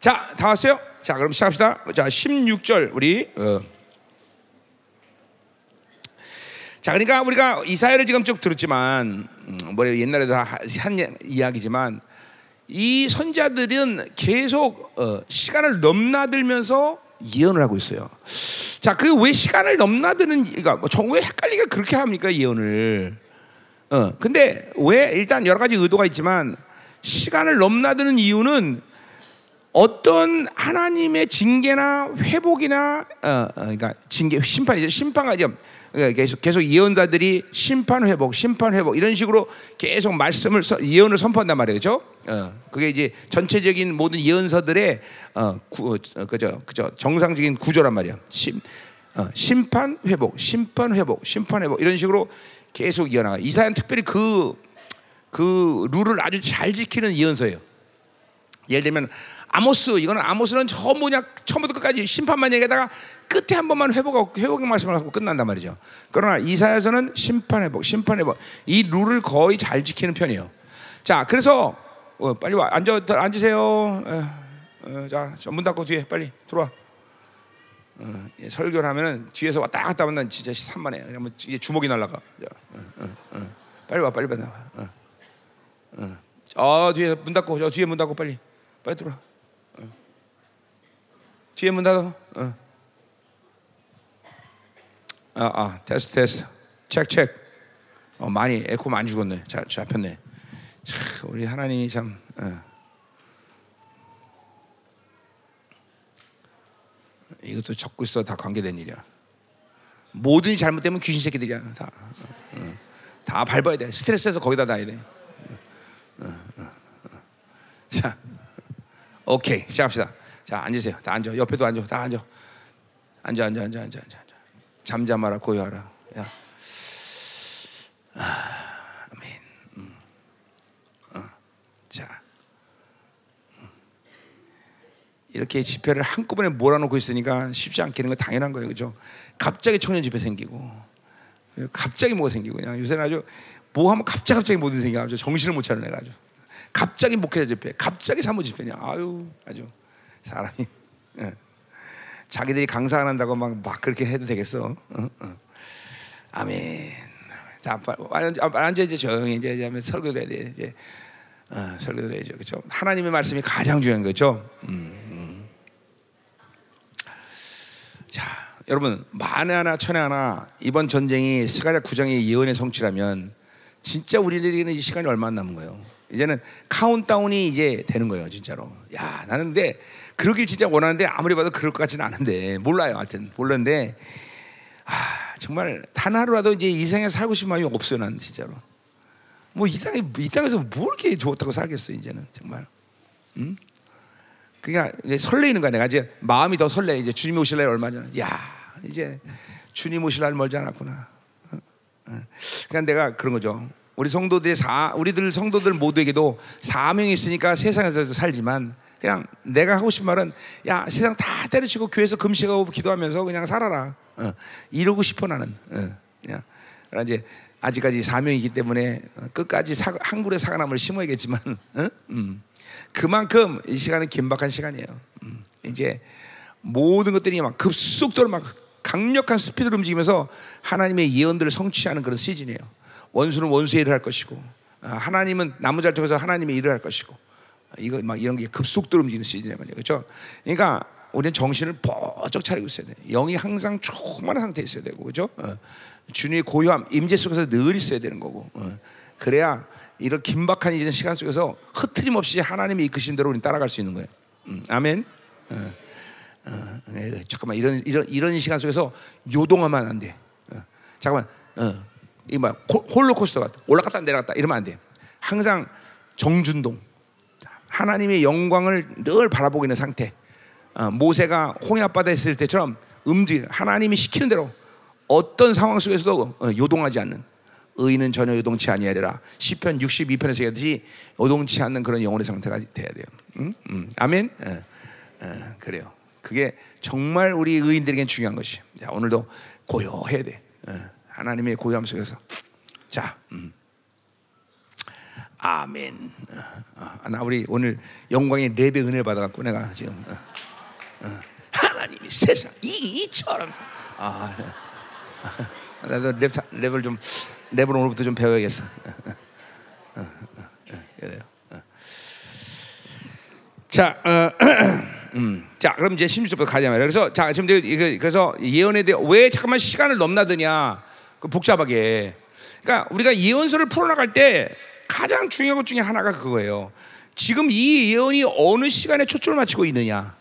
자, 다 왔어요? 자, 그럼 시작합시다. 자, 16절 우리 어. 자, 그러니까 우리가 이사야를 지금 쭉 들었지만 음, 뭐 옛날에도 하- 한 이야기지만 이 선자들은 계속 어, 시간을 넘나들면서 예언을 하고 있어요. 자, 그 왜 시간을 넘나드는 그러니까 뭐 정왜 헷갈리게 그렇게 합니까 예언을? 어, 근데 왜 일단 여러 가지 의도가 있지만 시간을 넘나드는 이유는 어떤 하나님의 징계나 회복이나 어, 어, 그러니까 징계 심판이죠 심판가 죠 계속 계속 예언자들이 심판 회복 심판 회복 이런 식으로 계속 말씀을 서- 예언을 선포한단 말이죠. 어, 그게 이제 전체적인 모든 예언서들의 어, 구, 어, 그죠 그죠 정상적인 구조란 말이야. 심 어, 심판 회복 심판 회복 심판 회복 이런 식으로 계속 이어나가. 이사야는 특별히 그그 룰을 아주 잘 지키는 예언서예요. 예를 들면 아모스 이거는 아모스는 저 뭐냐 처음부터 끝까지 심판만 얘기하다가 끝에 한 번만 회복 회복의 말씀을 하고 끝난단 말이죠. 그러나 이사야서는 심판 회복, 심판 회복 이 룰을 거의 잘 지키는 편이에요. 자, 그래서 어, 빨리 와 앉아 앉으세요. 어, 어, 자, 저문 닫고 뒤에 빨리 들어와. 어, 예, 설교를 하면은 뒤에서 왔다 갔다 하면 난 진짜 산만해. 뭐 이게 주먹이 날라가. 자, 어, 어, 어. 빨리 와, 빨리 빨리 와. 어. 어. 저 뒤에 문 닫고 저 뒤에 문 닫고 빨리 빨리 들어와. 어. 뒤에 문 닫아. 어. 아, 아, 테스트 테스트. 체크 체크. 어, 많이 에코 많이 죽었네. 잘 잡혔네. 참, 우리 하나님이 참 어. 이것도 적고 있어 다 관계된 일이야. 모든 잘못되면 귀신 새끼들이야 다. 어, 어. 다 밟아야 돼. 스트레스에서 거기다 놔야 돼. 자, 오케이 시작합시다. 자 앉으세요. 다 앉아. 옆에도 앉아. 다 앉아. 앉아, 앉아, 앉아, 앉아, 앉아. 앉아. 잠잠하라, 고요하라. 야, 아, 아멘. 음. 어. 자, 음. 이렇게 집회를 한꺼번에 몰아놓고 있으니까 쉽지 않게 되는 거 당연한 거예요, 그죠? 갑자기 청년 집회 생기고, 갑자기 뭐가 생기고, 그냥 요새는 아주 뭐 하면 갑자기 갑자기 뭐든 생겨가지고 정신을 못 차려 내가지고. 갑자기 목회자 집회, 갑자기 사무 집회냐. 아유, 아주 사람이. 예. 자기들이 강사 안 한다고 막, 막 그렇게 해도 되겠어. 어? 어. 아멘. 자, 빨리 앉아, 이제 조용히 이제 이제 설교를 해야 돼. 이제 어, 설교를 해야죠. 그렇죠? 하나님의 말씀이 가장 중요한 거죠. 음, 음. 자, 여러분 만에 하나 천에 하나 이번 전쟁이 스가랴 9장의 예언의 성취라면 진짜 우리들에게는 이 시간이 얼마 안 남은 거예요. 이제는 카운트다운이 이제 되는 거예요, 진짜로. 야, 나는 근데 그러길 진짜 원하는데 아무리 봐도 그럴 것 같지는 않은데 몰라요, 하여튼 몰랐는데 아, 정말 단 하루라도 이제 이 세상에 살고 싶은 마음이 없어요, 난 진짜로. 뭐 이 땅에 이 땅에서 뭐 이렇게 좋다고 살겠어, 이제는 정말. 응? 그러니까 이제 설레이는 거야. 내가 이제 마음이 더 설레. 이제 주님 오실 날 얼마 전. 야, 이제 주님 오실 날 멀지 않았구나. 어? 어. 그러니까 내가 그런 거죠. 우리 성도들의 사, 우리들 성도들 모두에게도 사명이 있으니까 세상에서 살지만 그냥 내가 하고 싶은 말은 야 세상 다 때려치고 교회에서 금식하고 기도하면서 그냥 살아라. 어. 이러고 싶어 나는. 어. 그냥 이제 아직까지 사명이기 때문에 어, 끝까지 사, 한 그루의 사과나무를 심어야겠지만 어? 음. 그만큼 이 시간은 긴박한 시간이에요. 음. 이제 모든 것들이 막 급속도로 막 강력한 스피드로 움직이면서 하나님의 예언들을 성취하는 그런 시즌이에요. 원수는 원수의 일을 할 것이고 아, 하나님은 나무 잘 통해서 하나님의 일을 할 것이고 아, 이거 막 이런 게 급속도로 움직이는 시즌이란 말이에요. 그렇죠? 그러니까 우리는 정신을 번쩍 차리고 있어야 돼. 영이 항상 충만한 상태에 있어야 되고, 그렇죠? 어. 주님의 고요함, 임재 속에서 늘 있어야 되는 거고. 어. 그래야 이런 긴박한 이전 시간 속에서 흐트림 없이 하나님의 이끄신 대로 우리는 따라갈 수 있는 거예요. 음, 아멘. 어. 어, 에, 잠깐만 이런 이런 이런 시간 속에서 요동하면 안 돼. 어. 잠깐만, 어. 이뭐 홀로코스터 같다. 올라갔다 내려갔다 이러면 안 돼. 항상 정준동. 하나님의 영광을 늘 바라보고 있는 상태. 어, 모세가 홍해 앞바다에 있을 때처럼 움직 하나님이 시키는 대로 어떤 상황 속에서도 어, 요동하지 않는 의인은 전혀 요동치 아니하리라. 시편 62편에서 얘기하듯이 요동치 않는 그런 영혼의 상태가 돼야 돼요. 음? 음. 아멘. 어, 어, 그래요. 그게 정말 우리 의인들에겐 중요한 것이. 자, 오늘도 고요해야 돼. 어, 하나님의 고요함 속에서. 자, 음. 아멘. 어, 어, 나 우리 오늘 영광의 랩의 은혜 받아갖고 내가 지금 어, 어, 하나님이 세상 이 이처럼 아 나도 랩 사- 랩을 좀 랩을 오늘부터 좀 배워야겠어. 그래요. 어. 자, 어, 음, 자, 그럼 이제 16절부터 가자 말이야. 그래서 자, 지금 이거 그래서 예언에 대해 왜 잠깐만 시간을 넘나드냐? 그 복잡하게. 그러니까 우리가 예언서를 풀어나갈 때 가장 중요한 것 중에 하나가 그거예요. 지금 이 예언이 어느 시간에 초점을 맞추고 있느냐?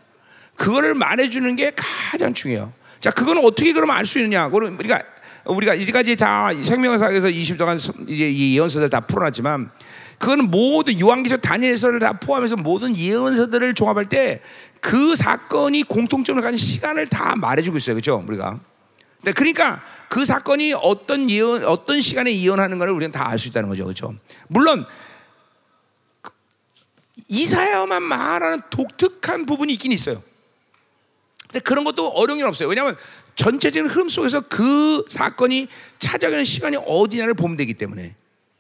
그거를 말해주는 게 가장 중요해요. 자, 그거는 어떻게 그러면 알 수 있느냐? 그거는 우리가 우리가 이제까지 다 생명사에서 20 동안 이제 이 예언서들 다 풀어놨지만 그거는 모든 요한기적 다니엘서를 다 포함해서 모든 예언서들을 종합할 때 그 사건이 공통점을 가진 시간을 다 말해주고 있어요, 그렇죠? 우리가. 네, 그러니까 그 사건이 어떤 예언, 어떤 시간에 예언하는 것을 우리는 다 알 수 있다는 거죠, 그렇죠? 물론 이사야만 말하는 독특한 부분이 있긴 있어요. 근데 그런 것도 어려운 게 없어요. 왜냐하면 전체적인 흐름 속에서 그 사건이 찾아가는 시간이 어디냐를 보면 되기 때문에.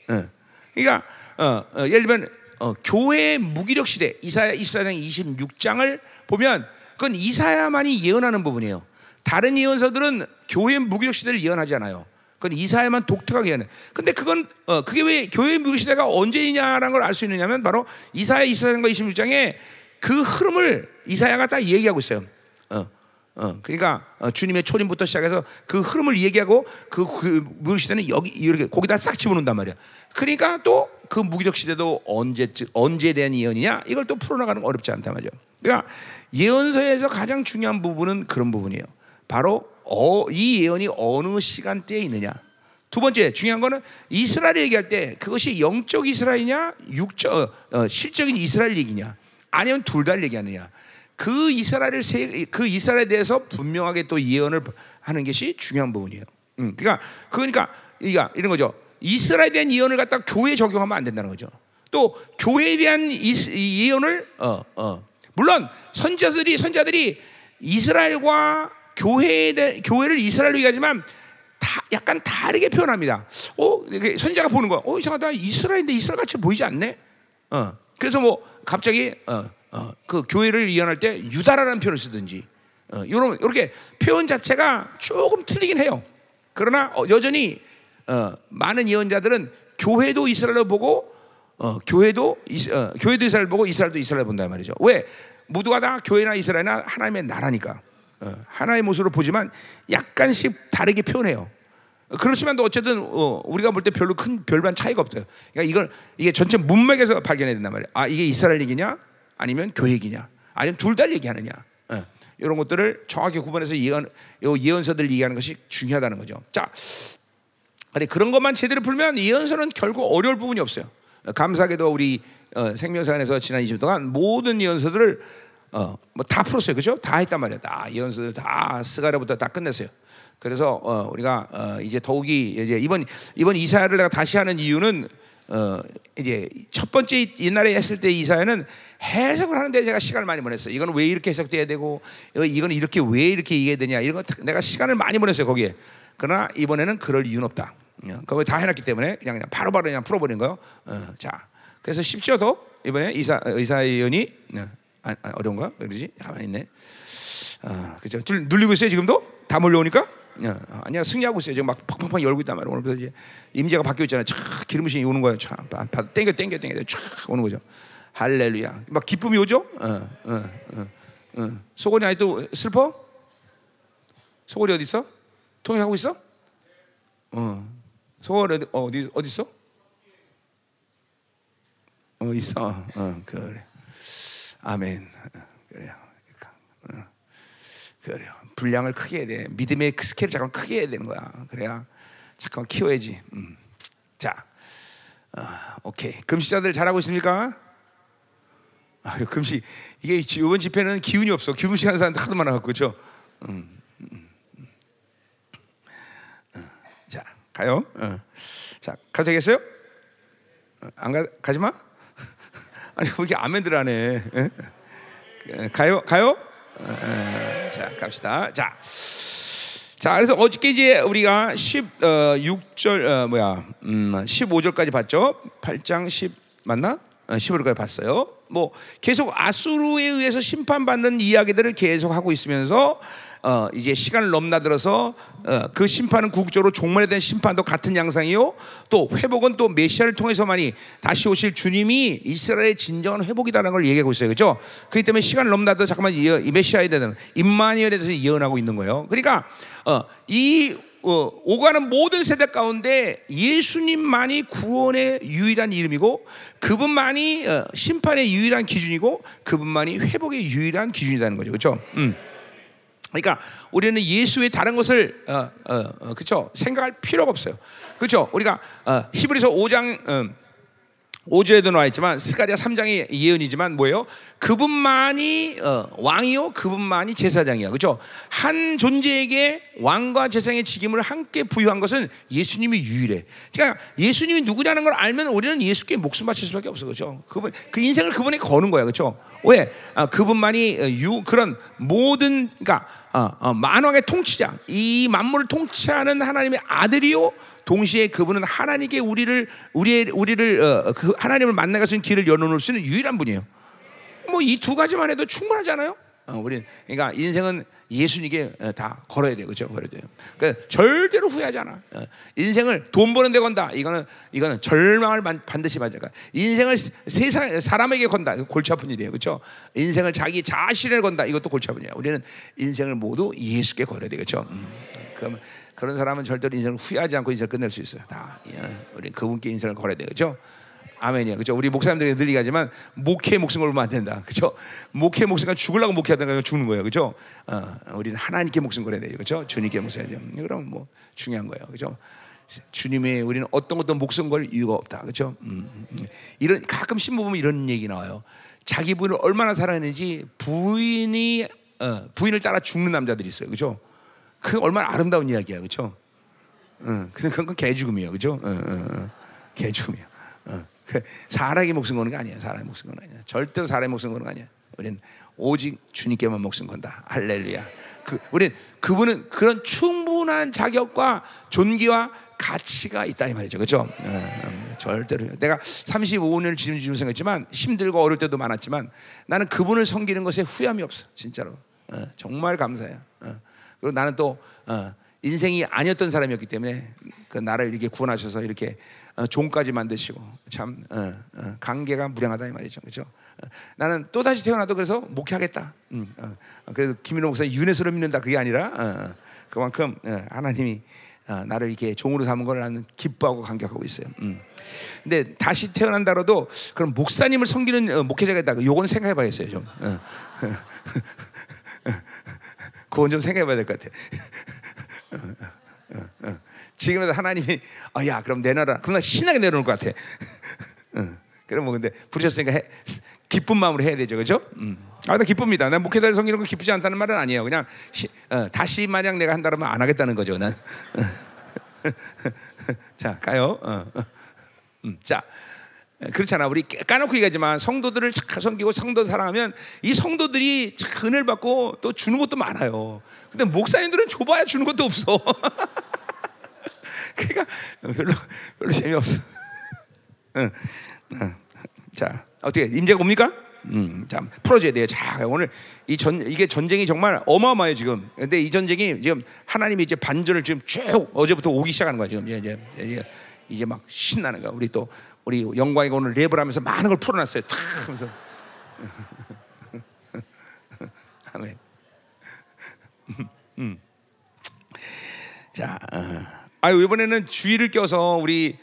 어. 그러니까 어, 어, 예를 들면 어, 교회의 무기력 시대 이사야 24장 26장을 보면 그건 이사야만이 예언하는 부분이에요. 다른 예언서들은 교회의 무기력 시대를 예언하지 않아요. 그건 이사야만 독특하게 예언해. 근데 그건 어, 그게 왜 교회의 무기력 시대가 언제냐라는 걸 알 수 있느냐면 바로 이사야 24장과 26장에 그 흐름을 이사야가 다 얘기하고 있어요. 어, 어, 그러니까 어, 주님의 초림부터 시작해서 그 흐름을 얘기하고 그, 그 무기력 시대는 여기 이렇게 거기다 싹 집어넣는단 말이야. 그러니까 또 그 무기력 시대도 언제 언제에 대한 예언이냐 이걸 또 풀어나가는 거 어렵지 않단 말이죠. 그러니까 예언서에서 가장 중요한 부분은 그런 부분이에요. 바로 어, 이 예언이 어느 시간대에 있느냐. 두 번째 중요한 거는 이스라엘 얘기할 때 그것이 영적 이스라엘이냐, 육적 어, 어, 실적인 이스라엘 얘기냐, 아니면 둘 다 얘기하느냐. 그 이스라엘을 세, 그 이스라엘에 대해서 분명하게 또 예언을 하는 것이 중요한 부분이에요. 음, 그러니까 그러니까 이가 이런 거죠. 이스라엘에 대한 예언을 갖다 교회에 적용하면 안 된다는 거죠. 또 교회에 대한 이, 이 예언을 어, 어. 물론 선자들이 선자들이 이스라엘과 교회에 대, 교회를 이스라엘로 얘기하지만 다 약간 다르게 표현합니다. 어, 선자가 보는 거야. 어, 이상하다. 이스라엘인데 이스라엘 같이 보이지 않네. 어. 그래서 뭐 갑자기 어, 어, 그 교회를 예언할 때 유다라는 표현을 쓰든지 어, 이런 이렇게 표현 자체가 조금 틀리긴 해요. 그러나 어, 여전히 어, 많은 예언자들은 교회도 이스라엘을 보고 어, 교회도 이스, 어, 교회도 이스라엘 보고 이스라엘도 이스라엘 본다 말이죠. 왜 모두가 다 교회나 이스라엘이나 하나님의 나라니까 어, 하나의 모습으로 보지만 약간씩 다르게 표현해요. 그렇지만 또 어쨌든 어, 우리가 볼 때 별로 큰 별반 차이가 없어요. 그러니까 이걸 이게 전체 문맥에서 발견해야 된단 말이에요. 아 이게 이스라엘 얘기냐 아니면 교회 얘기냐 아니면 둘 다 얘기하느냐 어, 이런 것들을 정확히 구분해서 예언 요 예언서들 얘기하는 것이 중요하다는 거죠. 자, 근데 그런 것만 제대로 풀면 예언서는 결국 어려울 부분이 없어요. 감사하게도 우리 어, 생명사관에서 지난 20년 동안 모든 예언서들을 어, 뭐 다 풀었어요, 그죠? 다 했단 말이야. 다 예언서들 다 스가랴부터 다 끝냈어요. 그래서 어, 우리가 어, 이제 더욱이 이제 이번 이번 이사야를 내가 다시 하는 이유는 어, 이제 첫 번째 옛날에 했을 때 이사야는 해석을 하는데 제가 시간을 많이 보냈어요. 이거는 왜 이렇게 해석돼야 되고 이거는 이렇게 왜 이렇게 얘기해야 되냐 이런 거 내가 시간을 많이 보냈어요 거기에. 그러나 이번에는 그럴 이유는 없다. 어, 그걸 다 해놨기 때문에 그냥 그냥 바로 바로 그냥 풀어버린 거요. 어, 자, 그래서 쉽죠 더 이번에 이사 이사연이 어, 아, 아, 어려운가? 왜 그러지? 가만히 있네. 아, 그죠? 줄 눌리고 있어요 지금도? 다 몰려오니까? 어, 아니야 승리하고 있어요. 지금 막 팍팍팍 열고 있단 말이야. 오늘부터 이제 임재가 바뀌어 있잖아요. 촥 기름부심이 오는 거예요. 촥 땡겨 땡겨 땡겨 촥 오는 거죠. 할렐루야. 막 기쁨이 오죠? 어, 어, 어, 어. 소곤이 아직도 슬퍼? 소곤이 어디 있어? 통역하고 있어? 어. 어디 어디 어디 있어? 어 있어. 어 그래. 아멘. 어, 그래요. 어, 그래요. 분량을 크게 해야 돼. 믿음의 그 스케일을 잠깐 크게 해야 되는 거야. 그래야 잠깐 키워야지. 음. 자, 어, 오케이. 금식자들 잘하고 있습니까? 아, 금식 이게 이번 집회는 기운이 없어. 금식하는 사람들 하도 많아갖고 그죠? 음, 음, 음. 자, 가요. 어. 자, 가도 되겠어요? 어, 안 가, 가지 마? 아니, 왜 이렇게 아멘들 하네? 가요? 가요? 어, 자, 갑시다. 자. 자, 그래서 어저께 이제 우리가 16절 어, 뭐야? 음, 15절까지 봤죠? 8장 10 맞나? 어, 15절까지 봤어요. 뭐 계속 아수르에 의해서 심판받는 이야기들을 계속 하고 있으면서 어, 이제 시간을 넘나들어서 어, 그 심판은 궁극적으로 종말에 대한 심판도 같은 양상이요. 또 회복은 또 메시아를 통해서만이 다시 오실 주님이 이스라엘의 진정한 회복이다라는 걸 얘기하고 있어요. 그렇죠? 그렇기 때문에 시간을 넘나들어 잠깐만 이, 이 메시아에 대한 임마니엘에 대해서 예언하고 있는 거예요. 그러니까 어, 이 어, 오가는 모든 세대 가운데 예수님만이 구원의 유일한 이름이고 그분만이 어, 심판의 유일한 기준이고 그분만이 회복의 유일한 기준이라는 거죠. 그렇죠? 음. 그러니까 우리는 예수의 다른 것을 어, 어, 어, 그렇죠 생각할 필요가 없어요. 그렇죠? 우리가 어, 히브리서 5장 음, 5절에도 나와 있지만 스가랴 3장의 예언이지만 뭐예요? 그분만이 어, 왕이요, 그분만이 제사장이야, 그렇죠? 한 존재에게 왕과 제사장의 직임을 함께 부여한 것은 예수님이 유일해. 그러니까 예수님이 누구냐는 걸 알면 우리는 예수께 목숨 바칠 수밖에 없어, 그렇죠? 그분 그 인생을 그분에 거는 거야, 그렇죠? 왜? 아, 그분만이 어, 유 그런 모든 그러니까 어, 어, 만왕의 통치자, 이 만물을 통치하는 하나님의 아들이요. 동시에 그분은 하나님께 우리를 우리의 우리를 어, 그 하나님을 만나게 하는 길을 열어놓을 수 있는 유일한 분이에요. 뭐 이 두 가지만 해도 충분하잖아요. 어, 우리 그러니까 인생은 예수님께 어, 다 걸어야 돼요, 그렇죠? 걸어야 돼요. 그러니까 절대로 후회하지 않아. 어, 인생을 돈 버는 데 건다. 이거는 이거는 절망을 반- 반드시 맞을 거야. 인생을 세상 사람에게 건다. 골치 아픈 일이에요, 그렇죠? 인생을 자기 자신에 건다. 이것도 골치 아픈 일이야. 우리는 인생을 모두 예수께 걸어야 되겠죠. 음. 그러면 그런 사람은 절대로 인생을 후회하지 않고 인생을 끝낼 수 있어요. 다. 예. 우리 그분께 인생을 걸어야 되겠죠. 아멘이야. 그죠? 우리 목사님들이 늘 얘기하지만 목회 목숨 걸면 안 된다. 그죠? 목회 목숨가 죽으려고 목회하다가 죽는 거예요. 그죠? 어, 우리는 하나님께 목숨 걸어야 돼요. 그죠? 주님께 목숨 해야 돼요. 그럼 뭐 중요한 거예요. 그죠? 주님의 우리는 어떤 것도 목숨 걸 이유가 없다. 그죠? 음, 음. 이런 가끔 신문 보면 이런 얘기 나와요. 자기 부인을 얼마나 사랑했는지 부인이 어, 부인을 따라 죽는 남자들이 있어요. 그죠? 그 얼마나 아름다운 이야기야. 그죠? 응, 근데 그건 개죽음이에요, 그죠? 응, 응, 응. 개죽음이야. 응. 그 사람에게 목숨 거는 게 아니야. 사람의 목숨 거는 아니야. 절대로 사람의 목숨 거는 거 아니야. 우리는 오직 주님께만 목숨 건다. 할렐루야. 그 우리 그분은 그런 충분한 자격과 존귀와 가치가 있다 이 말이죠, 그렇죠? 절대로 내가 35년을 지금 생각했지만 힘들고 어릴 때도 많았지만 나는 그분을 섬기는 것에 후회함이 없어, 진짜로. 어, 정말 감사해요. 어. 그리고 나는 또 어, 인생이 아니었던 사람이었기 때문에 그 나를 이렇게 구원하셔서 이렇게 어, 종까지 만드시고 참 어, 어, 관계가 무량하다 이 말이죠, 그렇죠? 어, 나는 또 다시 태어나도 그래서 목회하겠다. 음, 어, 어, 그래서 김인호 목사 윤회수로 믿는다 그게 아니라 그만큼 어, 하나님이 어, 나를 이렇게 종으로 삼은 걸 나는 기뻐하고 감격하고 있어요. 음. 근데 다시 태어난다라도 그럼 목사님을 섬기는 어, 목회자가 있다. 요거는 생각해봐야겠어요 좀. 어. 그건 좀 생각해봐야 될 것 같아. 어, 어, 어. 지금에도 하나님이 아, 야 그럼 내놔라. 그럼 나 신나게 내려놓을 것 같아. 어. 그럼 뭐 근데 부르셨으니까 해, 기쁜 마음으로 해야 되죠, 그죠? 음. 아, 나 기쁩니다. 난 목회자를 섬기는 거 기쁘지 않다는 말은 아니에요. 그냥 시, 어, 다시 만약 내가 한다면 안 하겠다는 거죠. 난. 자 가요. 어, 어. 음, 자. 그렇잖아. 우리 까놓고 얘기하지만 성도들을 잘 섬기고 성도 사랑하면 이 성도들이 참 은혜를 받고 또 주는 것도 많아요. 근데 목사님들은 줘봐야 주는 것도 없어. 그러니까 별로 별로 재미없어. 응. 응. 자 어떻게 임재가 옵니까? 음, 자 풀어줘야 돼요. 자 오늘 이 전 이게 전쟁이 정말 어마어마해요 지금. 근데 이 전쟁이 지금 하나님이 이제 반전을 지금 쭉 어제부터 오기 시작하는 거야 지금 이제 이제 이제 막 신나는 거야. 우리 또 우리 영광이가 오늘 랩을 하면서 많은 걸 풀어놨어요. 탁 하면서 아멘. 음. 자, 어. 아유 이번에는 주의를 껴서 우리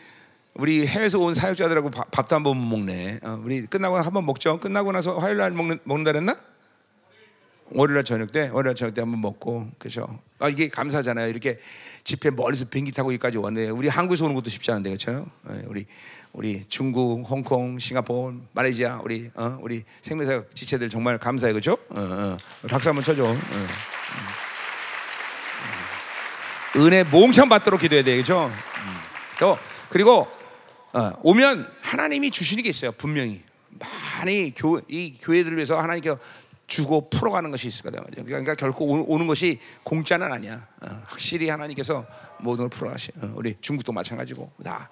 우리 해외에서 온 사역자들하고 밥, 밥도 한번 먹네. 어, 우리 끝나고 한번 먹죠. 끝나고 나서 화요일 날 먹는 먹는다 그랬나? 월요일 날 저녁 때, 월요일 날 저녁 때 한번 먹고, 그렇죠? 아 이게 감사잖아요. 이렇게 집회 멀리서 비행기 타고 여기까지 왔네. 우리 한국에서 오는 것도 쉽지 않은데, 그렇죠? 예, 우리 우리 중국, 홍콩, 싱가포르, 말레이시아, 우리 어, 우리 생명사 지체들 정말 감사해, 그렇죠? 어, 어. 박수 한번 쳐줘. 어. 은혜 몽창 받도록 기도해야 되겠죠. 음. 또 그리고 어, 오면 하나님이 주시는 게 있어요. 분명히 많이 교, 이 교회들을 위해서 하나님께서 주고 풀어가는 것이 있을 거다 말이에요. 그러니까 결코 오, 는 것이 공짜는 아니야. 어, 확실히 하나님께서 모든 걸 풀어가시. 어, 우리 중국도 마찬가지고 다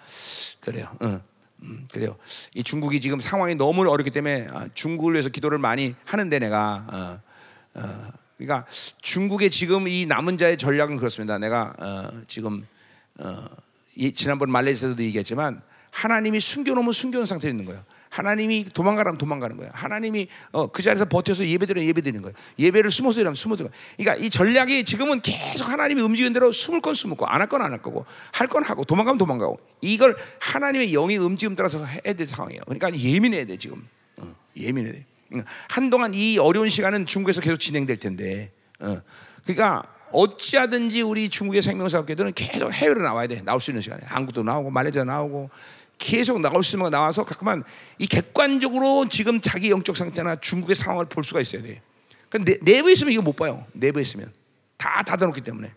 그래요. 어, 음, 그래요. 이 중국이 지금 상황이 너무 어렵기 때문에 아, 중국을 위해서 기도를 많이 하는데 내가 어, 어, 그러니까 중국의 지금 이 남은 자의 전략은 그렇습니다. 내가 어, 지금 어, 이, 지난번 말레이시아도 얘기했지만 하나님이 숨겨놓으면 숨겨놓은 상태에 있는 거예요. 하나님이 도망가라면 도망가는 거예요. 하나님이 어, 그 자리에서 버텨서 예배드리면 예배드리는 거예요. 예배를 숨어서 이라면 숨어서. 그러니까 이 전략이 지금은 계속 하나님이 움직이는 대로 숨을 건 숨을 거, 안 할 건 안 할 거고, 할 건 하고, 도망가면 도망가고. 이걸 하나님의 영의 움직임 따라서 해야 될 상황이에요. 그러니까 예민해야 돼 지금. 어, 예민해야 돼. 한동안 이 어려운 시간은 중국에서 계속 진행될 텐데. 어, 그러니까 어찌하든지 우리 중국의 생명사업계들은 계속 해외로 나와야 돼. 나올 수 있는 시간에. 한국도 나오고 말레이시아 나오고 계속 나올 수 있는 거 나와서 가끔만 이 객관적으로 지금 자기 영적 상태나 중국의 상황을 볼 수가 있어야 돼. 근데 내부에 있으면 이거 못 봐요. 내부에 있으면 다 닫아놓기 때문에.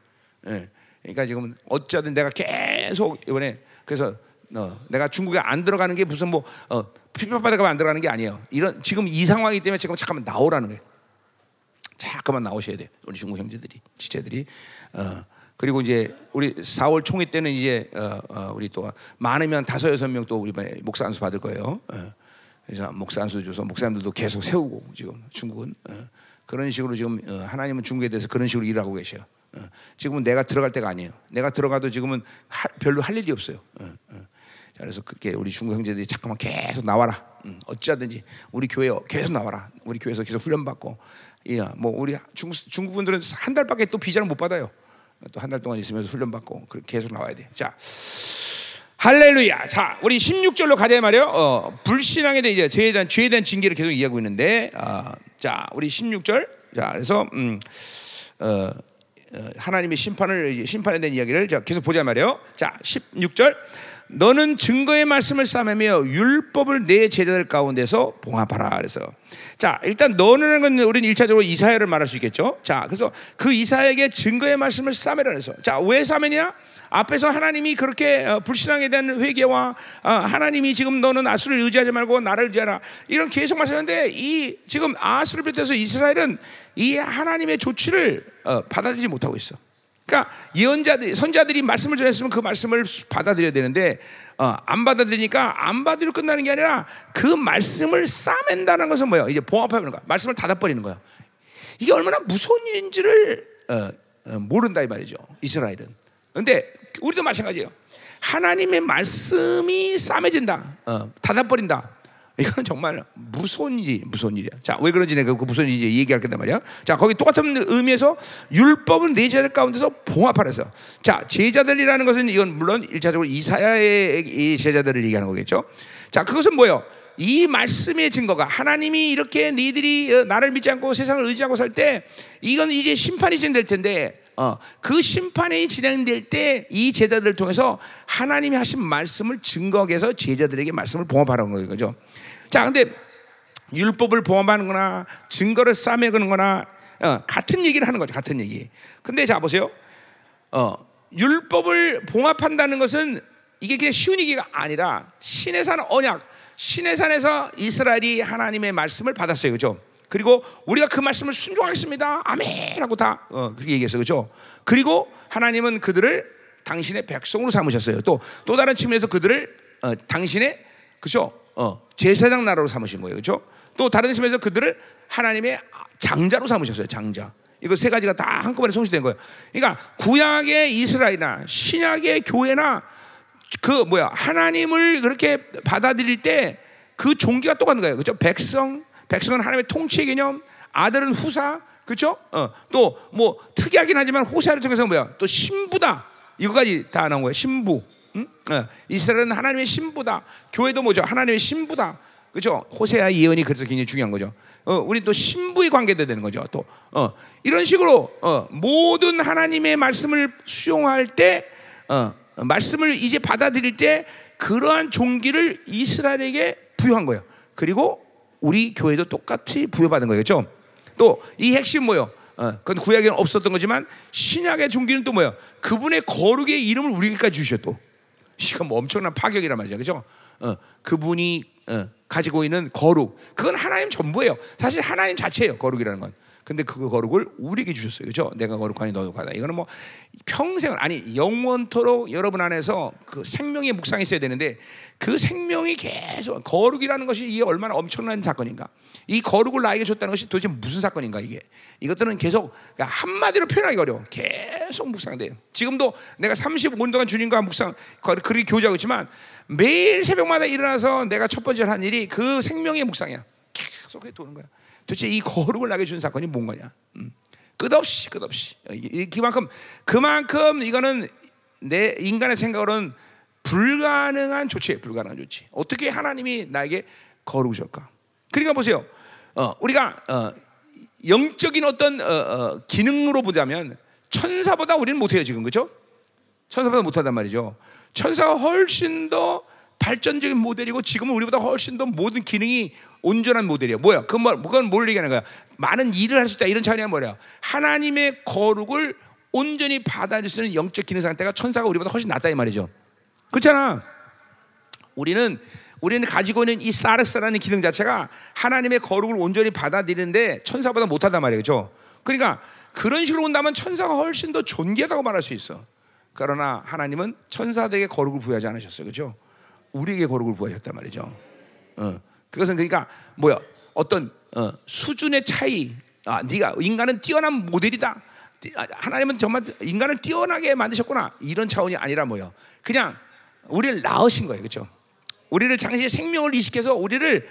예. 그러니까 지금 어쩌든 내가 계속 이번에 그래서 어, 내가 중국에 안 들어가는 게 무슨 뭐 어, 피파받아가면 안 들어가는 게 아니에요. 이런 지금 이 상황이기 때문에 지금 잠깐만 나오라는 거예요. 잠깐만 나오셔야 돼. 우리 중국 형제들이, 지체들이. 어, 그리고 이제 우리 4월 총회 때는 이제 어, 어, 우리 또 많으면 다섯 여섯 명 또 우리 목사 안수 받을 거예요. 어. 그래서 목사 안수 줘서 목사님들도 계속 세우고 지금 중국은 어. 그런 식으로 지금 어, 하나님은 중국에 대해서 그런 식으로 일하고 계셔요. 어. 지금은 내가 들어갈 때가 아니에요. 내가 들어가도 지금은 하, 별로 할 일이 없어요. 어, 어. 자, 그래서 그렇게 우리 중국 형제들이 잠깐만 계속 나와라. 음, 어찌하든지 우리 교회 계속 나와라. 우리 교회에서 계속 훈련 받고, 예, 뭐 우리 중국 중국 분들은 한 달밖에 또 비자를 못 받아요. 또 한 달 동안 있으면서 훈련 받고 계속 나와야 돼. 자, 할렐루야. 자, 우리 16절로 가자 말이요. 어, 불신앙에 대해 이제 죄에 대한 죄에 대한 징계를 계속 이해하고 있는데, 어, 자, 우리 16절. 자, 그래서 음, 어, 어, 하나님의 심판을 심판에 대한 이야기를 자, 계속 보자 말이요. 자, 16절. 너는 증거의 말씀을 싸매며 율법을 내 제자들 가운데서 봉합하라. 그래서 자 일단 너는 건 우리는 일차적으로 이사야를 말할 수 있겠죠? 자 그래서 그 이사야에게 증거의 말씀을 싸매라 그래서 자왜 싸매냐? 앞에서 하나님이 그렇게 어, 불신앙에 대한 회개와 어, 하나님이 지금 너는 아수를 의지하지 말고 나를 의지하라. 이런 계속 말씀하는데 이 지금 아수를 비롯해서 이스라엘은 이 하나님의 조치를 어, 받아들이지 못하고 있어. 그러니까 예언자들, 선자들이 말씀을 전했으면 그 말씀을 받아들여야 되는데 어, 안 받아들이니까 안 받아들여 끝나는 게 아니라 그 말씀을 싸맨다는 것은 뭐예요? 이제 봉합하는 거야. 말씀을 닫아버리는 거야. 이게 얼마나 무서운 일인지를 어, 어, 모른다 이 말이죠. 이스라엘은. 근데 우리도 마찬가지예요. 하나님의 말씀이 싸매진다, 어, 닫아버린다. 이건 정말 무서운 일이 무서운 일이야. 자, 왜 그런지 내가 그 무슨 일인지 얘기할 건단 말이야. 자, 거기 똑같은 의미에서 율법은 내 제자들 가운데서 봉합하래서. 자, 제자들이라는 것은 이건 물론 일차적으로 이사야의 제자들을 얘기하는 거겠죠. 자, 그것은 뭐예요? 이 말씀의 증거가 하나님이 이렇게 니들이 어, 나를 믿지 않고 세상을 의지하고 살 때 이건 이제 심판이 진행될 텐데 어, 그 심판이 진행될 때 이 제자들을 통해서 하나님이 하신 말씀을 증거하기 위해서 제자들에게 말씀을 봉합하라는 거죠. 자, 근데 율법을 봉합하는 거나 증거를 싸매는 거나 어, 같은 얘기를 하는 거죠. 같은 얘기. 근데 자 보세요. 어, 율법을 봉합한다는 것은 이게 그냥 쉬운 얘기가 아니라 신의 산 언약, 신의 산에서 이스라엘이 하나님의 말씀을 받았어요. 그죠? 그리고 우리가 그 말씀을 순종하겠습니다. 아멘 하고 다 어, 그렇게 얘기했어요. 그죠? 그리고 하나님은 그들을 당신의 백성으로 삼으셨어요. 또 또 다른 측면에서 그들을 어, 당신의 그죠? 어, 제사장 나라로 삼으신 거예요. 그렇죠? 또 다른 측면에서 그들을 하나님의 장자로 삼으셨어요. 장자. 이거 세 가지가 다 한꺼번에 성취된 거예요. 그러니까 구약의 이스라엘이나 신약의 교회나 그 뭐야 하나님을 그렇게 받아들일 때 그 종기가 똑같은 거예요. 그렇죠? 백성, 백성은 하나님의 통치의 개념, 아들은 후사, 그렇죠? 어, 또 뭐 특이하긴 하지만 호세아를 통해서 뭐야? 또 신부다. 이거까지 다 나온 거예요. 신부. 응? 어, 이스라엘은 하나님의 신부다. 교회도 뭐죠? 하나님의 신부다. 그죠? 호세아 예언이 그래서 굉장히 중요한 거죠. 어, 우리 또 신부의 관계도 되는 거죠. 또 어, 이런 식으로 어, 모든 하나님의 말씀을 수용할 때, 어, 말씀을 이제 받아들일 때 그러한 종기를 이스라엘에게 부여한 거예요. 그리고 우리 교회도 똑같이 부여받은 거겠죠. 또 이 핵심 뭐요? 어, 그건 구약에는 없었던 거지만 신약의 종기는 또 뭐요? 그분의 거룩의 이름을 우리에게까지 주셔 또. 이건 뭐 엄청난 파격이란 말이죠, 그죠? 어, 그분이 어, 가지고 있는 거룩, 그건 하나님 전부예요. 사실 하나님 자체예요, 거룩이라는 건. 근데 그 거룩을 우리에게 주셨어요. 그렇죠? 내가 거룩하니 너도 거룩하다. 이거는 뭐 평생을 아니 영원토록 여러분 안에서 그 생명의 묵상이 있어야 되는데 그 생명이 계속 거룩이라는 것이 이게 얼마나 엄청난 사건인가. 이 거룩을 나에게 줬다는 것이 도대체 무슨 사건인가 이게. 이것들은 계속 그러니까 한마디로 표현하기 어려워. 계속 묵상돼요. 지금도 내가 35년 동안 주님과 묵상 그렇게 교제하고 있지만 매일 새벽마다 일어나서 내가 첫 번째 한 일이 그 생명의 묵상이야. 계속 그게 도는 거야. 도대체 이 거룩을 나게 준 사건이 뭔 거냐? 음. 끝없이 끝없이 그만큼 그만큼 이거는 내 인간의 생각으로는 불가능한 조치에 불가능한 조치. 어떻게 하나님이 나에게 거룩을까? 그러니까 보세요. 어, 우리가 어, 영적인 어떤 어, 어, 기능으로 보자면 천사보다 우리는 못해요 지금 그렇죠? 천사보다 못하단 말이죠. 천사가 훨씬 더 발전적인 모델이고 지금은 우리보다 훨씬 더 모든 기능이 온전한 모델이에요. 뭐야? 그건, 뭐, 그건 뭘 얘기하는 거야? 많은 일을 할 수 있다. 이런 차이가 뭐야? 하나님의 거룩을 온전히 받아들일 수 있는 영적 기능 상태가 천사가 우리보다 훨씬 낫다 이 말이죠. 그렇잖아. 우리는 우리는 가지고 있는 이 사르스라는 기능 자체가 하나님의 거룩을 온전히 받아들이는데 천사보다 못하단. 그렇죠? 그러니까 그런 식으로 온다면 천사가 훨씬 더 존귀하다고 말할 수 있어. 그러나 하나님은 천사들에게 거룩을 부여하지 않으셨어요. 그렇죠? 우리에게 거룩을 부여하셨단 말이죠. 어. 그것은 그러니까 뭐야? 어떤 어, 수준의 차이. 아, 네가 인간은 뛰어난 모델이다. 아, 하나님은 정말 인간을 뛰어나게 만드셨구나. 이런 차원이 아니라 뭐요? 그냥 우리를 낳으신 거예요. 그렇죠? 우리를 장시의 생명을 이식해서 우리를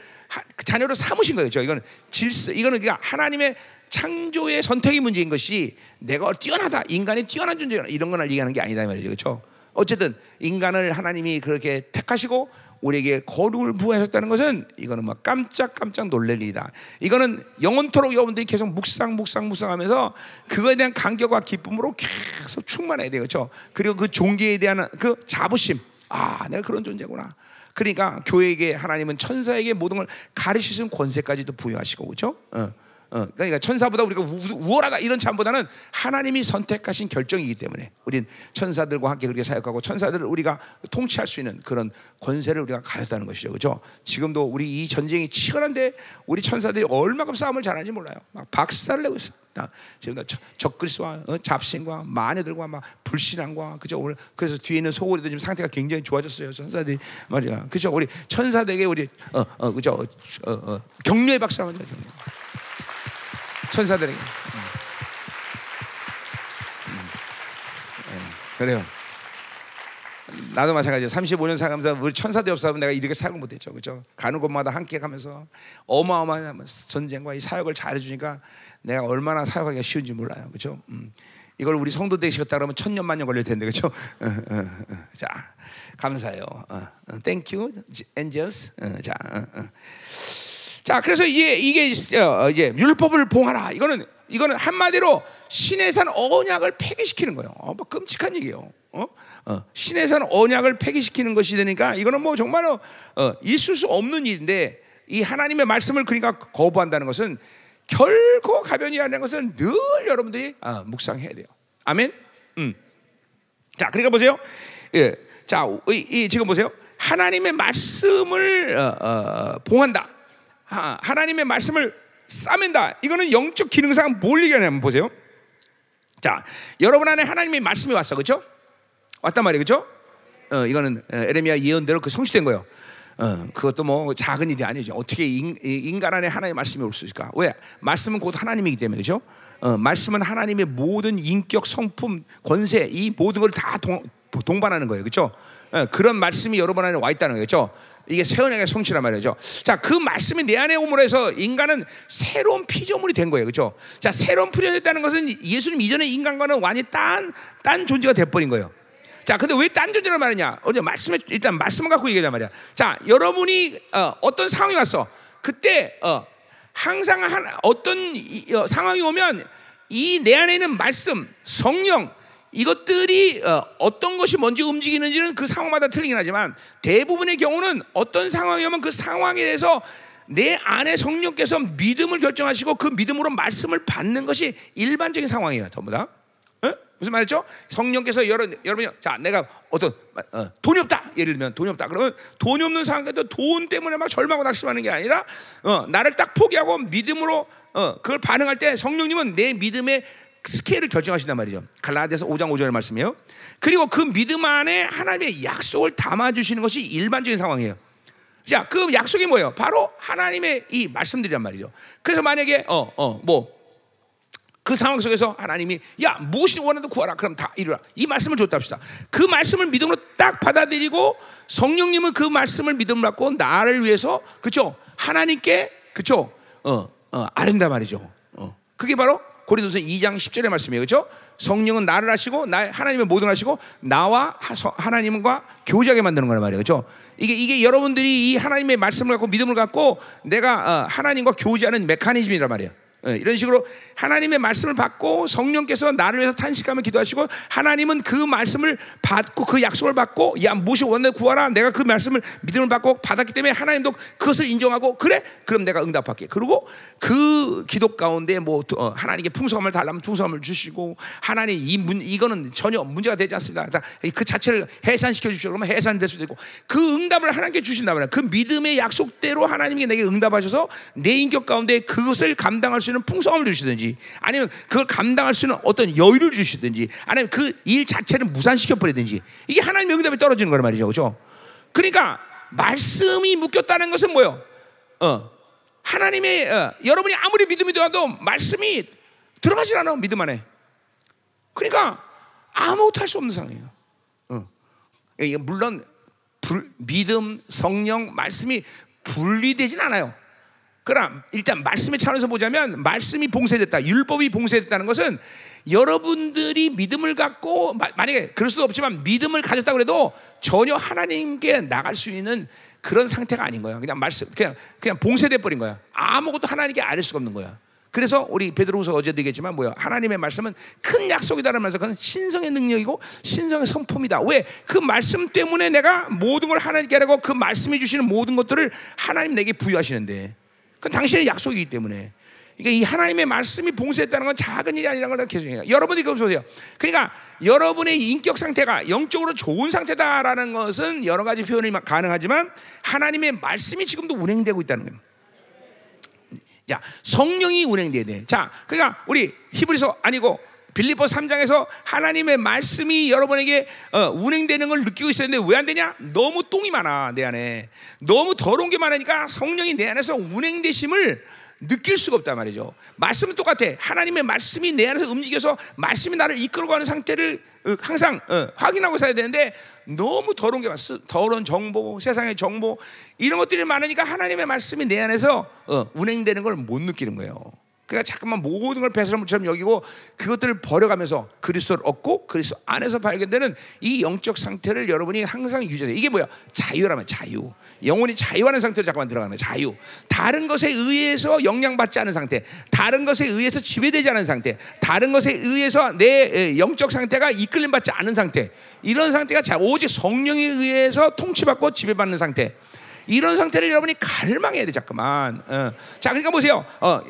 자녀로 삼으신 거예요. 그렇죠? 이거는 질서, 이거는 그냥 하나님의 창조의 선택의 문제인 것이 내가 뛰어나다, 인간이 뛰어난 존재 이런 걸 얘기하는 게 아니다 말이죠, 그렇죠? 어쨌든 인간을 하나님이 그렇게 택하시고 우리에게 거룩을 부여하셨다는 것은 이거는 막 깜짝깜짝 놀랄 일이다. 이거는 영원토록 여러분들이 계속 묵상 묵상 묵상하면서 그거에 대한 감격과 기쁨으로 계속 충만해야 돼요, 그렇죠? 그리고 그 종교에 대한 그 자부심, 아, 내가 그런 존재구나. 그러니까 교회에게 하나님은 천사에게 모든 걸 가르치는 권세까지도 부여하시고 그렇죠? 어. 어, 그러니까 천사보다 우리가 우, 월하다 이런 참보다는 하나님이 선택하신 결정이기 때문에 우린 천사들과 함께 그렇게 사역하고 천사들을 우리가 통치할 수 있는 그런 권세를 우리가 가졌다는 것이죠, 그렇죠? 지금도 우리 이 전쟁이 치열한데 우리 천사들이 얼마큼 싸움을 잘하는지 몰라요. 막 박살을 내고 있어요. 지금 적그리스와 어, 잡신과 마녀들과 막 불신앙과 그죠? 오늘 그래서 뒤에 있는 소고리도 지금 상태가 굉장히 좋아졌어요 천사들이. 말이야. 그죠? 우리 천사들에게 우리 어, 어 그죠? 어, 어, 격려의 박수 한번 줘 천사들에게. 네, 그래요 나도 마찬가지예요. 35년 살면서 우리 천사들 없으면 내가 이렇게 살고 못했죠. 그죠? 가는 곳마다 함께 가면서 어마어마한 전쟁과 이 사역을 잘해주니까 내가 얼마나 사역하기가 쉬운지 몰라요. 그죠? 음. 이걸 우리 성도 되시겠다 그러면 천년 만년 걸릴 텐데 그죠? 어, 어, 어. 자 감사해요. Thank you, angels. 자, 자 그래서 이게 이게 이제 율법을 봉하라. 이거는 이거는 한마디로 신의 산 언약을 폐기시키는 거예요. 어, 뭐 끔찍한 얘기예요. 어? 어, 신의 산 언약을 폐기시키는 것이 되니까 이거는 뭐 정말로 어, 있을 수 없는 일인데 이 하나님의 말씀을 그러니까 거부한다는 것은 결코 가변이 아닌 것은 늘 여러분들이 어, 묵상해야 돼요. 아멘. 음. 자, 그러니까 보세요. 예. 자, 이, 이, 지금 보세요. 하나님의 말씀을 어, 어, 봉한다. 하, 하나님의 말씀을 싸맨다. 이거는 영적 기능상 뭘 얘기하냐면 보세요. 자, 여러분 안에 하나님의 말씀이 왔어, 그렇죠? 왔단 말이에요, 그렇죠? 어, 이거는 에레미야 예언대로 그 성취된 거예요. 어, 그것도 뭐 작은 일이 아니죠. 어떻게 인, 인간 안에 하나님의 말씀이 올 수 있을까? 왜? 말씀은 곧 하나님이기 때문에 그죠? 어, 말씀은 하나님의 모든 인격, 성품, 권세 이 모든 걸 다 동반하는 거예요, 그렇죠? 어, 그런 말씀이 여러분 안에 와 있다는 거죠. 이게 새언약의 성취란 말이죠. 자, 그 말씀이 내 안에 오므로 해서 인간은 새로운 피조물이 된 거예요. 그렇죠? 자, 새로운 피조물이 됐다는 것은 예수님 이전의 인간과는 완전히 딴, 딴 존재가 돼버린 거예요. 자, 근데 왜 딴 존재를 말하냐? 어제 말씀에 일단 말씀을 갖고 얘기하자 말이야. 자, 여러분이 어, 떤 상황이 왔어. 그때 어, 항상 한, 어떤 이, 어, 상황이 오면 이 내 안에 있는 말씀, 성령 이것들이 어, 떤 것이 먼저 움직이는지는 그 상황마다 틀리긴 하지만 대부분의 경우는 어떤 상황이 오면 그 상황에 대해서 내 안에 성령께서 믿음을 결정하시고 그 믿음으로 말씀을 받는 것이 일반적인 상황이에요. 전부 다. 무슨 말이죠? 성령께서 여러분, 여러분이 자 내가 어떤 어, 돈이 없다 예를 들면 돈이 없다 그러면 돈이 없는 상황에도 돈 때문에 막 절망하고 낙심하는 게 아니라 어, 나를 딱 포기하고 믿음으로 어, 그걸 반응할 때 성령님은 내 믿음의 스케일을 결정하신단 말이죠. 갈라디아서 5장 5절의 말씀이에요. 그리고 그 믿음 안에 하나님의 약속을 담아 주시는 것이 일반적인 상황이에요. 자, 그 약속이 뭐예요? 바로 하나님의 이 말씀들이란 말이죠. 그래서 만약에 어, 어, 뭐 그 상황 속에서 하나님이 야 무엇이 원하도 구하라 그럼 다 이루라 이 말씀을 줬다 합시다 그 말씀을 믿음으로 딱 받아들이고 성령님은 그 말씀을 믿음으로 받고 나를 위해서 그쵸 하나님께 그쵸 어, 어 아른다 말이죠 어. 그게 바로 고린도서 2장 10절의 말씀이에요. 그렇죠? 성령은 나를 하시고 나 하나님의 모든 하시고 나와 하나님과 교제하게 만드는 거란 말이에요. 그렇죠? 이게 이게 여러분들이 이 하나님의 말씀을 갖고 믿음을 갖고 내가 어, 하나님과 교제하는 메커니즘이란 말이에요. 예, 이런 식으로 하나님의 말씀을 받고 성령께서 나를 위해서 탄식하며 기도하시고 하나님은 그 말씀을 받고 그 약속을 받고 야 무엇이 원해 구하라. 내가 그 말씀을 믿음을 받고 받았기 때문에 하나님도 그것을 인정하고 그래? 그럼 내가 응답할게. 그리고 그 기도 가운데 뭐 어, 하나님께 풍성함을 달라면 풍성함을 주시고 하나님 이 문 이거는 전혀 문제가 되지 않습니다. 그 자체를 해산시켜 주시고 그러면 해산될 수도 있고 그 응답을 하나님께 주신다면 그 믿음의 약속대로 하나님이 내게 응답하셔서 내 인격 가운데 그것을 감당할 수 있는 풍성함을 주시든지 아니면 그걸 감당할 수 있는 어떤 여유를 주시든지 아니면 그 일 자체를 무산시켜 버리든지 이게 하나님의 응답이 떨어지는 거란 말이죠. 그죠? 그러니까 말씀이 묶였다는 것은 뭐요? 어. 하나님의 어, 여러분이 아무리 믿음이 들어도 말씀이 들어가질 않아 믿음 안에. 그러니까 아무것도 할 수 없는 상황이에요. 어. 물론 불, 믿음, 성령, 말씀이 분리되진 않아요. 그러나 일단 말씀의 차원에서 보자면 말씀이 봉쇄됐다. 율법이 봉쇄됐다는 것은 여러분들이 믿음을 갖고 만약에 그럴 수도 없지만 믿음을 가졌다 그래도 전혀 하나님께 나갈 수 있는 그런 상태가 아닌 거야. 그냥 말씀 그냥 그냥 봉쇄돼 버린 거야. 아무것도 하나님께 알 수가 없는 거야. 그래서 우리 베드로후서 어제도 얘기했지만 뭐야? 하나님의 말씀은 큰 약속이다라는 말에서 그건 신성의 능력이고 신성의 성품이다. 왜? 그 말씀 때문에 내가 모든 걸 하나님께 하라고 그 말씀해 주시는 모든 것들을 하나님 내게 부여하시는데 그건 당신의 약속이기 때문에. 그러니까 이 하나님의 말씀이 봉쇄했다는 건 작은 일이 아니라는 걸 계속 해요. 여러분이 그거 보세요. 그러니까 여러분의 인격 상태가 영적으로 좋은 상태다라는 것은 여러 가지 표현이 가능하지만 하나님의 말씀이 지금도 운행되고 있다는 거예요. 자, 성령이 운행돼야 돼. 자, 그러니까 우리 히브리서 아니고 빌리포 3장에서 하나님의 말씀이 여러분에게 어, 운행되는 걸 느끼고 있었는데 왜 안 되냐? 너무 똥이 많아 내 안에 너무 더러운 게 많으니까 성령이 내 안에서 운행되심을 느낄 수가 없단 말이죠. 말씀은 똑같아. 하나님의 말씀이 내 안에서 움직여서 말씀이 나를 이끌어가는 상태를 어, 항상 어, 확인하고 살아야 되는데 너무 더러운 게 많아. 더러운 정보, 세상의 정보 이런 것들이 많으니까 하나님의 말씀이 내 안에서 어, 운행되는 걸 못 느끼는 거예요. 그러니까 잠깐만 모든 걸 배설물처럼 여기고 그것들을 버려가면서 그리스도를 얻고 그리스도 안에서 발견되는 이 영적 상태를 여러분이 항상 유지해. 이게 뭐야? 자유라면 자유. 영혼이 자유하는 상태로 잠깐만 들어가는 자유. 다른 것에 의해서 영향받지 않은 상태, 다른 것에 의해서 지배되지 않은 상태, 다른 것에 의해서 내 영적 상태가 이끌림 받지 않은 상태. 이런 상태가 오직 성령에 의해서 통치받고 지배받는 상태. 이런 상태를 여러분이 갈망해야 돼 잠깐만. 어. 자, 그러니까 보세요. 어,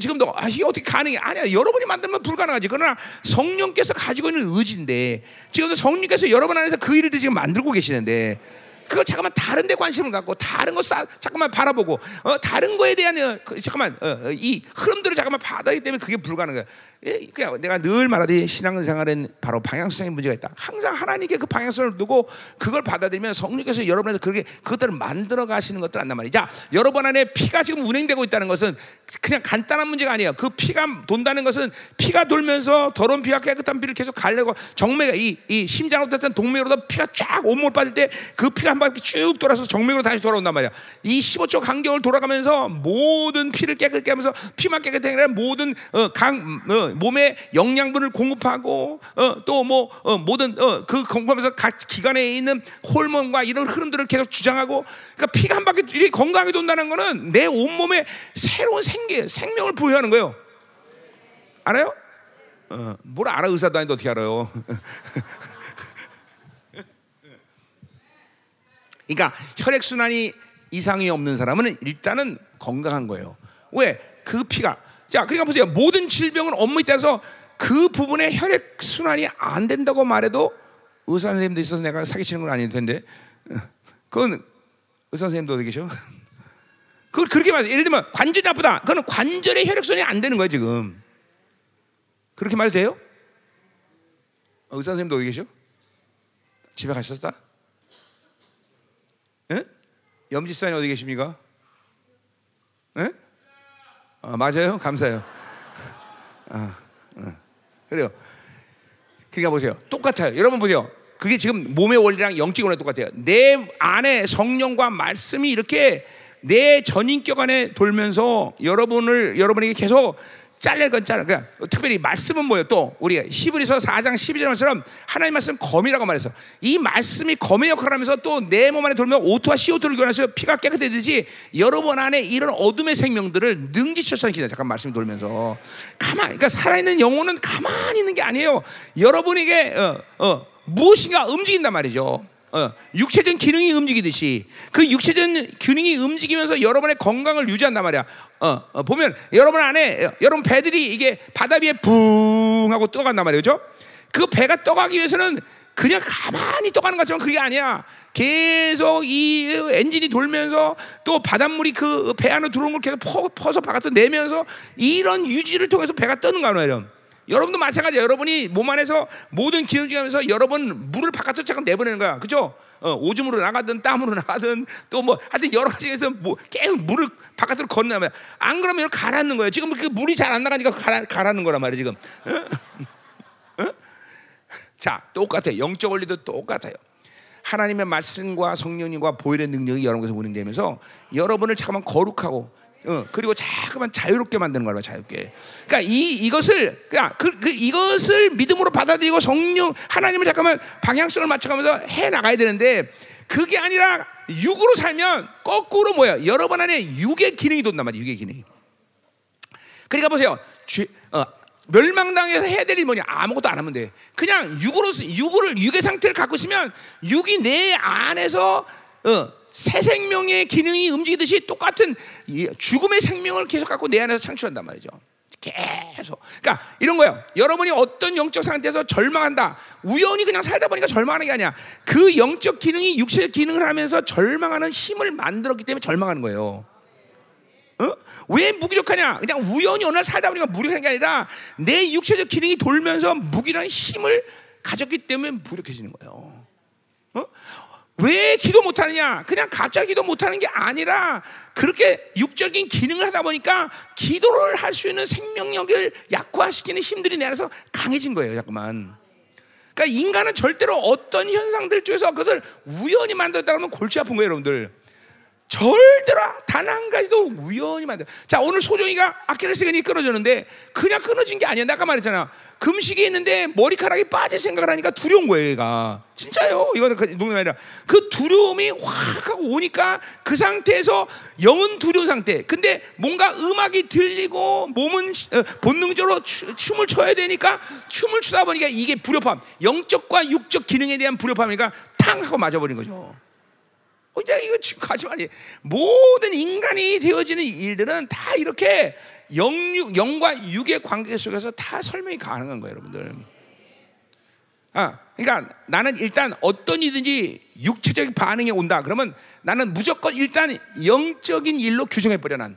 지금도 아, 이게 어떻게 가능해? 아니야. 여러분이 만들면 불가능하지. 그러나 성령께서 가지고 있는 의지인데 지금도 성령께서 여러분 안에서 그 일을 지금 만들고 계시는데 그걸 잠깐만 다른 데 관심을 갖고 다른 거 싹, 잠깐만 바라보고 어, 다른 거에 대한 어, 그, 잠깐만 어, 어, 이 흐름들을 잠깐만 받아야 때문에 그게 불가능해. 예, 그냥 내가 늘 말하듯이 신앙생활은 바로 방향성의 문제가 있다. 항상 하나님께 그 방향성을 두고 그걸 받아들이면 성령께서 여러분에서 그렇게 그것들을 만들어 가시는 것들 안단 말이야. 자, 여러분 안에 피가 지금 운행되고 있다는 것은 그냥 간단한 문제가 아니에요. 그 피가 돈다는 것은 피가 돌면서 더러운 피와 깨끗한 피를 계속 가려고 정맥 이, 이 심장으로 던 동맥으로 피가 쫙 온몸을 빠질 때 그 피가 한 바퀴 쭉 돌아서 정맥으로 다시 돌아온단 말이야. 이 15초 간격을 돌아가면서 모든 피를 깨끗게 하면서 피만 깨끗하게 아니라 모든 어, 강 어, 몸에 영양분을 공급하고 어, 또뭐 어, 모든 어, 그 공급하면서 각 기관에 있는 호르몬과 이런 흐름들을 계속 주장하고 그러니까 피가 한 바퀴 이렇게 건강하게 돈다는 거는 내 온몸에 새로운 생계, 생명을 부여하는 거예요. 알아요? 어, 뭘 알아 의사도 아닌데 어떻게 알아요? 그러니까 혈액 순환이 이상이 없는 사람은 일단은 건강한 거예요. 왜? 그 피가 자, 그러니까 보세요. 모든 질병은 업무에 따라서 그 부분에 혈액 순환이 안 된다고 말해도 의사 선생님도 있어서 내가 사기치는 건 아닐 텐데. 그건 의사 선생님도 어디 계셔? 그걸 그렇게 말해. 예를 들면 관절이 나쁘다. 그거는 관절의 혈액 순환이 안 되는 거예요 지금. 그렇게 말해도 돼요? 어, 의사 선생님도 어디 계셔? 집에 가셨다? 예? 염지사님 어디 계십니까? 예? 아, 맞아요. 감사해요. 아, 아. 그래요. 그러니까 보세요. 똑같아요. 여러분 보세요. 그게 지금 몸의 원리랑 영적 원리 똑같아요. 내 안에 성령과 말씀이 이렇게 내 전인격 안에 돌면서 여러분을 여러분에게 계속 잘릴 건 잘라. 그러니까 특별히 말씀은 뭐예요? 또 우리가 히브리서 4장 12절처럼 하나님 말씀 검이라고 말했어. 이 말씀이 검의 역할을 하면서 또 내 몸 안에 돌면 오토와 CO2를 교환해서 피가 깨끗해지듯이 여러분 안에 이런 어둠의 생명들을 능지처럼 기다. 잠깐 말씀이 돌면서 가만. 그러니까 살아있는 영혼은 가만히 있는 게 아니에요. 여러분에게 어, 어, 무엇인가 움직인단 말이죠. 어, 육체적 기능이 움직이듯이 그 육체적 기능이 움직이면서 여러분의 건강을 유지한단 말이야. 어, 어, 보면 여러분 안에 여러분 배들이 이게 바다 위에 붕 하고 떠간단 말이죠. 그 배가 떠가기 위해서는 그냥 가만히 떠가는 것처럼 그게 아니야. 계속 이 엔진이 돌면서 또 바닷물이 그 배 안으로 들어온 걸 계속 퍼, 퍼서 바깥으로 내면서 이런 유지를 통해서 배가 떠는 거예요. 여러분도 마찬가지야. 여러분이 몸 안에서 모든 기능 중하면서 여러분 물을 바깥으로 잠깐 내보내는 거야. 그죠? 어, 오줌으로 나가든 땀으로 나가든 또 뭐 하여튼 여러 가지에서 뭐 계속 물을 바깥으로 건너면 안 그러면 가라앉는 거예요. 지금 그 물이 잘 안 나가니까 가라, 가라앉는 거란 말이에요. 지금. 자, 똑같아요. 영적 원리도 똑같아요. 하나님의 말씀과 성령님과 보혈의 능력이 여러분께서 운행되면서 여러분을 잠깐만 거룩하고 어, 그리고 자꾸만 자유롭게 만드는 거야, 자유롭게. 그러니까 이 이것을 그냥 그, 그 이것을 믿음으로 받아들이고 성령 하나님을 잠깐만 방향성을 맞춰가면서 해 나가야 되는데 그게 아니라 육으로 살면 거꾸로 뭐야? 여러분 안에 육의 기능이 돈단 말이야, 육의 기능이. 그러니까 보세요, 죄, 어, 멸망당해서 해야 될 일이 뭐냐? 아무것도 안 하면 돼. 그냥 육으로 육을 육의 상태를 갖고 있으면 육이 내 안에서 어, 새 생명의 기능이 움직이듯이 똑같은 죽음의 생명을 계속 갖고 내 안에서 창출한단 말이죠. 계속. 그러니까 이런 거예요. 여러분이 어떤 영적 상태에서 절망한다. 우연히 그냥 살다 보니까 절망하는 게 아니야. 그 영적 기능이 육체적 기능을 하면서 절망하는 힘을 만들었기 때문에 절망하는 거예요. 어? 왜 무기력하냐? 그냥 우연히 어느 날 살다 보니까 무력한 게 아니라 내 육체적 기능이 돌면서 무기력한 힘을 가졌기 때문에 무력해지는 거예요. 어? 왜 기도 못하느냐? 그냥 갑자기 기도 못하는 게 아니라 그렇게 육적인 기능을 하다 보니까 기도를 할 수 있는 생명력을 약화시키는 힘들이 내 안에서 강해진 거예요, 잠깐만. 그러니까 인간은 절대로 어떤 현상들 중에서 그것을 우연히 만들었다 그러면 골치 아픈 거예요, 여러분들. 절대로 단 한 가지도 우연히 만들. 자 오늘 소정이가 아킬레스건이 끊어졌는데 그냥 끊어진 게 아니야. 내가 말했잖아. 금식이 있는데 머리카락이 빠질 생각을 하니까 두려운 거예요, 얘가. 진짜요. 이거는 그 농담이 아니라 그 두려움이 확 하고 오니까 그 상태에서 영은 두려운 상태. 근데 뭔가 음악이 들리고 몸은 어, 본능적으로 춤을 춰야 되니까 춤을 추다 보니까 이게 불협함. 영적과 육적 기능에 대한 불협함이니까 탕 하고 맞아버린 거죠. 그냥 이거 지금 가지 말이 모든 인간이 되어지는 일들은 다 이렇게 영육 영과 육의 관계 속에서 다 설명이 가능한 거예요, 여러분들. 아, 그러니까 나는 일단 어떤 이든지 육체적인 반응이 온다. 그러면 나는 무조건 일단 영적인 일로 규정해 버려 난.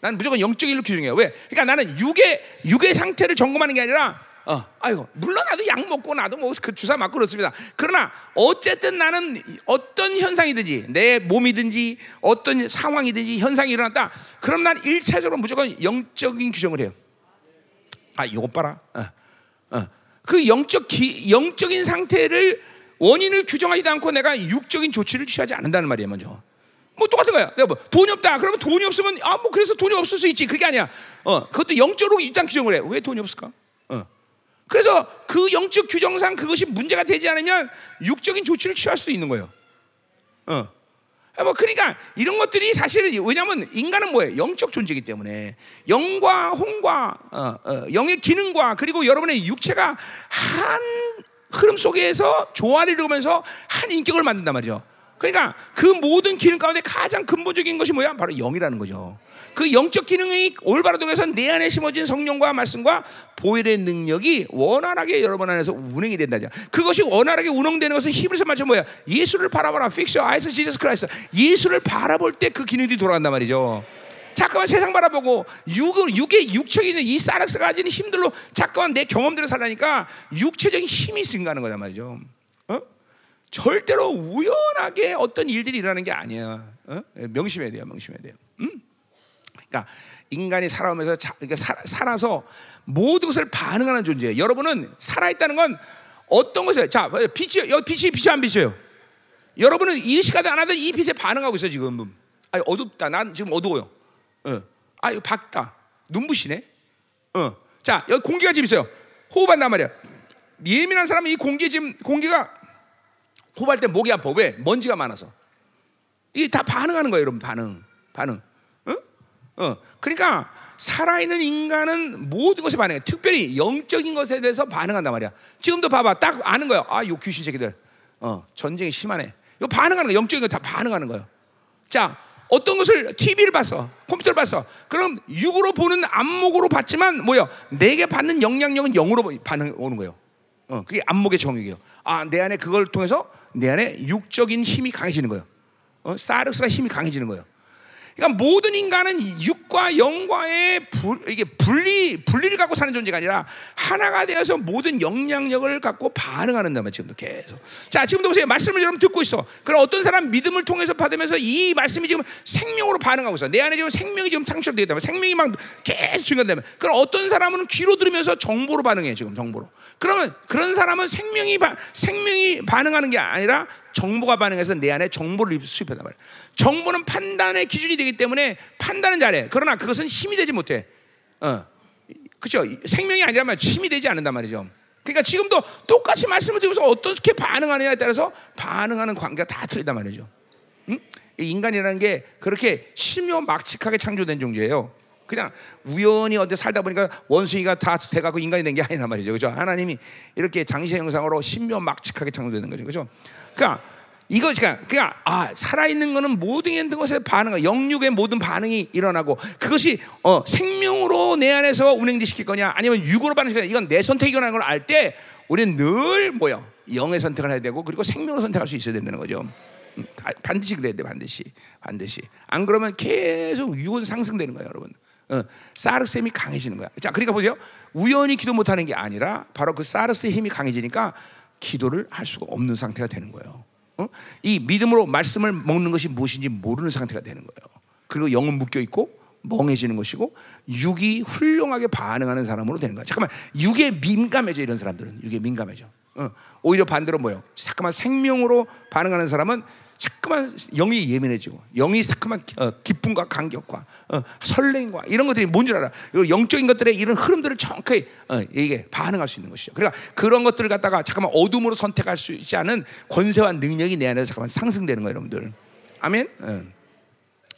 난 무조건 영적인 일로 규정해요. 왜? 그러니까 나는 육의 육의 상태를 점검하는 게 아니라 어, 아이고, 물론 나도 약 먹고 나도 뭐 그 주사 맞고 그렇습니다. 그러나 어쨌든 나는 어떤 현상이든지 내 몸이든지 어떤 상황이든지 현상이 일어났다. 그럼 난 일차적으로 무조건 영적인 규정을 해요. 아, 이것 봐라. 어, 어. 그 영적 기, 영적인 상태를 원인을 규정하지도 않고 내가 육적인 조치를 취하지 않는다는 말이에요, 먼저. 뭐 똑같은 거야. 내가 뭐 돈이 없다. 그러면 돈이 없으면 아 뭐 그래서 돈이 없을 수 있지. 그게 아니야. 어, 그것도 영적으로 일단 규정을 해. 왜 돈이 없을까? 어. 그래서 그 영적 규정상 그것이 문제가 되지 않으면 육적인 조치를 취할 수 있는 거예요. 어. 뭐 그러니까 이런 것들이 사실은 왜냐하면 인간은 뭐예요? 영적 존재이기 때문에 영과 혼과 어, 어, 영의 기능과 그리고 여러분의 육체가 한 흐름 속에서 조화를 이루면서 한 인격을 만든단 말이죠. 그러니까 그 모든 기능 가운데 가장 근본적인 것이 뭐야? 바로 영이라는 거죠. 그 영적 기능이 올바로 통해서 내 안에 심어진 성령과 말씀과 보혈의 능력이 원활하게 여러분 안에서 운행이 된다죠. 그것이 원활하게 운영되는 것은 히브리서 말처 뭐야? 예수를 바라봐라. Fix your eyes on Jesus Christ. 예수를 바라볼 때 그 기능이 돌아간단 말이죠. 잠깐만 세상 바라보고 육, 육의 육적인 이 사락스가 가지는 힘들로 잠깐만 내 경험대로 살라니까 육체적인 힘이 생가는 거단 말이죠. 어? 절대로 우연하게 어떤 일들이 일어나는 게 아니야. 어? 명심해야 돼요. 명심해야 돼요. 음? 그러니까 인간이 살아오면서 자, 그러니까 사, 살아서 모든 것을 반응하는 존재예요. 여러분은 살아있다는 건 어떤 것을 자 빛이 여기 빛이 빛이 안 비쳐요. 여러분은 이 시간에 안 하던 이 빛에 반응하고 있어 지금. 아 어둡다. 난 지금 어두워요. 어. 아 이거 밝다. 눈부시네. 어. 자 여기 공기가 지금 있어요. 호흡한단 말이야. 예민한 사람은 이 공기 지금 공기가 호흡할 때 목이 아파. 왜? 먼지가 많아서. 이게 다 반응하는 거예요, 여러분. 반응, 반응. 어? 어. 그러니까 살아있는 인간은 모든 것에 반응해. 특별히 영적인 것에 대해서 반응한단 말이야. 지금도 봐봐, 딱 아는 거야. 아, 요 귀신 새끼들. 어, 전쟁이 심하네. 이거 반응하는 거, 영적인 거 다 반응하는 거예요. 자, 어떤 것을 TV를 봤어, 컴퓨터를 봤어. 그럼 육으로 보는 안목으로 봤지만 뭐야? 내게 받는 영향력은 영으로 반응 오는 거예요. 어, 그게 안목의 정욕이에요. 아, 내 안에 그걸 통해서 내 안에 육적인 힘이 강해지는 거예요. 어, 사르스가 힘이 강해지는 거예요. 그러니까 모든 인간은 육과 영과의 부, 이게 분리 분리를 갖고 사는 존재가 아니라 하나가 되어서 모든 영향력을 갖고 반응하는다 말 지금도 계속. 자 지금도 보세요 말씀을 여러분 듣고 있어. 그럼 어떤 사람 믿음을 통해서 받으면서 이 말씀이 지금 생명으로 반응하고 있어. 내 안에 지금 생명이 지금 창출되겠다면 생명이 막 계속 증가되면. 그럼 어떤 사람은 귀로 들으면서 정보로 반응해 지금 정보로. 그러면 그런 사람은 생명이 바, 생명이 반응하는 게 아니라 정보가 반응해서 내 안에 정보를 수입한단 말이야. 정보는 판단의 기준이 되기 때문에 판단은 잘해. 그러나 그것은 힘이 되지 못해. 어. 그죠? 생명이 아니라면 힘이 되지 않는단 말이죠. 그러니까 지금도 똑같이 말씀을 드리면서 어떻게 반응하느냐에 따라서 반응하는 관계가 다 틀리단 말이죠. 응? 인간이라는 게 그렇게 심요 막측하게 창조된 존재예요. 그냥 우연히 어디 살다 보니까 원숭이가 다 돼가고 인간이 된 게 아니란 말이죠. 그죠? 하나님이 이렇게 장시의 형상으로 신묘막측하게 창조되는 거죠. 그죠? 그러니까 이거 그러니까, 그러니까 아 살아있는 거는 모든 것에 반응, 영육의 모든 반응이 일어나고 그것이 어, 생명으로 내 안에서 운행시킬 거냐 아니면 육으로 반응시킬 거냐 이건 내 선택이라는 걸 알 때 우리는 늘 뭐요 영의 선택을 해야 되고 그리고 생명으로 선택할 수 있어야 된다는 거죠. 음, 반드시 그래야 돼 반드시 반드시 안 그러면 계속 육은 상승되는 거예요 여러분. 어, 사르스의 힘이 강해지는 거야. 자, 그러니까 보세요. 우연히 기도 못하는 게 아니라 바로 그 사르스의 힘이 강해지니까 기도를 할 수가 없는 상태가 되는 거예요. 어? 이 믿음으로 말씀을 먹는 것이 무엇인지 모르는 상태가 되는 거예요. 그리고 영은 묶여 있고 멍해지는 것이고 육이 훌륭하게 반응하는 사람으로 되는 거야. 잠깐만 육에 민감해져 이런 사람들은 육에 민감해져. 어. 오히려 반대로 뭐요? 잠깐만 생명으로 반응하는 사람은 자꾸만 영이 예민해지고 영이 자꾸만 어, 기쁨과 감격과 어, 설렘과 이런 것들이 뭔 줄 알아? 영적인 것들의 이런 흐름들을 정확히 어, 이게 반응할 수 있는 것이죠. 그러니까 그런 것들을 갖다가 잠깐만 어둠으로 선택할 수 있지 않은 권세와 능력이 내 안에서 잠깐만 상승되는 거예요, 여러분들. 아멘. 어.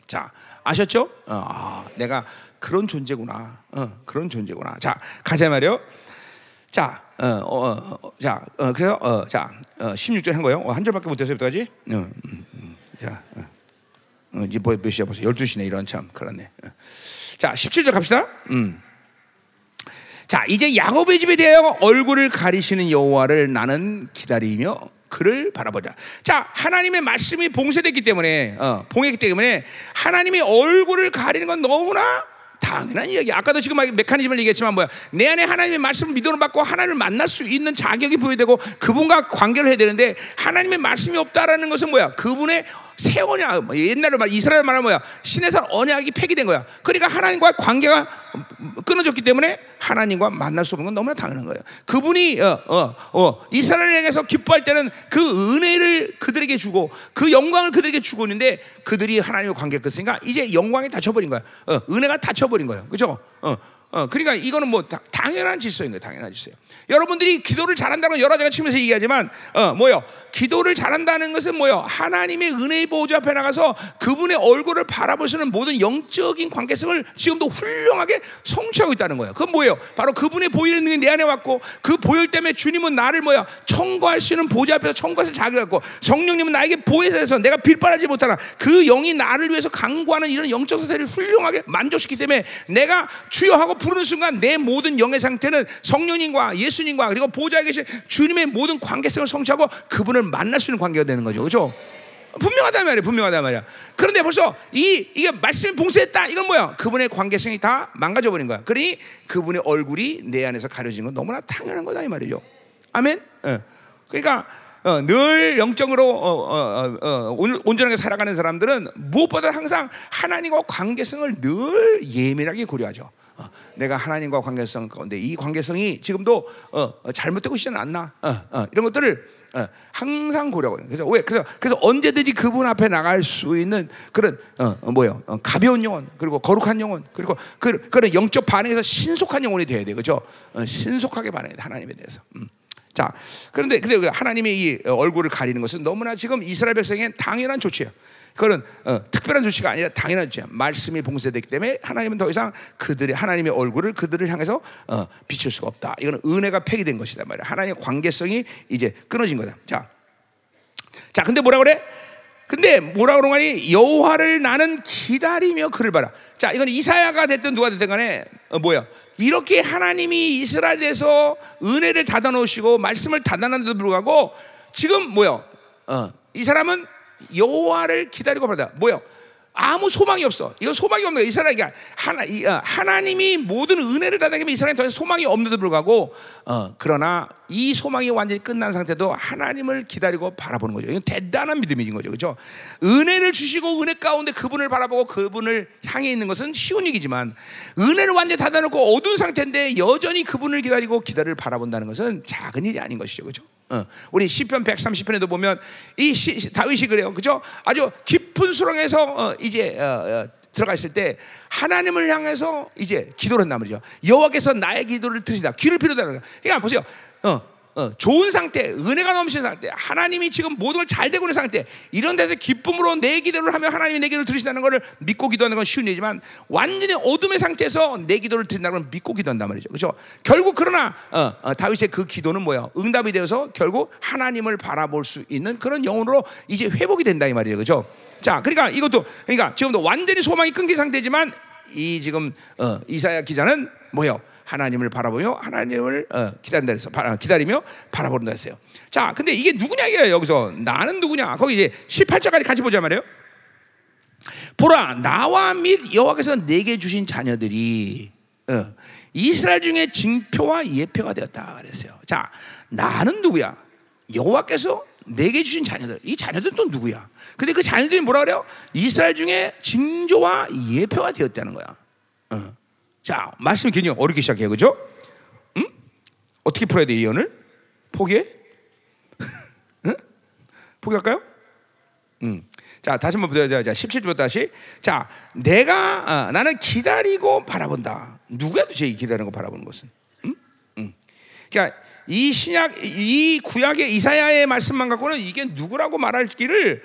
자 아셨죠? 어, 아, 내가 그런 존재구나. 어, 그런 존재구나. 자 가자 말이요. 자, 어, 어, 어, 자, 어, 그래서 어, 자, 어, 16절 한 거예요. 어, 한 절밖에 못 했어요, 여기까지. 어, 음, 음, 자, 어, 어, 이제 뭐, 몇 시야 벌써 12시네 이런 참 그렇네. 어. 자, 17절 갑시다. 음. 자, 이제 야곱의 집에 대하여 얼굴을 가리시는 여호와를 나는 기다리며 그를 바라보자. 자, 하나님의 말씀이 봉쇄됐기 때문에, 어, 봉했기 때문에 하나님의 얼굴을 가리는 건 너무나 당연한 이야기. 아까도 지금 메커니즘을 얘기했지만 뭐야? 내 안에 하나님의 말씀을 믿음을 받고 하나님을 만날 수 있는 자격이 보여야 되고 그분과 관계를 해야 되는데 하나님의 말씀이 없다라는 것은 뭐야? 그분의 새 언약, 뭐 옛날에 말 이스라엘 말하면 뭐야? 신에서 언약이 폐기된 거야. 그러니까 하나님과 관계가 끊어졌기 때문에 하나님과 만날 수 없는 건 너무나 당연한 거예요. 그분이 어, 어, 어, 이스라엘에서 기뻐할 때는 그 은혜를 그들에게 주고 그 영광을 그들에게 주고 있는데 그들이 하나님과 관계를 끊으니까 이제 영광이 닫혀버린 거야. 어, 은혜가 닫혀버린 거예요. 그죠? 어, 어, 그러니까 이거는 뭐 다, 당연한 질서인 거예요. 당연한 질서예요. 여러분들이 기도를 잘한다는 건 여러 가지 측면에서 얘기하지만 어, 뭐요? 기도를 잘한다는 것은 뭐요? 하나님의 은혜의 보호자 앞에 나가서 그분의 얼굴을 있는 모든 영적인 관계성을 지금도 훌륭하게 성취하고 있다는 거예요. 그건 뭐예요? 바로 그분의 보이는 능력이 내 안에 왔고 그 보혈 때문에 주님은 나를 뭐야? 청구할 수 있는 보좌 앞에서 청구해서 자기가 갖고 성령님은 나에게 보혜해서 내가 빌바라지 못하나 그 영이 나를 위해서 강구하는 이런 영적 상태를 훌륭하게 만족시키기 때문에 내가 주여 하고 부르는 순간 내 모든 영의 상태는 성령님과 예수님과 그리고 보좌에 계신 주님의 모든 관계성을 성취하고 그분을 만날 수 있는 관계가 되는 거죠. 그렇죠? 분명하단 말이야, 분명하단 말이야. 그런데 벌써 이 이게 말씀이 봉쇄했다. 이건 뭐야? 그분의 관계성이 다 망가져 버린 거야. 그러니 그분의 얼굴이 내 안에서 가려진 건 너무나 당연한 거다 이 말이죠. 아멘. 어. 그러니까 어, 늘 영적으로 어, 어, 어, 어, 온- 온전하게 살아가는 사람들은 무엇보다 항상 하나님과 관계성을 늘 예민하게 고려하죠. 어, 내가 하나님과 관계성 가운데 이 관계성이 지금도 어, 어, 잘못되고 있지는 않나 이런 것들을 어, 항상 고려해요. 그래서 왜 그래서 그래서 언제든지 그분 앞에 나갈 수 있는 그런 어, 어, 뭐요 어, 가벼운 영혼 그리고 거룩한 영혼 그리고 그, 그런 영적 반응에서 신속한 영혼이 돼야 돼 그죠? 어, 신속하게 반응해야 돼 하나님에 대해서. 음. 자, 그런데 근데 그 하나님의 이 얼굴을 가리는 것은 너무나 지금 이스라엘 백성에겐 당연한 조치예요. 그거는 어, 특별한 조치가 아니라 당연한 조치야. 말씀이 봉쇄됐기 때문에 하나님은 더 이상 그들의 하나님의 얼굴을 그들을 향해서 어, 비칠 수가 없다. 이거는 은혜가 폐기된 것이다 말이야. 하나님의 관계성이 이제 끊어진 거다. 자, 자, 근데 뭐라 그래? 근데 뭐라 그런 거니? 여호와를 나는 기다리며 그를 봐라. 자, 이건 이사야가 됐든 누가 됐든 간에 어, 뭐야? 이렇게 하나님이 이스라엘에서 은혜를 닫아 놓으시고 말씀을 닫아 놨는데도 불구하고 지금 뭐야? 어, 이 사람은 여호와를 기다리고 봐라. 뭐야? 아무 소망이 없어. 이건 소망이 없는 거야. 이스라엘 그러니까 하나 이, 어, 하나님이 모든 은혜를 닫아내면 이스라엘에 더 이상 소망이 없는데도 불구하고 어, 그러나 이 소망이 완전히 끝난 상태도 하나님을 기다리고 바라보는 거죠. 이건 대단한 믿음인 거죠. 그렇죠? 은혜를 주시고 은혜 가운데 그분을 바라보고 그분을 향해 있는 것은 쉬운 얘기지만 은혜를 완전히 닫아놓고 어두운 상태인데 여전히 그분을 기다리고 기다를 바라본다는 것은 작은 일이 아닌 것이죠. 그렇죠? 어, 우리 시편 130편에도 보면 이 시, 다윗이 그래요. 그죠? 아주 깊은 수렁에서 어, 이제 어, 어, 들어가 있을 때 하나님을 향해서 이제 기도를 한단 말이죠. 여호와께서 나의 기도를 들으시다. 귀를 필요하다. 그러니까 보세요. 어, 어, 좋은 상태, 은혜가 넘치는 상태, 하나님이 지금 모든 걸 잘 되고 있는 상태, 이런 데서 기쁨으로 내 기도를 하면 하나님이 내 기도를 들으신다는 것을 믿고 기도하는 건 쉬운 일이지만 완전히 어둠의 상태에서 내 기도를 드린다는 걸 믿고 기도한단 말이죠. 그렇죠? 결국 그러나 어, 어, 다윗의 그 기도는 뭐야? 응답이 되어서 결국 하나님을 바라볼 수 있는 그런 영혼으로 이제 회복이 된다 이 말이에요. 그렇죠? 자, 그러니까 이것도 그러니까 지금도 완전히 소망이 끊긴 상태지만 이 지금 어, 이사야 기자는 뭐요? 하나님을 바라보며 하나님을 어, 기다린다 해서 바- 기다리며 바라본다 했어요. 자, 근데 이게 누구냐 이게 여기서 나는 누구냐? 거기 이제 18절까지 같이 보자 말이에요. 보라 나와 및 여호와께서 내게 주신 자녀들이 어, 이스라엘 중에 징표와 예표가 되었다 그랬어요. 자, 나는 누구야? 여호와께서 내게 주신 자녀들. 이 자녀들은 또 누구야? 근데 그 자녀들이 뭐라 그래요? 이스라엘 중에 징조와 예표가 되었다는 거야. 어. 자, 말씀이 굉장히 어렵게 시작해요. 그죠? 응? 어떻게 풀어야 돼, 이 예언을? 포기해? 응? 포기할까요? 음. 자, 다시 한번 보자. 자, 17절 다시. 자, 내가 아, 나는 기다리고 바라본다. 누구야 도대체 이 기다리는 거 바라보는 것은? 음? 음. 그러니까 이 신약 이 구약의 이사야의 말씀만 갖고는 이게 누구라고 말할 길을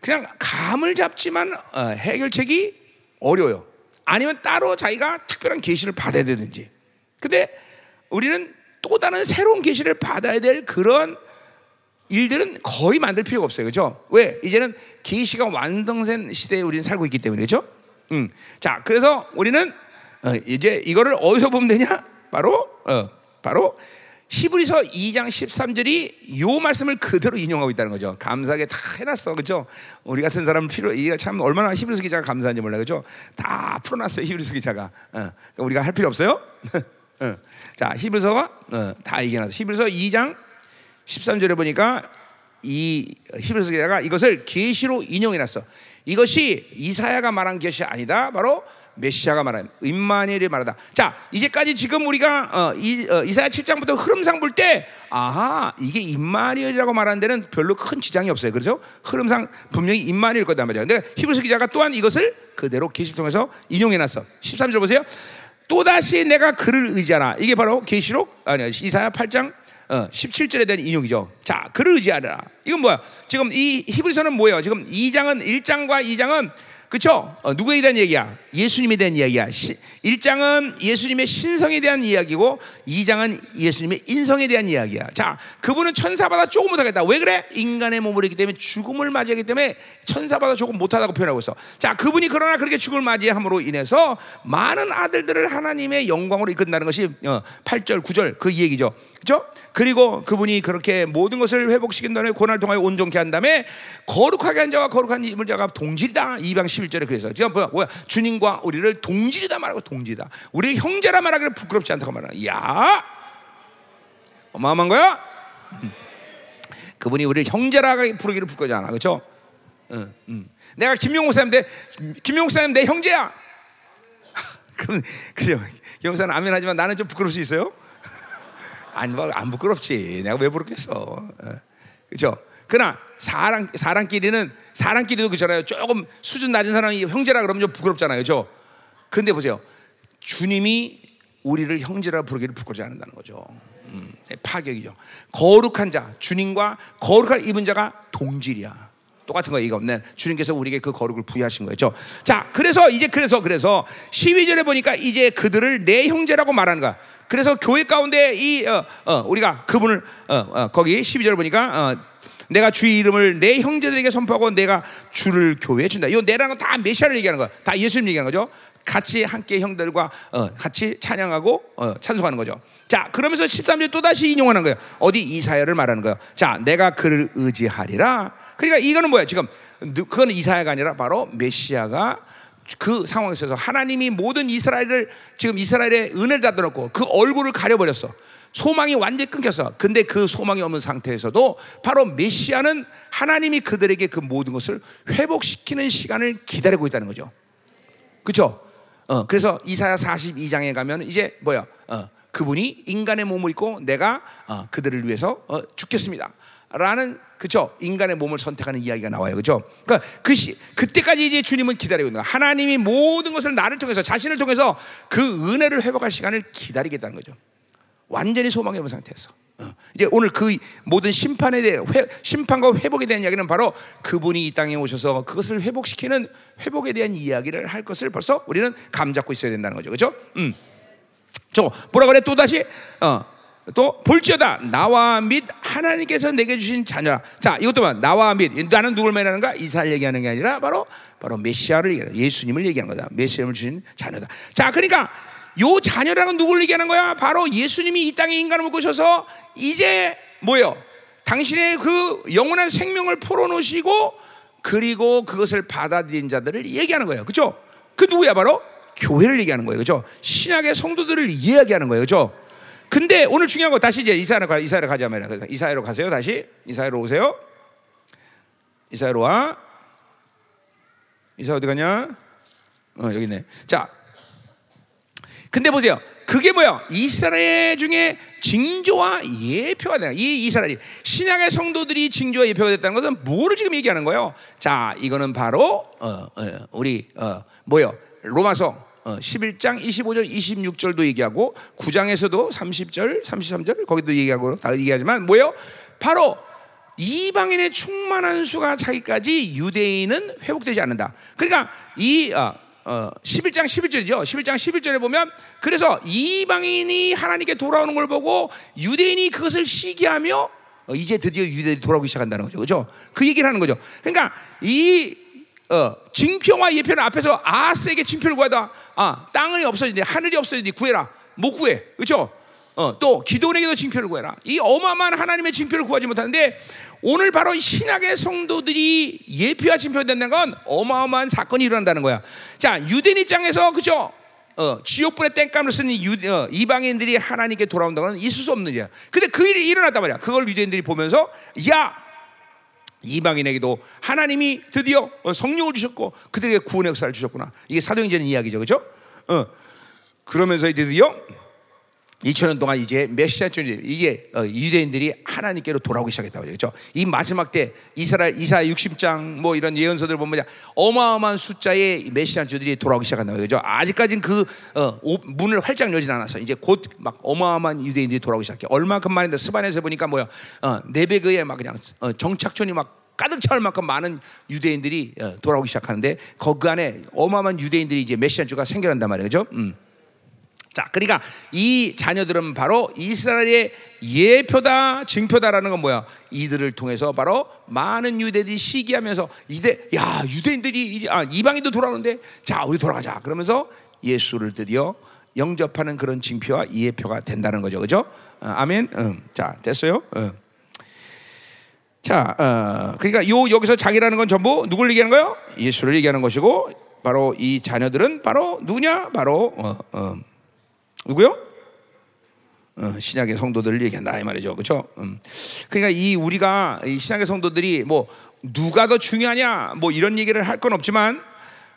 그냥 감을 잡지만 어, 해결책이 어려워요. 아니면 따로 자기가 특별한 계시를 받아야 되든지. 근데 우리는 또 다른 새로운 계시를 받아야 될 그런 일들은 거의 만들 필요가 없어요. 그죠? 왜? 이제는 계시가 완성된 시대에 우리는 살고 있기 때문에 그죠? 음. 자, 그래서 우리는 어, 이제 이거를 어디서 보면 되냐? 바로 어, 바로 히브리서 2장 13절이 요 말씀을 그대로 인용하고 있다는 거죠. 감사하게 다 해놨어, 그죠? 우리 같은 사람 필요, 이게 참 얼마나 히브리서 기자가 감사한지 몰라, 그죠? 다 풀어놨어요, 히브리서 기자가. 어, 그러니까 우리가 할 필요 없어요. 어. 자, 히브리서가 어, 다 얘기해놨어. 히브리서 2장 13절에 보니까 이 히브리서 기자가 이것을 계시로 인용해 놨어. 이것이 이사야가 말한 것이 아니다. 바로 메시아가 말한 임마누엘이 말하다. 자, 이제까지 지금 우리가 어, 이, 어, 이사야 7장부터 흐름상 볼 때 아하, 이게 임마누엘이라고 말하는 데는 별로 큰 지장이 없어요. 그렇죠? 흐름상 분명히 임마누엘 거단 말이야. 근데 히브리서 기자가 또한 이것을 그대로 계시를 통해서 인용해 놨어. 13절 보세요. 또다시 내가 그를 의지하라. 이게 바로 계시록 아니 이사야 8장 어, 17절에 대한 인용이죠. 자, 그를 의지하라. 이건 뭐야? 지금 이 히브리서는 뭐예요? 지금 2장은 1장과 2장은 그렇죠? 어, 누구에 대한 얘기야? 예수님에 대한 이야기야. 시, 1장은 예수님의 신성에 대한 이야기고 2장은 예수님의 인성에 대한 이야기야. 자, 그분은 천사보다 조금 못하겠다. 왜 그래? 인간의 몸을 했기 때문에 죽음을 맞이하기 때문에 천사보다 조금 못하다고 표현하고 있어. 자, 그분이 그러나 그렇게 죽음을 맞이함으로 인해서 많은 아들들을 하나님의 영광으로 이끈다는 것이 어, 8절, 9절 그 얘기죠. 그렇죠? 그리고 그분이 그렇게 모든 것을 회복시킨 다음에 고난을 통하여 온전케 한 다음에 거룩하게 한 자와 거룩한 이물 자가 동질이다. 2방 11절에 그래서 지금 뭐야, 뭐야? 주님과 우리를 동질이다 말하고 동질이다. 우리 형제라 말하기를 부끄럽지 않다고 말하는. 야, 어마어마한 거야. 그분이 우리를 형제라 부르기를 부끄러지 않아, 그렇죠? 응, 응. 내가 김용 목사님인데 김용 목사님 내 형제야. 그럼 그죠? 김 목사는 아멘 하지만 나는 좀 부끄러울 수 있어요. 안, 안 부끄럽지. 내가 왜 부르겠어. 그렇죠? 그러나 사람 사람끼리는 사람끼리도 그렇잖아요. 조금 수준 낮은 사람이 형제라 그러면 좀 부끄럽잖아요. 그렇죠? 근데 보세요. 주님이 우리를 형제라 부르기를 부끄러지 않는다는 거죠. 음, 파격이죠. 거룩한 자, 주님과 거룩한 입은 자가 동질이야. 똑같은 거 얘기가 없네. 주님께서 우리에게 그 거룩을 부여하신 거죠. 자, 그래서 이제 그래서 그래서 12절에 보니까 이제 그들을 내 형제라고 말하는 거야. 그래서 교회 가운데 이 어, 어, 우리가 그분을 어, 어 거기 12절 보니까 어, 내가 주의 이름을 내 형제들에게 선포하고 내가 주를 교회에 준다. 이거 내라는 건 다 메시아를 얘기하는 거야. 다 예수님 얘기하는 거죠. 같이 함께 형들과 어, 같이 찬양하고 어, 찬송하는 거죠. 자, 그러면서 13절 또 다시 인용하는 거예요. 어디 이사야를 말하는 거예요. 자, 내가 그를 의지하리라. 그러니까 이거는 뭐야? 지금 그건 이사야가 아니라 바로 메시아가 그 상황에 있어서 하나님이 모든 이스라엘을 지금 이스라엘의 은혜를 닫아놓고 그 얼굴을 가려버렸어. 소망이 완전히 끊겼어. 근데 그 소망이 없는 상태에서도 바로 메시아는 하나님이 그들에게 그 모든 것을 회복시키는 시간을 기다리고 있다는 거죠. 그렇죠? 어, 그래서 이사야 42장에 가면 이제 뭐야? 어, 그분이 인간의 몸을 입고 내가 어, 그들을 위해서 어, 죽겠습니다. 라는 그죠? 인간의 몸을 선택하는 이야기가 나와요. 그죠? 그러니까 그 시, 그때까지 이제 주님은 기다리고 있는 거야. 하나님이 모든 것을 나를 통해서 자신을 통해서 그 은혜를 회복할 시간을 기다리겠다는 거죠. 완전히 소망이 없는 상태에서. 어. 이제 오늘 그 모든 심판에 대해 회, 심판과 회복에 대한 이야기는 바로 그분이 이 땅에 오셔서 그것을 회복시키는 회복에 대한 이야기를 할 것을 벌써 우리는 감 잡고 있어야 된다는 거죠. 그렇죠? 음. 저 뭐라 그래 또 다시 어. 또 볼지어다 나와 및 하나님께서 내게 주신 자녀. 자 이것도 봐 나와 및 나는 누굴 말하는가 이사를 얘기하는 게 아니라 바로 바로 메시아를 얘기하는 예수님을 얘기하는 거다. 메시아를 주신 자녀다. 자 그러니까 요 자녀라는 누구를 얘기하는 거야? 바로 예수님이 이 땅에 인간을 묶으셔서 이제 뭐요? 당신의 그 영원한 생명을 풀어놓으시고 그리고 그것을 받아들인 자들을 얘기하는 거예요. 그죠? 그 누구야? 바로 교회를 얘기하는 거예요. 그죠? 신약의 성도들을 이야기하는 거예요. 그죠? 근데 오늘 중요한 거 다시 이제 이사야로 가, 이사야로 가자면 이사야로 가세요. 다시 이사야로 오세요. 이사야로 와. 이사 어디 가냐? 어, 여기 있네. 자, 근데 보세요. 그게 뭐야? 이스라엘 중에 징조와 예표가 되는 이 이스라엘이 신약의 성도들이 징조와 예표가 됐다는 것은 뭐를 지금 얘기하는 거예요? 자, 이거는 바로 어, 어, 우리 어, 뭐요? 로마서 어, 11장 25절 26절도 얘기하고 9장에서도 30절 33절 거기도 얘기하고 다 얘기하지만 뭐요? 바로 이방인의 충만한 수가 차기까지 유대인은 회복되지 않는다. 그러니까 이 어, 어, 11장 11절이죠. 11장 11절에 보면 그래서 이방인이 하나님께 돌아오는 걸 보고 유대인이 그것을 시기하며 어, 이제 드디어 유대인이 돌아오기 시작한다는 거죠. 그죠? 그 얘기를 하는 거죠. 그러니까 이 어, 징표와 예표는 앞에서 아스에게 징표를 구하다. 아, 땅이 없어지니 하늘이 없어지니 구해라. 못 구해. 그죠? 어, 또 기도원에게도 징표를 구해라. 이 어마어마한 하나님의 징표를 구하지 못하는데 오늘 바로 신약의 성도들이 예표와 징표된다는 건 어마어마한 사건이 일어난다는 거야. 자, 유대인 입장에서 그죠? 어, 지옥불의 땡감을 쓰는 유, 어, 이방인들이 하나님께 돌아온다는 건 있을 수 없는 일이야. 근데 그 일이 일어났단 말이야. 그걸 유대인들이 보면서 야 이방인에게도 하나님이 드디어 어, 성령을 주셨고 그들에게 구원의 역사를 주셨구나. 이게 사도행전 이야기죠, 그렇죠? 어, 그러면서 드디어 2000년 동안 이제 메시아주의 이게 어, 유대인들이 하나님께로 돌아오기 시작했다고 그렇죠. 이 마지막 때 이스라엘 이사 60장 뭐 이런 예언서들 보면 어마어마한 숫자의 메시아주들이 돌아오기 시작한다고 그렇죠. 아직까지는 그 어, 오, 문을 활짝 열진 않았어. 이제 곧 막 어마어마한 유대인들이 돌아오기 시작해. 얼마큼 많은데 스바에서 보니까 뭐야 어, 네베그에 막 그냥 어, 정착촌이 막 가득 차올 만큼 많은 유대인들이 어, 돌아오기 시작하는데 그 안에 어마어마한 유대인들이 이제 메시아주가 생겨난단 말이죠. 음. 자, 그러니까 이 자녀들은 바로 이스라엘의 예표다, 증표다라는 건 뭐야? 이들을 통해서 바로 많은 유대들이 시기하면서 이대, 야, 유대인들이 아, 이방인도 돌아오는데, 자, 우리 돌아가자. 그러면서 예수를 드디어 영접하는 그런 징표와 예표가 된다는 거죠, 그죠? 어, 아멘. 음, 자, 됐어요. 어. 자, 어, 그러니까 요 여기서 자기라는 건 전부 누굴 얘기하는 거요? 예수를 얘기하는 것이고, 바로 이 자녀들은 바로 누구냐? 바로 어, 어. 누구요? 어, 신약의 성도들을 얘기한다 이 말이죠, 그렇죠? 음. 그러니까 이 우리가 이 신약의 성도들이 뭐 누가 더 중요하냐 뭐 이런 얘기를 할 건 없지만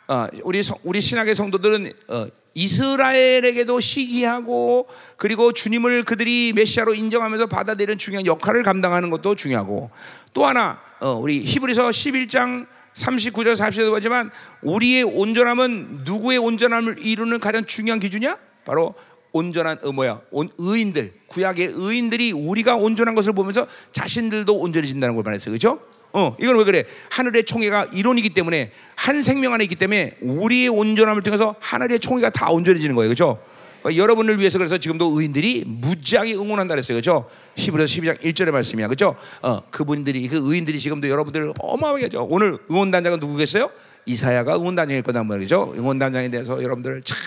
어, 우리 성, 우리 신약의 성도들은 어, 이스라엘에게도 시기하고 그리고 주님을 그들이 메시아로 인정하면서 받아들이는 중요한 역할을 감당하는 것도 중요하고 또 하나 어, 우리 히브리서 11장 39절 40절도 보지만 우리의 온전함은 누구의 온전함을 이루는 가장 중요한 기준이야? 바로 온전한 어 뭐야 온, 의인들 구약의 의인들이 우리가 온전한 것을 보면서 자신들도 온전해진다는 걸 말했어요, 그렇죠? 어 이건 왜 그래? 하늘의 총회가 이론이기 때문에 한 생명 안에 있기 때문에 우리의 온전함을 통해서 하늘의 총회가 다 온전해지는 거예요, 그렇죠? 그러니까 여러분을 위해서 그래서 지금도 의인들이 무지하게 응원한다 그랬어요, 그렇죠? 히브리서 12장 1절의 말씀이야, 그렇죠? 어 그분들이 그 의인들이 지금도 여러분들 어마어마하게 하죠. 오늘 응원단장은 누구겠어요? 이사야가 응원단장일 거단 말이죠. 응원단장에 대해서 여러분들 참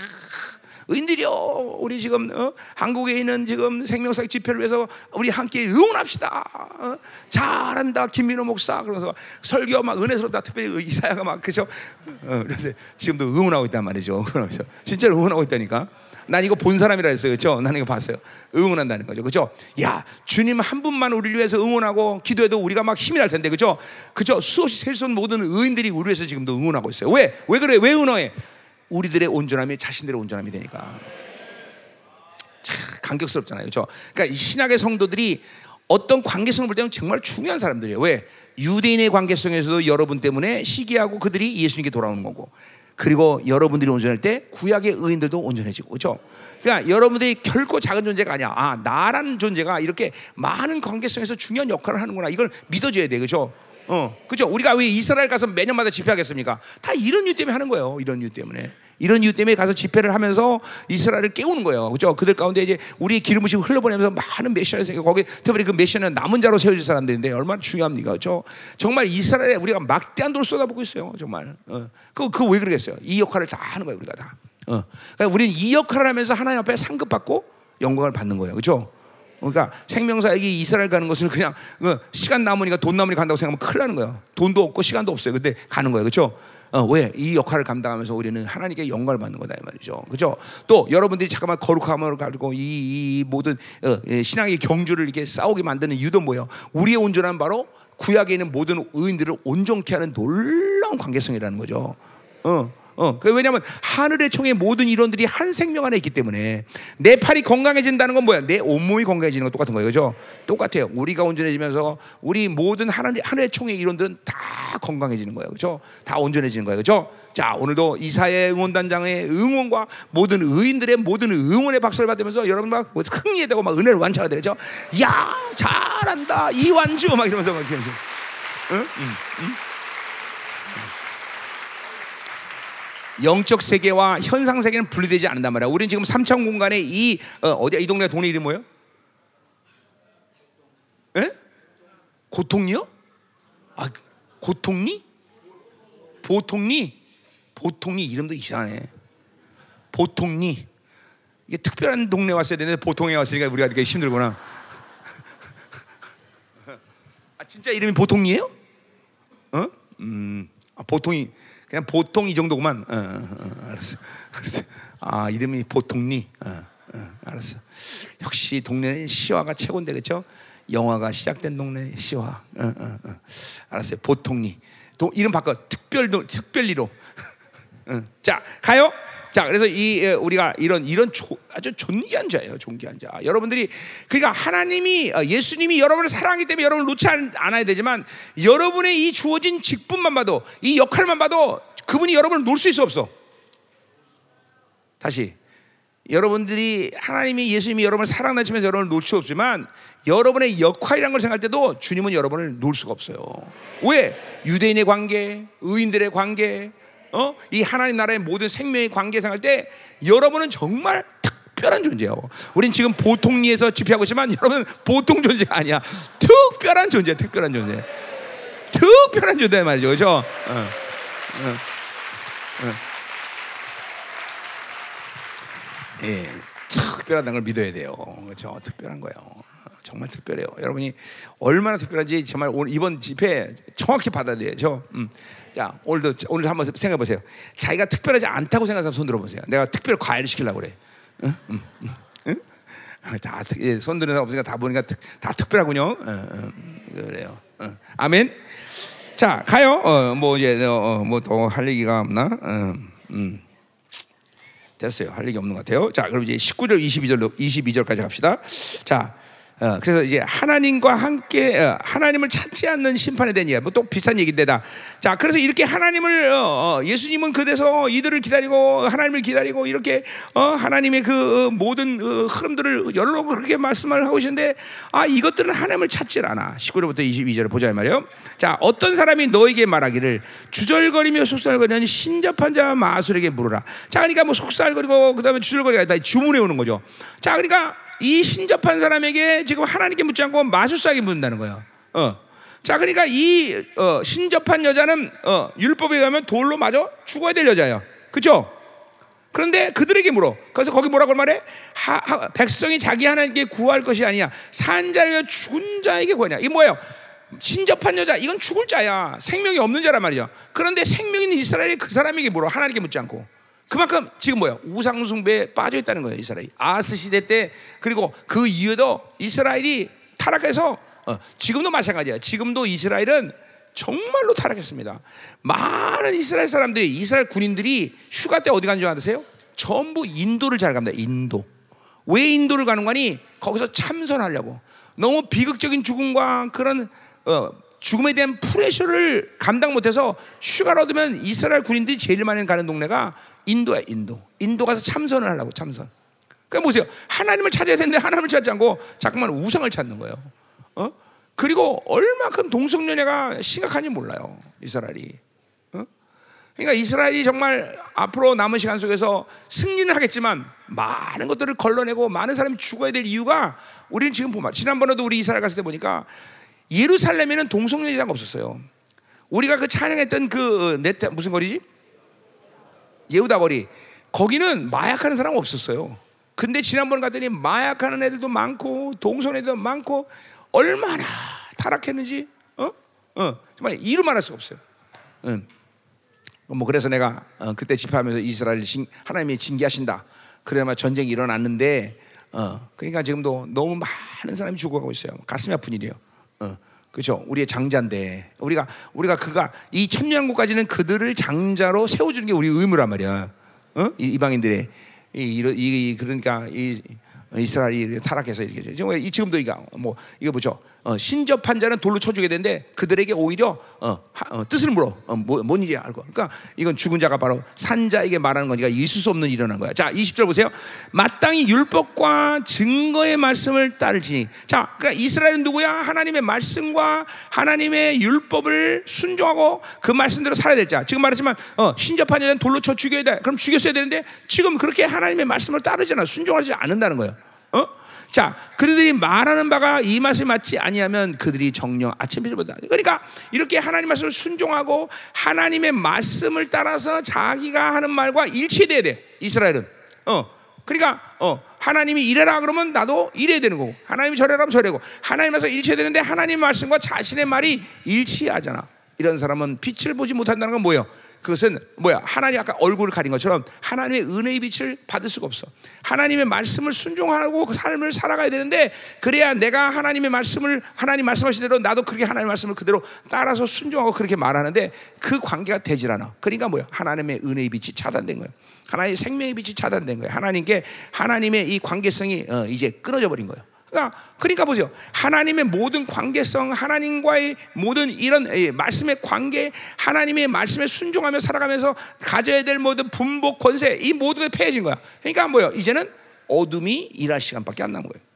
의인들이요, 우리 지금 어? 한국에 있는 지금 생명사 집회를 위해서 우리 함께 응원합시다. 어? 잘한다, 김민호 목사. 그러면서 설교 막 은혜스럽다. 특별히 이사야가 막 그죠. 어, 그래서 지금도 응원하고 있단 말이죠. 그러면서 진짜로 응원하고 있다니까. 난 이거 본 사람이라 했어요. 그죠? 나는 이거 봤어요. 응원한다는 거죠. 그죠? 야, 주님 한 분만 우리를 위해서 응원하고 기도해도 우리가 막 힘이 날 텐데. 그죠? 그죠? 수없이 셀 수 없는 모든 의인들이 우리 위해서 지금도 응원하고 있어요. 왜? 왜 그래? 왜 응원해? 우리들의 온전함이 자신들의 온전함이 되니까. 참 감격스럽잖아요. 그렇죠? 그러니까 이 신약의 성도들이 어떤 관계성을 볼 때는 정말 중요한 사람들이에요. 왜? 유대인의 관계성에서도 여러분 때문에 시기하고 그들이 예수님께 돌아오는 거고. 그리고 여러분들이 온전할 때 구약의 의인들도 온전해지고. 그렇죠? 그러니까 여러분들이 결코 작은 존재가 아니야. 아, 나라는 존재가 이렇게 많은 관계성에서 중요한 역할을 하는구나. 이걸 믿어줘야 돼. 그렇죠? 어, 그죠? 우리가 왜 이스라엘 가서 매년마다 집회하겠습니까? 다 이런 이유 때문에 하는 거예요. 이런 이유 때문에. 이런 이유 때문에 가서 집회를 하면서 이스라엘을 깨우는 거예요. 그죠? 그들 가운데 이제 우리 기름 부심 흘러보내면서 많은 메시아를 생겨 거기 특별히 그 메시아는 남은 자로 세워질 사람들인데 얼마나 중요합니까? 그죠? 정말 이스라엘에 우리가 막대한 돈을 쏟아붓고 있어요. 정말. 어. 그, 그 왜 그러겠어요? 이 역할을 다 하는 거예요. 우리가 다. 어. 그러니까 우리는 이 역할을 하면서 하나님 앞에 상급받고 영광을 받는 거예요. 그죠? 그러니까 생명사역이 이스라엘 가는 것을 그냥 그 시간 남으니까 돈 남으니까 간다고 생각하면 큰일 나는 거예요. 돈도 없고 시간도 없어요. 근데 가는 거예요. 그렇죠? 어, 왜? 이 역할을 감당하면서 우리는 하나님께 영광을 받는 거다 이 말이죠. 그죠? 또 여러분들이 잠깐만 거룩함을 가지고 이, 이 모든 어, 신앙의 경주를 이렇게 싸우게 만드는 이유도 뭐예요? 우리의 온전한 바로 구약에 있는 모든 의인들을 온전케 하는 놀라운 관계성이라는 거죠. 어. 어, 그 왜냐하면 하늘의 총의 모든 이론들이 한 생명 안에 있기 때문에 내 팔이 건강해진다는 건 뭐야? 내 온몸이 건강해지는 건 똑같은 거예요, 그죠? 똑같아요. 우리가 온전해지면서 우리 모든 하늘, 하늘의 총의 이론들은 다 건강해지는 거예요, 그죠? 다 온전해지는 거예요, 그죠? 자, 오늘도 이사의 응원단장의 응원과 모든 의인들의 모든 응원의 박수를 받으면서 여러분 막 흥미에 되고 막 은혜를 완차가 되죠. 야, 잘한다, 이완주 막 이러면서 막 이러면서, 응? 응? 응? 영적 세계와 현상 세계는 분리되지 않는단 말이야. 우리는 지금 삼천 공간에 이 어, 어디야 이 동네 동네 이름 뭐예요? 에? 고통리요? 아 고통리? 보통리? 보통리 이름도 이상해. 보통리 이게 특별한 동네 왔어야 되는데 보통에 왔으니까 우리가 이렇게 힘들구나. 아 진짜 이름이 보통리예요? 어? 음, 아, 보통이 그냥 보통 이 정도구만. 어, 어, 어, 알았어. 알았어. 아 이름이 보통리. 어, 어, 알았어. 역시 동네 시화가 최고인데 그렇죠? 영화가 시작된 동네 시화. 어, 알았어요. 보통리. 도, 이름 바꿔. 특별 특별리로. 자 가요. 자, 그래서 이 에, 우리가 이런 이런 조, 아주 존귀한 자예요, 존귀한 자. 여러분들이 그러니까 하나님이 어, 예수님이 여러분을 사랑하기 때문에 여러분을 놓지 않, 않아야 되지만 여러분의 이 주어진 직분만 봐도 이 역할만 봐도 그분이 여러분을 놓을 수 있어 없어. 다시 여러분들이 하나님이 예수님이 여러분을 사랑하시면서 여러분을 놓을 수 없지만 여러분의 역할이라는 걸 생각할 때도 주님은 여러분을 놓을 수가 없어요. 왜? 유대인의 관계, 의인들의 관계, 어? 이 하나님 나라의 모든 생명의 관계 생각할 때 여러분은 정말 특별한 존재예요. 우린 지금 보통리에서 집회하고 있지만 여러분은 보통 존재가 아니야. 특별한 존재, 특별한 존재. 특별한 존재 말이죠. 그죠? 어. 어. 어. 예, 특별하다는 걸 믿어야 돼요. 그렇죠? 특별한 거예요. 정말 특별해요. 여러분이 얼마나 특별한지 정말 오늘 이번 집회 정확히 받아들여야죠. 음. 자, 오늘도 오늘 한번 생각해 보세요. 자기가 특별하지 않다고 생각해서 손 들어 보세요. 내가 특별 과외를 시키려고 그래. 응? 응? 응? 다 예, 손 드는 사람 없으니까 다 보니까 다 특별하군요. 그래요. 아멘. 자, 가요. 어, 뭐 이제 어, 뭐더 할 얘기가 없나? 음. 됐어요. 할 얘기 없는 것 같아요. 자, 그럼 이제 19절, 22절, 22절까지 갑시다. 자, 어, 그래서 이제 하나님과 함께 어, 하나님을 찾지 않는 심판에 대한 얘기, 뭐또 비슷한 얘기인데다. 자, 그래서 이렇게 하나님을 어, 어 예수님은 그래서 이들을 기다리고 하나님을 기다리고 이렇게 어, 하나님의 그 어, 모든 흐름들을 여러 그렇게 말씀을 하고 계시는데 아 이것들은 하나님을 찾질 않아. 19절부터 22절을 보자 말이에요. 자, 어떤 사람이 너에게 말하기를 주절거리며 속살거리는 신접한 자 마술에게 물어라. 자, 그러니까 뭐 속살거리고 그다음에 주절거리가 다 주문해 오는 거죠. 자, 그러니까 이 신접한 사람에게 지금 하나님께 묻지 않고 마술사에게 묻는다는 거예요. 어. 자, 그러니까 이 어, 신접한 여자는 어, 율법에 의하면 돌로 맞아 죽어야 될 여자예요. 그렇죠? 그런데 그들에게 물어. 그래서 거기 뭐라고 말해? 하, 하, 백성이 자기 하나님께 구할 것이 아니야. 산 자에게 죽은 자에게 구하냐. 이게 뭐예요? 신접한 여자, 이건 죽을 자야. 생명이 없는 자란 말이죠. 그런데 생명이 있는 이스라엘이 그 사람에게 물어. 하나님께 묻지 않고. 그만큼 지금 뭐야 우상숭배에 빠져 있다는 거예요 이스라엘이. 아스 시대 때 그리고 그 이후에도 이스라엘이 타락해서 어, 지금도 마찬가지야 지금도 이스라엘은 정말로 타락했습니다. 많은 이스라엘 사람들이 이스라엘 군인들이 휴가 때 어디 간 줄 아세요? 전부 인도를 잘 갑니다 인도. 왜 인도를 가는 거니? 거기서 참선하려고. 너무 비극적인 죽음과 그런 어, 죽음에 대한 프레셔를 감당 못해서 휴가를 얻으면 이스라엘 군인들이 제일 많이 가는 동네가 인도야 인도. 인도 가서 참선을 하려고 참선. 그러니까 보세요. 하나님을 찾아야 되는데 하나님을 찾지 않고 자꾸만 우상을 찾는 거예요. 어? 그리고 얼마큼 동성연애가 심각한지 몰라요. 이스라엘이. 어? 그러니까 이스라엘이 정말 앞으로 남은 시간 속에서 승리는 하겠지만 많은 것들을 걸러내고 많은 사람이 죽어야 될 이유가 우리는 지금 보면 지난번에도 우리 이스라엘 갔을 때 보니까 예루살렘에는 동성연애자가 없었어요. 우리가 그 찬양했던 그 네타 무슨 거리지? 예후다 거리. 거기는 마약하는 사람 없었어요. 근데 지난번 갔더니 마약하는 애들도 많고 동성 애들도 많고 얼마나 타락했는지 어? 어. 정말 이루 말할 수가 없어요. 응. 뭐 그래서 내가 어, 그때 집회하면서 이스라엘 하나님이 징계하신다. 그래야만 전쟁이 일어났는데 어, 그러니까 지금도 너무 많은 사람이 죽어가고 있어요. 가슴이 아픈 일이에요. 어. 그렇죠. 우리의 장자인데 우리가 우리가 그가 이 천년국까지는 그들을 장자로 세워주는 게 우리 의무란 말이야. 어? 이방인들의 이, 이, 이 그러니까 이 이스라엘이 타락해서 이렇게 지금 이 지금도 이거 뭐 이거 보죠. 어, 신접한 자는 돌로 쳐주게 되는데 그들에게 오히려 어, 하, 어, 뜻을 물어 어, 뭐, 뭔 일이야 알고. 그러니까 이건 죽은 자가 바로 산자에게 말하는 거니까 있을 수 없는 일어난 거야. 자, 20절 보세요. 마땅히 율법과 증거의 말씀을 따르지니. 자, 그러니까 이스라엘은 누구야? 하나님의 말씀과 하나님의 율법을 순종하고 그 말씀대로 살아야 될 자. 지금 말했지만 어, 신접한 자는 돌로 쳐 죽여야 돼. 그럼 죽였어야 되는데 지금 그렇게 하나님의 말씀을 따르잖아. 순종하지 않는다는 거예요. 어? 자, 그들이 말하는 바가 이 맛에 맞지 아니하면 그들이 정령 아침에보다 그러니까 이렇게 하나님 말씀을 순종하고 하나님의 말씀을 따라서 자기가 하는 말과 일치돼야 돼. 이스라엘은. 어. 그러니까 어, 하나님이 이래라 그러면 나도 이래야 되는 거고 하나님이 저래라 면 저래고 하나님에서 일치되는데 하나님 말씀과 자신의 말이 일치하잖아. 이런 사람은 빛을 보지 못한다는 건 뭐예요? 그것은 뭐야? 하나님 아까 얼굴을 가린 것처럼 하나님의 은혜의 빛을 받을 수가 없어. 하나님의 말씀을 순종하고 그 삶을 살아가야 되는데 그래야 내가 하나님의 말씀을 하나님 말씀하신 대로 나도 그렇게 하나님의 말씀을 그대로 따라서 순종하고 그렇게 말하는데 그 관계가 되질 않아. 그러니까 뭐야? 하나님의 은혜의 빛이 차단된 거예요. 하나님의 생명의 빛이 차단된 거예요. 하나님께 하나님의 이 관계성이 어, 이제 끊어져 버린 거예요. 그러니까, 그러니까 보세요. 하나님의 모든 관계성, 하나님과의 모든 이런 말씀의 관계, 하나님의 말씀에 순종하며 살아가면서 가져야 될 모든 분복, 권세, 이 모든 게 폐해진 거야. 그러니까 뭐요? 이제는 어둠이 일할 시간밖에 안 남은 거예요.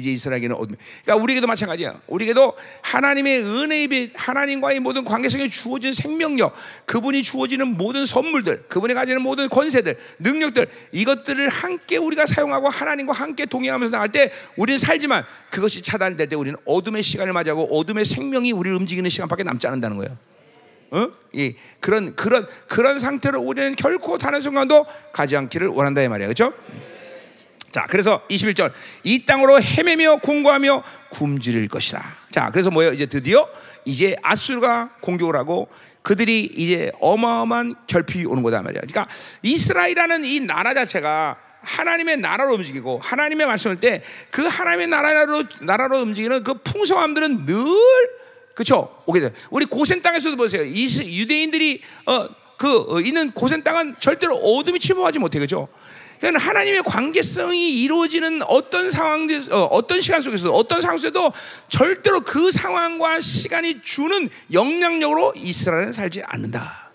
이제 이스라엘에게는 어둠. 그러니까 우리에게도 마찬가지야. 우리에게도 하나님의 은혜의 빛, 하나님과의 모든 관계성에 주어진 생명력, 그분이 주어지는 모든 선물들, 그분이 가지는 모든 권세들, 능력들, 이것들을 함께 우리가 사용하고 하나님과 함께 동행하면서 나갈 때 우리는 살지만 그것이 차단될 때 우리는 어둠의 시간을 맞이하고 어둠의 생명이 우리를 움직이는 시간밖에 남지 않는다는 거예요. 어? 이 그런 그런 그런 상태로 우리는 결코 다른 순간도 가지 않기를 원한다 이 말이야. 그렇죠? 자, 그래서 21절. 이 땅으로 헤매며 공고하며 굶주릴 것이다. 자, 그래서 뭐예요? 이제 드디어 이제 아수르가 공격을 하고 그들이 이제 어마어마한 결핍이 오는 거다 말이야. 그러니까 이스라엘이라는 이 나라 자체가 하나님의 나라로 움직이고 하나님의 말씀을 때 그 하나님의 나라로 나라로 움직이는 그 풍성함들은 늘 그렇죠. 오게 돼. 우리 고센 땅에서도 보세요. 이 유대인들이 어그 어, 있는 고센 땅은 절대로 어둠이 침범하지 못해 그죠. 그러니까 하나님의 관계성이 이루어지는 어떤 상황들, 어, 떤 시간 속에서 어떤 상황 속에도 절대로 그 상황과 시간이 주는 영향력으로 이스라엘은 살지 않는다.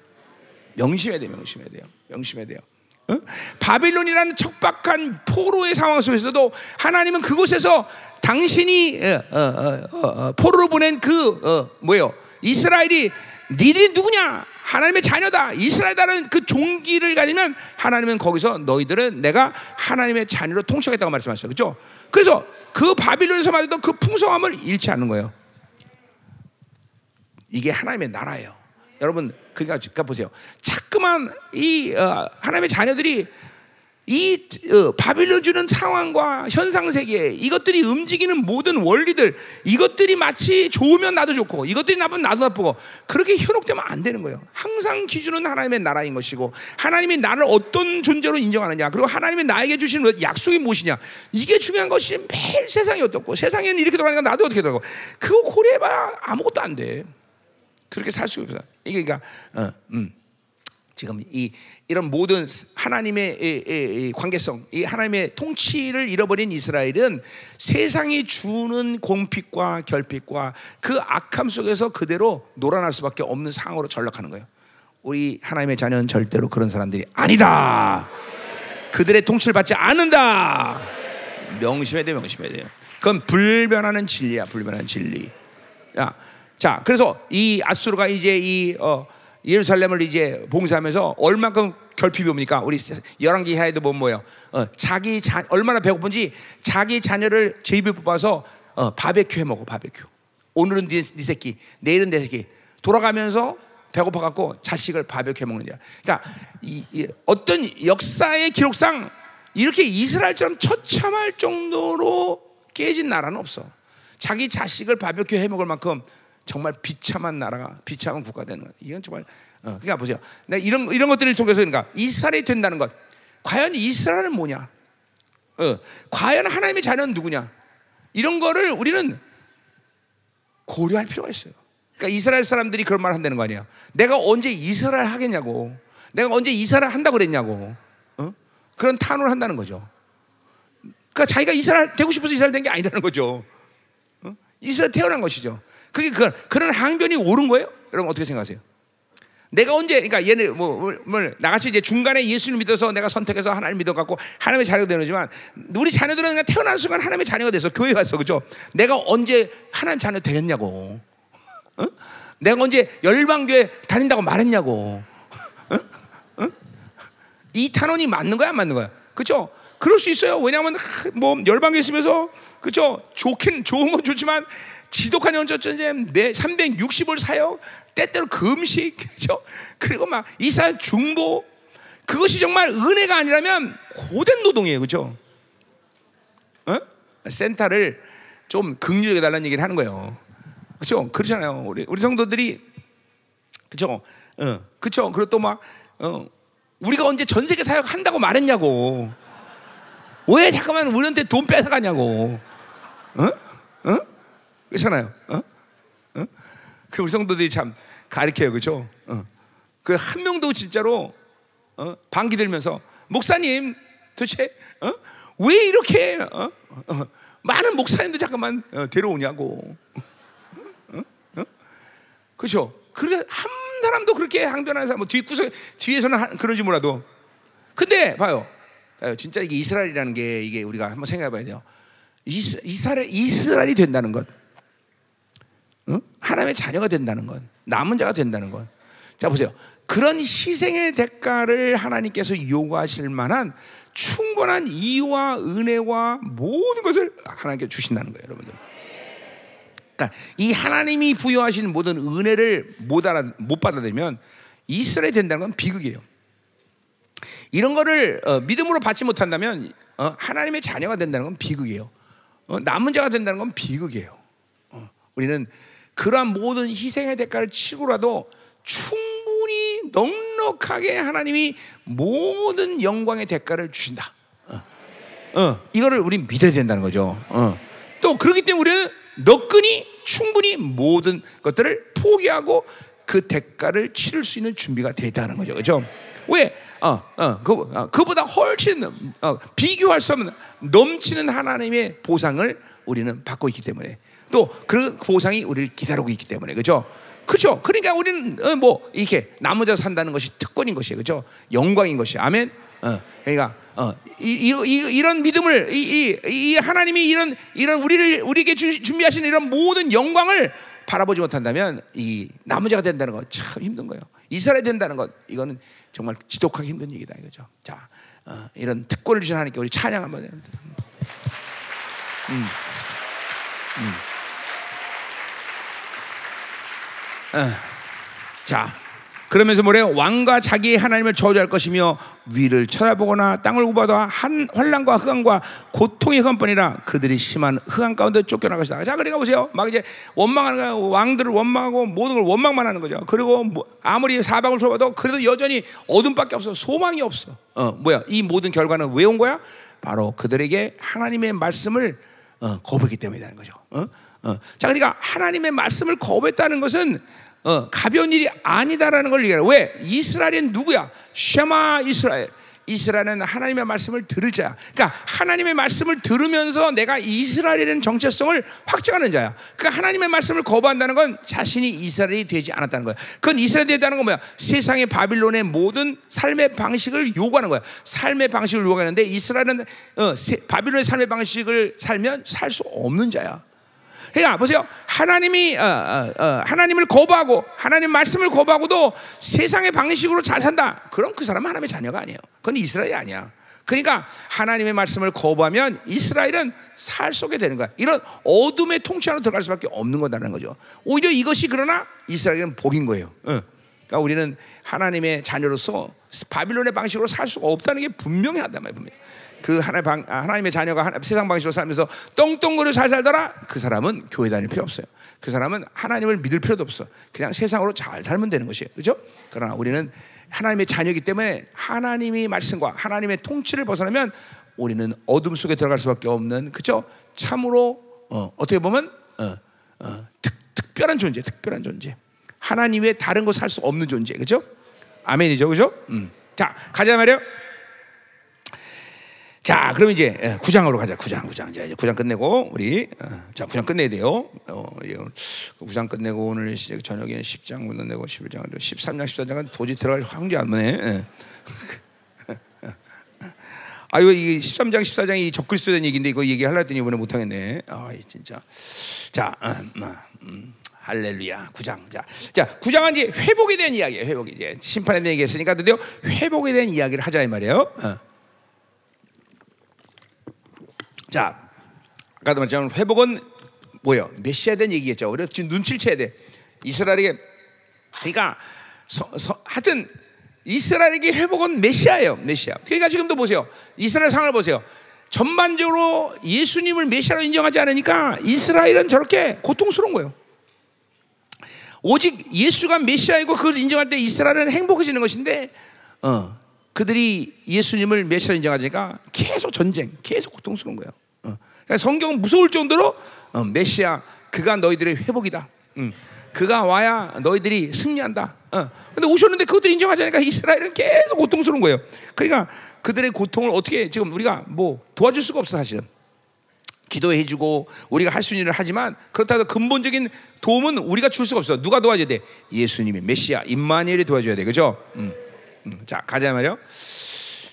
명심해야 돼요, 명심해야 돼요, 명심해야 돼요. 어? 바빌론이라는 척박한 포로의 상황 속에서도 하나님은 그곳에서 당신이 어, 어, 어, 포로로 보낸 그 뭐요 이스라엘이 니들이 누구냐? 하나님의 자녀다. 이스라엘이라는 그 종기를 가지면 하나님은 거기서 너희들은 내가 하나님의 자녀로 통치하겠다고 말씀하셨죠. 그렇죠? 그래서 그 바빌론에서 말했던 그 풍성함을 잃지 않는 거예요. 이게 하나님의 나라예요. 여러분 그러니까 보세요. 자꾸만 이 어, 하나님의 자녀들이 이 어, 바빌론 주는 상황과 현상 세계 이것들이 움직이는 모든 원리들 이것들이 마치 좋으면 나도 좋고 이것들이 나쁘면 나도 나쁘고 그렇게 현혹되면 안 되는 거예요. 항상 기준은 하나님의 나라인 것이고 하나님이 나를 어떤 존재로 인정하느냐 그리고 하나님이 나에게 주시는 약속이 무엇이냐 이게 중요한 것이 매일 세상이 어떻고 세상에는 이렇게 돌아가니까 나도 어떻게 돌아가고 그거 고려해봐 아무것도 안 돼. 그렇게 살 수가 없어. 이게 그러니까 어, 음. 지금 이 이런 모든 하나님의 관계성, 이 하나님의 통치를 잃어버린 이스라엘은 세상이 주는 공핍과 결핍과 그 악함 속에서 그대로 놀아날 수밖에 없는 상황으로 전락하는 거예요. 우리 하나님의 자녀는 절대로 그런 사람들이 아니다. 그들의 통치를 받지 않는다. 명심해야 돼, 명심해야 돼요. 그건 불변하는 진리야, 불변하는 진리. 야, 자, 그래서 이 아수르가 이제 이 어, 예루살렘을 이제 봉사하면서 얼만큼 결핍이 옵니까? 우리 열왕기 하에도 보면 뭐예요? 어, 자기 자, 얼마나 배고픈지 자기 자녀를 제입에 뽑아서 어, 바베큐 해 먹어 바베큐. 오늘은 네, 네 새끼, 내일은 내 새끼. 돌아가면서 배고파 갖고 자식을 바베큐 해 먹는 거야. 그러니까 이, 이, 어떤 역사의 기록상 이렇게 이스라엘처럼 처참할 정도로 깨진 나라는 없어. 자기 자식을 바베큐 해 먹을 만큼 정말 비참한 나라가 비참한 국가 되는 거 이건 정말 어, 그러니까 보세요. 내 이런 이런 것들을 속에서 그러니까 이스라엘이 된다는 것. 과연 이스라엘은 뭐냐? 어, 과연 하나님의 자녀는 누구냐? 이런 거를 우리는 고려할 필요가 있어요. 그러니까 이스라엘 사람들이 그런 말 한다는 거 아니야. 내가 언제 이스라엘 하겠냐고. 내가 언제 이스라엘 한다고 그랬냐고. 어? 그런 탄원을 한다는 거죠. 그러니까 자기가 이스라엘 되고 싶어서 이스라엘 된 게 아니라는 거죠. 어? 이스라엘 태어난 것이죠. 그게 그, 그런 항변이 옳은 거예요? 여러분 어떻게 생각하세요? 내가 언제 그러니까 얘네 뭐, 뭐, 뭐 나같이 이제 중간에 예수를 믿어서 내가 선택해서 하나님 믿어 갖고 하나님의 자녀가 되는지만 우리 자녀들은 그냥 태어난 순간 하나님의 자녀가 돼서 교회 가서 그죠? 내가 언제 하나님 자녀 되겠냐고. 어? 내가 언제 열방교회 다닌다고 말했냐고. 어? 어? 이 탄원이 맞는 거야, 안 맞는 거야? 그죠? 그럴 수 있어요. 왜냐하면 뭐 열방교회 있으면서 그죠? 좋긴 좋은 건 좋지만 지독한 연전전쟁 내 360을 사요. 때때로 금식 그죠? 그리고 막 이스라엘 중보 그것이 정말 은혜가 아니라면 고된 노동이에요. 그죠? 어? 센터를 좀 극률하게 달라는 얘기를 하는 거예요. 그죠? 그렇잖아요. 우리 우리 성도들이 그죠? 어, 그쵸? 그리고 또 막, 어, 우리가 언제 전 세계 사역 한다고 말했냐고. 왜 잠깐만 우리한테 돈 뺏어가냐고. 어? 어? 그렇잖아요. 어? 어? 그 우리 성도들이 참 가르쳐요. 그죠? 어. 그한 명도 진짜로 어? 방귀 들면서 목사님 도대체 어? 왜 이렇게 어? 어? 많은 목사님들 잠깐만 어, 데려오냐고. 어? 어? 그렇죠? 그래 한 사람도 그렇게 항변하는 사람 뭐 뒷구석 뒤에서는 하, 그런지 몰라도 근데 봐요. 봐요. 진짜 이게 이스라엘이라는 게 이게 우리가 한번 생각해 봐야 돼요. 이스, 이스라엘 이스라엘이 된다는 것. 어? 하나님의 자녀가 된다는 것. 남은 자가 된다는 것. 자 보세요. 그런 희생의 대가를 하나님께서 요구하실 만한 충분한 이유와 은혜와 모든 것을 하나님께 주신다는 거예요, 여러분들. 그러니까 이 하나님이 부여하신 모든 은혜를 못 알아 못 받아들면 이스라엘 된다는 건 비극이에요. 이런 거를 어, 믿음으로 받지 못한다면 어, 하나님의 자녀가 된다는 건 비극이에요. 어, 남은 자가 된다는 건 비극이에요. 어, 우리는 그러한 모든 희생의 대가를 치고라도 충분히 넉넉하게 하나님이 모든 영광의 대가를 주신다. 어, 어, 이거를 우리 믿어야 된다는 거죠. 어. 또 그렇기 때문에 우리는 너끈히 충분히 모든 것들을 포기하고 그 대가를 치를 수 있는 준비가 되다는 거죠. 그죠? 왜? 어, 어, 그, 어, 그보다 훨씬 어, 비교할 수 없는 넘치는 하나님의 보상을 우리는 받고 있기 때문에 또 그 보상이 우리를 기다리고 있기 때문에 그죠? 그죠? 그러니까 우리는 어, 뭐 이렇게 나무자 산다는 것이 특권인 것이에요, 그죠? 영광인 것이 아멘. 어, 그러니까 어, 이, 이, 런 믿음을 이, 이, 하나님이 이런 이런 우리를 우리에게 주, 준비하신 이런 모든 영광을 바라보지 못한다면 이 나무자가 된다는 것참 힘든 거예요. 이스라엘 된다는 것 이거는 정말 지독하게 힘든 얘기다 이거죠. 자, 어, 이런 특권을 주신 하나님께 우리 찬양 한번 됩니다. 음. 음. 어. 자, 그러면서 뭐래요? 왕과 자기 하나님을 저주할 것이며 위를 쳐다보거나 땅을 우봐도 한 환란과 흑암과 고통의 흑암뿐이라 그들이 심한 흑암 가운데 쫓겨날 것이다. 자, 그러니까 보세요. 막 이제 원망하는 거야. 왕들을 원망하고 모든 걸 원망만 하는 거죠. 그리고 뭐 아무리 사방을 쏘봐도 그래도 여전히 어둠밖에 없어. 소망이 없어. 어, 뭐야? 이 모든 결과는 왜 온 거야? 바로 그들에게 하나님의 말씀을 어, 거부했기 때문이라는 거죠. 어? 어. 자, 그러니까 하나님의 말씀을 거부했다는 것은 어, 가벼운 일이 아니다라는 걸 얘기해요. 왜? 이스라엘은 누구야? 쉐마 이스라엘. 이스라엘은 하나님의 말씀을 들을 자야. 그러니까 하나님의 말씀을 들으면서 내가 이스라엘이라는 정체성을 확증하는 자야. 그러니까 하나님의 말씀을 거부한다는 건 자신이 이스라엘이 되지 않았다는 거야. 그건 이스라엘이 되다는 건 뭐야? 세상의 바빌론의 모든 삶의 방식을 요구하는 거야. 삶의 방식을 요구하는데 이스라엘은 어, 세, 바빌론의 삶의 방식을 살면 살 수 없는 자야. 그러니까 보세요. 하나님이 어, 어, 어, 하나님을 거부하고 하나님 말씀을 거부하고도 세상의 방식으로 잘 산다. 그럼 그 사람은 하나님의 자녀가 아니에요. 그건 이스라엘이 아니야. 그러니까 하나님의 말씀을 거부하면 이스라엘은 살 속에 되는 거야. 이런 어둠의 통치 안으로 들어갈 수밖에 없는 거다는 거죠. 오히려 이것이 그러나 이스라엘은 복인 거예요. 그러니까 우리는 하나님의 자녀로서 바빌론의 방식으로 살 수가 없다는 게 분명하단 말이에요. 분명히. 그 하나님 방, 아, 하나님 의 자녀가 세상 방식으로 살면서 똥똥거려 잘 살더라. 그 사람은 교회 다닐 필요 없어요. 그 사람은 하나님을 믿을 필요도 없어. 그냥 세상으로 잘 살면 되는 것이에요. 그렇죠? 그러나 우리는 하나님의 자녀이기 때문에 하나님의 말씀과 하나님의 통치를 벗어나면 우리는 어둠 속에 들어갈 수밖에 없는 그죠? 참으로 어, 떻게 보면 어, 어, 특, 특별한 존재, 특별한 존재. 하나님 외 다른 곳살수 없는 존재, 그죠? 아멘이죠, 그죠? 음. 자, 가자 말이요. 자, 그럼 이제 9장으로 가자. 9장, 9장. 자, 이제 9장 끝내고 우리 어, 자, 9장 끝내야 돼요. 어, 9장 끝내고 오늘 저녁에는 10장 끝내고 11장, 13장, 14장은 도저히 들어갈 확률이 안 되네. 아유, 이 13장, 14장이 적그리스도에 대한 얘기인데 이거 얘기하려 했더니 이번에 못 하겠네. 아, 진짜. 자, 음, 음, 음. 할렐루야. 9장. 자, 자, 9장은 이제 회복에 대한 이야기예요. 회복 이제 심판에 대한 얘기했으니까 드디어 회복에 대한 이야기를 하자 이 말이에요. 어. 자, 아까도 말했지만 회복은 뭐예요? 메시아에 대한 얘기겠죠. 그래서 지금 눈치를 채야 돼. 이스라엘에게 그러니까 서, 서, 하여튼 이스라엘에게 회복은 메시아예요. 메시아. 그러니까 지금도 보세요. 이스라엘 상황을 보세요. 전반적으로 예수님을 메시아로 인정하지 않으니까 이스라엘은 저렇게 고통스러운 거예요. 오직 예수가 메시아이고 그걸 인정할 때 이스라엘은 행복해지는 것인데 어, 그들이 예수님을 메시아로 인정하니까 계속 전쟁, 계속 고통스러운 거예요. 어. 그러니까 성경은 무서울 정도로 어, 메시아 그가 너희들의 회복이다. 음. 그가 와야 너희들이 승리한다. 어. 근데 오셨는데 그것들 인정하지 않으니까 이스라엘은 계속 고통스러운 거예요. 그러니까 그들의 고통을 어떻게 지금 우리가 뭐 도와줄 수가 없어 사실은. 기도해주고 우리가 할 수 있는 일을 하지만 그렇다고 근본적인 도움은 우리가 줄 수가 없어. 누가 도와줘야 돼? 예수님이 메시아 임마누엘이 도와줘야 돼. 그죠? 음. 음. 자 가자 말이요.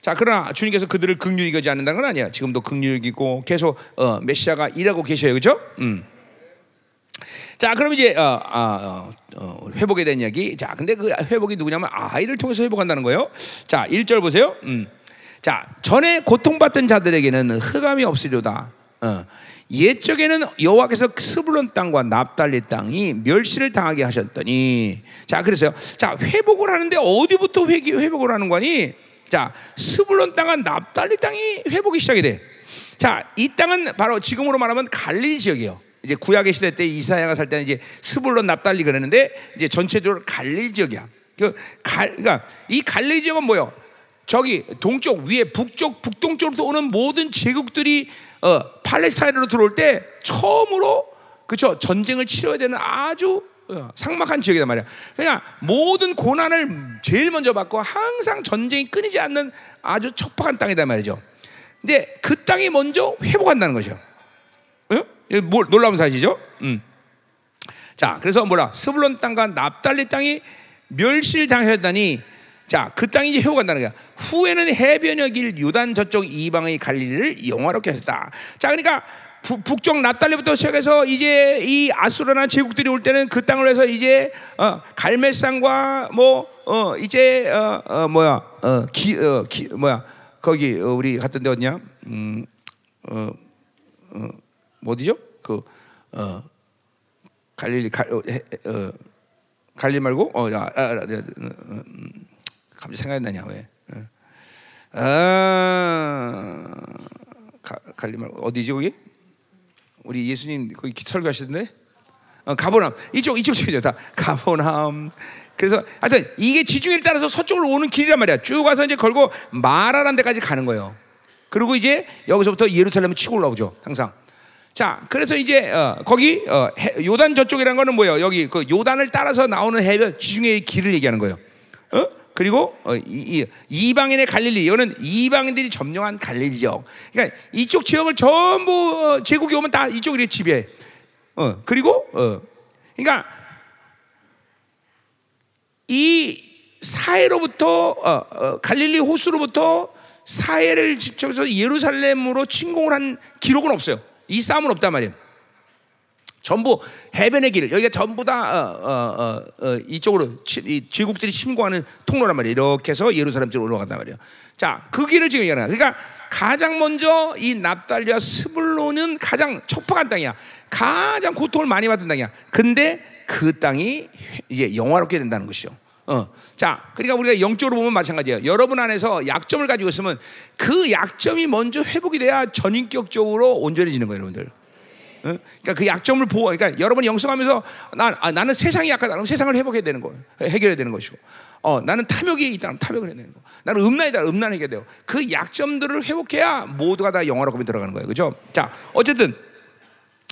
자 그러나 주님께서 그들을 극률히 여기지 않는다는 건 아니야. 지금도 여기고 계속 어, 메시아가 일하고 계셔요. 그죠? 음. 자, 그럼 이제 어, 어, 어, 회복에 대한 이야기. 자, 근데 그 회복이 누구냐면 아이를 통해서 회복한다는 거예요. 자, 1절 보세요. 음. 자, 전에 고통받던 자들에게는 흑암이 없으리로다. 어. 옛적에는 여호와께서 스불론 땅과 납달리 땅이 멸시를 당하게 하셨더니 자 그래서요 자 회복을 하는데 어디부터 회, 회복을 하는 거니 자 스불론 땅과 납달리 땅이 회복이 시작이 돼 자 이 땅은 바로 지금으로 말하면 갈릴리 지역이에요 이제 구약의 시대 때 이사야가 살 때는 이제 스불론 납달리 그러는데 이제 전체적으로 갈릴 지역이야. 그 갈, 그러니까 이 갈릴 지역은 뭐요? 저기 동쪽 위에 북쪽 북동쪽으로 오는 모든 제국들이 어, 팔레스타인으로 들어올 때 처음으로 그쵸 전쟁을 치러야 되는 아주 어, 상막한 지역이단 말이야. 그러니까 모든 고난을 제일 먼저 받고 항상 전쟁이 끊이지 않는 아주 척박한 땅이단 말이죠. 근데 그 땅이 먼저 회복한다는 거죠. 뭘 놀라운 사실이죠. 음. 자, 그래서 뭐라 스불론 땅과 납달리 땅이 멸실 당하셨다니 자, 그 땅이 이제 회복한다는 거야. 후에는 해변의 길 유단 저쪽 이방의 갈릴리를 영화롭게 하셨다. 자, 그러니까 부, 북쪽 납달리부터 시작해서 이제 이 아수라나 제국들이 올 때는 그 땅을 해서 이제 어, 갈멜산과 뭐 어, 이제 어, 어 뭐야 어, 기, 어, 기, 뭐야 거기 어, 우리 갔던 데 어디냐? 음, 어, 어, 뭐 어디죠? 그 어, 갈릴리 갈, 어, 어, 갈릴 말고 어, 야, 아, 아, 아, 음, 갑자기 생각이 나냐 왜? 어. 아, 가, 갈릴 말고 어디지 거기? 우리 예수님 거기 설교하시던데? 어, 가보남 이쪽 이쪽 쪽이죠 다 가보남. 그래서 하여튼 이게 지중해를 따라서 서쪽으로 오는 길이란 말이야. 쭉 가서 이제 걸고 마라란 데까지 가는 거예요. 그리고 이제 여기서부터 예루살렘을 치고 올라오죠. 항상. 자, 그래서 이제 어, 거기 어, 해, 요단 저쪽이라는 거는 뭐예요? 여기 그 요단을 따라서 나오는 해변 지중해의 길을 얘기하는 거예요. 어? 그리고 어, 이, 이, 방인의 갈릴리 이거는 이방인들이 점령한 갈릴리 지역. 그러니까 이쪽 지역을 전부 어, 제국이 오면 다 이쪽이 지배해. 어, 그리고 어, 그러니까 이 사해로부터 어, 어, 갈릴리 호수로부터 사해를 집적해서 예루살렘으로 침공을 한 기록은 없어요. 이 싸움은 없단 말이에요. 전부 해변의 길 여기가 전부 다 어, 어, 어, 어 이쪽으로 치, 이 제국들이 침공하는 통로란 말이에요. 이렇게 해서 예루살렘 쪽으로 올라간단 말이에요. 자, 그 길을 지금 얘기하는 그러니까 가장 먼저 이 납달리와 스불론은 가장 척박한 땅이야. 가장 고통을 많이 받은 땅이야. 근데 그 땅이 이제 영화롭게 된다는 것이죠. 어. 자, 그러니까 우리가 영적으로 보면 마찬가지예요. 여러분 안에서 약점을 가지고 있으면 그 약점이 먼저 회복이 돼야 전인격적으로 온전해지는 거예요, 여러분들. 어? 그러니까 그 약점을 보호, 그러니까 여러분이 영성하면서 난, 아, 나는 세상이 약하다. 그럼 세상을 회복해야 되는 거예요. 해결해야 되는 것이고. 어, 나는 탐욕이 있다. 탐욕을 해야 되는 거. 나는 음란이다. 음란 해결해야 돼요. 그 약점들을 회복해야 모두가 다 영화로 들어가는 거예요. 그죠? 자, 어쨌든.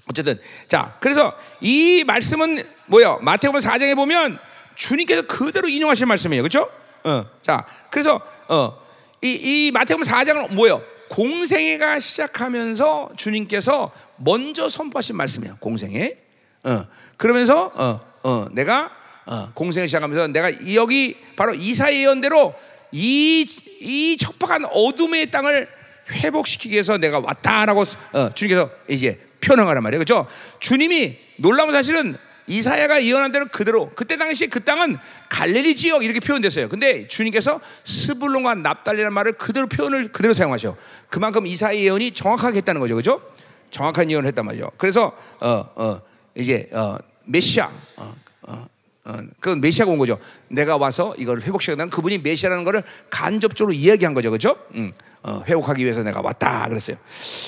어쨌든. 자, 그래서 이 말씀은 뭐예요? 마태복음 4장에 보면 주님께서 그대로 인용하실 말씀이에요. 그렇죠? 어. 자, 그래서 어, 이, 이 마태복음 4장은 뭐예요? 공생애가 시작하면서 주님께서 먼저 선포하신 말씀이에요. 공생애. 어. 그러면서 어, 어, 내가 어, 공생을 시작하면서 내가 여기 바로 이사의 예언대로 이, 이 척박한 어둠의 땅을 회복시키기 위해서 내가 왔다라고 어, 주님께서 이제 표현하란 말이에요. 그렇죠? 주님이 놀라운 사실은 이사야가 예언한 대로 그대로 그때 당시에 그 땅은 갈릴리 지역 이렇게 표현됐어요. 근데 주님께서 스불론과 납달리라는 말을 그대로 표현을 그대로 사용하셔. 그만큼 이사야 예언이 정확하게 했다는 거죠. 그죠? 정확한 예언을 했단 말이죠. 그래서 어, 어, 이제 어, 메시아 어, 어, 어, 그건 메시아가 온 거죠. 내가 와서 이걸 회복시키는 그분이 메시아라는 것을 간접적으로 이야기한 거죠. 그죠? 음, 어, 회복하기 위해서 내가 왔다 그랬어요.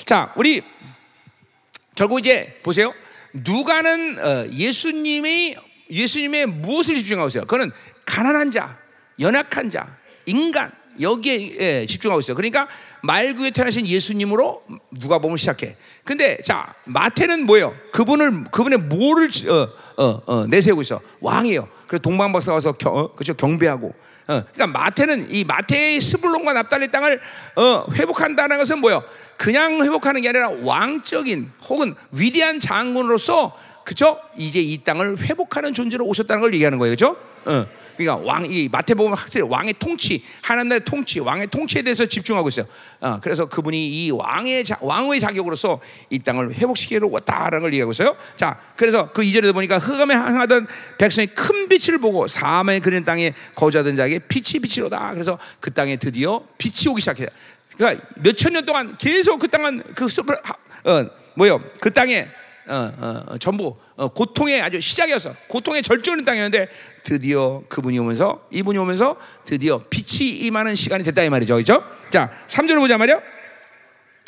자, 우리 결국 이제 보세요. 누가는 어, 예수님이 예수님의 무엇을 집중하고 있어요? 그는 가난한 자, 연약한 자, 인간 여기에 예, 집중하고 있어요. 그러니까 말구에 태어나신 예수님으로 누가 보면 시작해. 근데 자 마태는 뭐예요? 그분을 그분의 뭐를 어, 어, 어, 내세우고 있어? 왕이에요. 그래서 동방박사 와서 경, 어, 그죠 경배하고. 어, 그러니까 마태는 이 마태의 스불론과 납달리 땅을 어, 회복한다는 것은 뭐예요? 그냥 회복하는 게 아니라 왕적인 혹은 위대한 장군으로서 그죠? 이제 이 땅을 회복하는 존재로 오셨다는 걸 얘기하는 거예요, 그죠? 어. 그러니까 왕, 이 마태복음 학설이 왕의 통치, 하나님 나라의 통치, 왕의 통치에 대해서 집중하고 있어요. 어, 그래서 그분이 이 왕의 자, 왕의 자격으로서 이 땅을 회복시키러 왔다라는 걸 얘기하고 있어요. 자, 그래서 그 이절에도 보니까 흑암에 항하던 백성이 큰 빛을 보고 사암에 그린 땅에 거주하던 자에게 빛이 빛이로다. 그래서 그 땅에 드디어 빛이 오기 시작해요. 그러니까 몇천 년 동안 계속 그 땅은 그 어, 뭐요? 그 땅에 어, 어, 어, 전부 어, 고통의 아주 시작이었어. 고통의 절정인 땅이었는데 드디어 그분이 오면서 이분이 오면서 드디어 빛이 임하는 시간이 됐다 이 말이죠. 그렇죠? 자, 3절을 보자 말이요.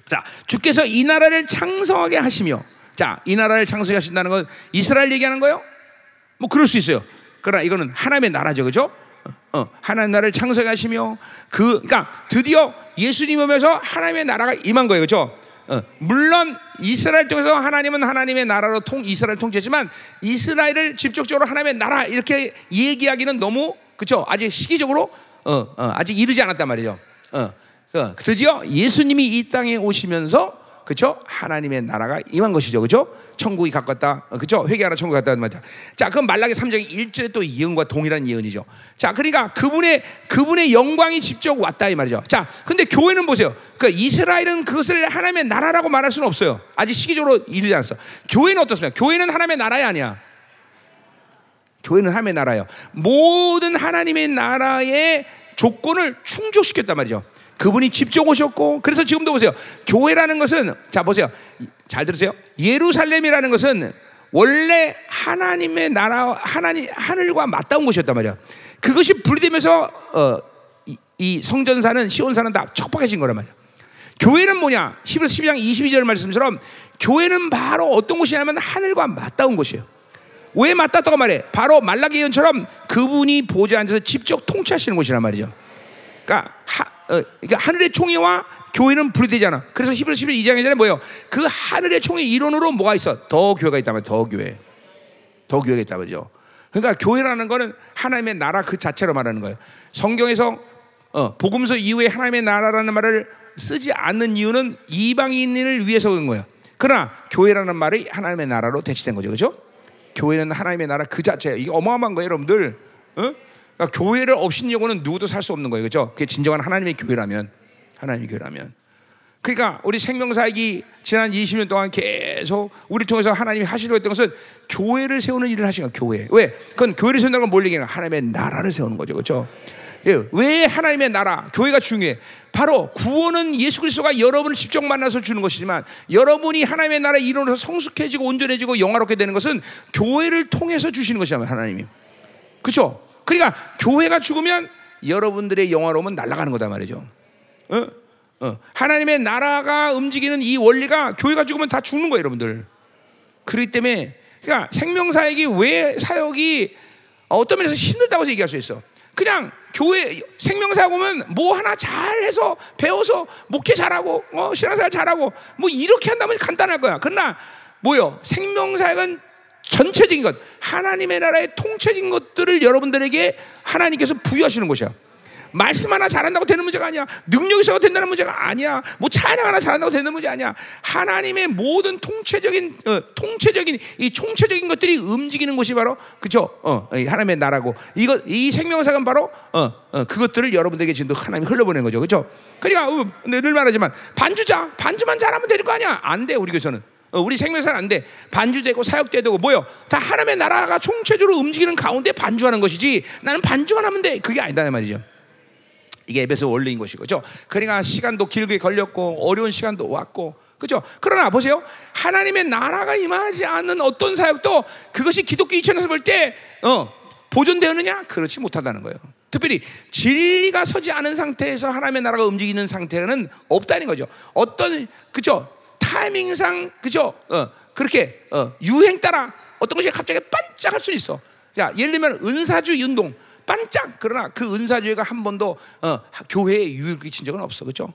자, 주께서 이 나라를 창성하게 하시며 자, 이 나라를 창성하게 하신다는 건 이스라엘 얘기하는 거예요? 뭐 그럴 수 있어요. 그러나 이거는 하나님의 나라죠. 그죠? 어, 어, 하나님 나라를 창성하게 하시며 그 그러니까 드디어 예수님 오면서 하나님의 나라가 임한 거예요. 그죠? 어, 물론 이스라엘 쪽에서 하나님은 하나님의 나라로 통 이스라엘 통치했지만 이스라엘을 직접적으로 하나님의 나라 이렇게 얘기하기는 너무 그렇죠 아직 시기적으로 어, 어, 아직 이르지 않았단 말이죠. 어, 어, 드디어 예수님이 이 땅에 오시면서 그죠? 하나님의 나라가 임한 것이죠. 그죠? 천국이 가깝다. 어, 그죠? 회개하라 천국이 가깝다는 말이야. 자, 그럼 말라기 3장의 1절에 또 예언과 동일한 예언이죠. 자, 그러니까 그분의 그분의 영광이 직접 왔다 이 말이죠. 자, 근데 교회는 보세요. 그 이스라엘은 그것을 하나님의 나라라고 말할 수는 없어요. 아직 시기적으로 이르지 않았어. 교회는 어떻습니까? 교회는 하나님의 나라이 아니야. 교회는 하나님의 나라예요. 모든 하나님의 나라의 조건을 충족시켰단 말이죠. 그분이 직접 오셨고 그래서 지금도 보세요. 교회라는 것은 자 보세요. 잘 들으세요. 예루살렘이라는 것은 원래 하나님의 나라 하나님 하늘과 맞닿은 곳이었단 말이야. 그것이 분리되면서 어, 이, 이 성전사는 시온사는 다 척박해진 거란 말이야. 교회는 뭐냐? 11, 12장 22절 말씀처럼 교회는 바로 어떤 곳이냐면 하늘과 맞닿은 곳이에요. 왜 맞닿다고 말해? 바로 말라기 예언처럼 그분이 보좌 앉아서 직접 통치하시는 곳이란 말이죠. 그러니까 하, 어, 그러니까 하늘의 총회와 교회는 분리되잖아. 그래서 히브리 12장에 전에 뭐예요? 그 하늘의 총회 이론으로 뭐가 있어? 더 교회가 있다면 더 교회. 더 교회가 있다 말이죠. 그러니까 교회라는 거는 하나님의 나라 그 자체로 말하는 거예요. 성경에서 어, 복음서 이후에 하나님의 나라라는 말을 쓰지 않는 이유는 이방인을 위해서 그런 거예요. 그러나 교회라는 말이 하나님의 나라로 대치된 거죠. 그죠? 교회는 하나님의 나라 그 자체예요. 이게 어마어마한 거예요, 여러분들. 어? 그러니까 교회를 없인여고는 누구도 살 수 없는 거예요. 그죠? 그게 진정한 하나님의 교회라면. 하나님의 교회라면. 그러니까 우리 생명사역이 지난 20년 동안 계속 우리 통해서 하나님이 하시려고 했던 것은 교회를 세우는 일을 하신 거예요. 교회. 왜? 그건 교회를 세운다는 건 뭘 얘기하는 하나님의 나라를 세우는 거죠. 그렇죠? 예, 왜 하나님의 나라, 교회가 중요해? 바로 구원은 예수 그리스도가 여러분을 직접 만나서 주는 것이지만 여러분이 하나님의 나라에 이루어서 성숙해지고 온전해지고 영화롭게 되는 것은 교회를 통해서 주시는 것이잖아요, 하나님이. 그렇죠? 그러니까 교회가 죽으면 여러분들의 영화로움은 날아가는 거다 말이죠. 어? 어. 하나님의 나라가 움직이는 이 원리가 교회가 죽으면 다 죽는 거예요, 여러분들. 그렇기 때문에 그러니까 생명 사역이 왜 사역이 어떤 면에서 힘들다고 얘기할 수 있어. 그냥 교회 생명 사역 오면 뭐 하나 잘해서 배워서 목회 잘하고 어, 신앙생활 잘하고 뭐 이렇게 한다면 간단할 거야. 그러나 뭐요? 생명 사역은 전체적인 것, 하나님의 나라의 통체적인 것들을 여러분들에게 하나님께서 부여하시는 것이야. 말씀 하나 잘한다고 되는 문제가 아니야. 능력이 있어도 된다는 문제가 아니야. 뭐 찬양 하나 잘한다고 되는 문제 아니야. 하나님의 모든 통체적인 어, 통체적인 이 총체적인 것들이 움직이는 것이 바로 그죠? 어, 하나님의 나라고 이거 이 생명사는 바로 어, 어, 그것들을 여러분들에게 지금 하나님이 흘려보낸 거죠, 그죠? 그러니까 어, 늘 말하지만 반주자 반주만 잘하면 되는 거 아니야? 안 돼 우리 교회는. 어, 우리 생명사는 안 돼. 반주되고 사역되고 뭐요? 다 하나님의 나라가 총체적으로 움직이는 가운데 반주하는 것이지. 나는 반주만 하면 돼. 그게 아니다 말이죠. 이게 에베소 원리인 것이죠. 그러니까 시간도 길게 걸렸고 어려운 시간도 왔고 그죠? 그러나 보세요. 하나님의 나라가 임하지 않는 어떤 사역도 그것이 기독교 이천에서 볼 때, 어, 보존되느냐? 그렇지 못하다는 거예요. 특별히 진리가 서지 않은 상태에서 하나님의 나라가 움직이는 상태는 없다는 거죠. 어떤, 그죠? 타이밍상, 그죠? 어, 그렇게, 어, 유행 따라 어떤 것이 갑자기 반짝할 수 있어. 자, 예를 들면 은사주의 운동 반짝 그러나 그 은사주의가 한 번도 어, 교회에 유익을 끼친 적은 없어. 그렇죠?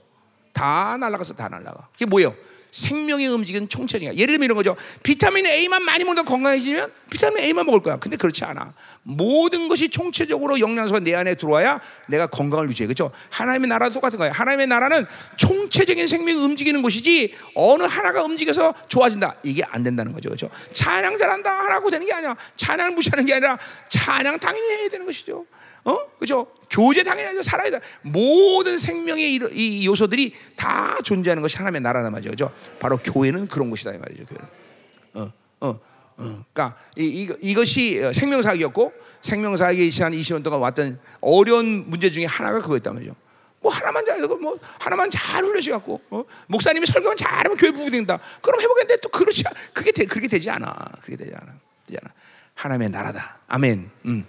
다 날아가서 다 날아가. 그게 뭐예요? 생명의 움직이는 총체니까. 예를 들면 이런 거죠. 비타민 A만 많이 먹는 건강해지면 비타민 A만 먹을 거야. 근데 그렇지 않아. 모든 것이 총체적으로 영양소가 내 안에 들어와야 내가 건강을 유지해. 그렇죠? 하나님의 나라도 똑같은 거야. 하나님의 나라는 총체적인 생명이 움직이는 곳이지 어느 하나가 움직여서 좋아진다. 이게 안 된다는 거죠. 그렇죠? 찬양 잘한다 하라고 되는 게 아니야. 찬양을 무시하는 게 아니라 찬양 당연히 해야 되는 것이죠. 어? 그죠? 교제 당연하죠. 살아야 돼. 모든 생명의 이 요소들이 다 존재하는 것이 하나님의 나라란 말이죠. 그죠? 바로 교회는 그런 곳이다 이 말이죠. 교회는. 어, 어, 어. 그러니까 이, 이, 이 것이 생명사학이었고 생명사학이 지난 20년 동안 왔던 어려운 문제 중에 하나가 그거였단 말이죠. 뭐 하나만 잘하고 뭐 하나만 잘 훈련시 갖고 어? 목사님이 설교만 잘하면 교회 부부 된다. 그럼 해보겠는데 또 그렇지 그게 되, 그렇게 되지 않아. 그게 되지 않아. 되지 않아. 하나님의 나라다. 아멘. 음.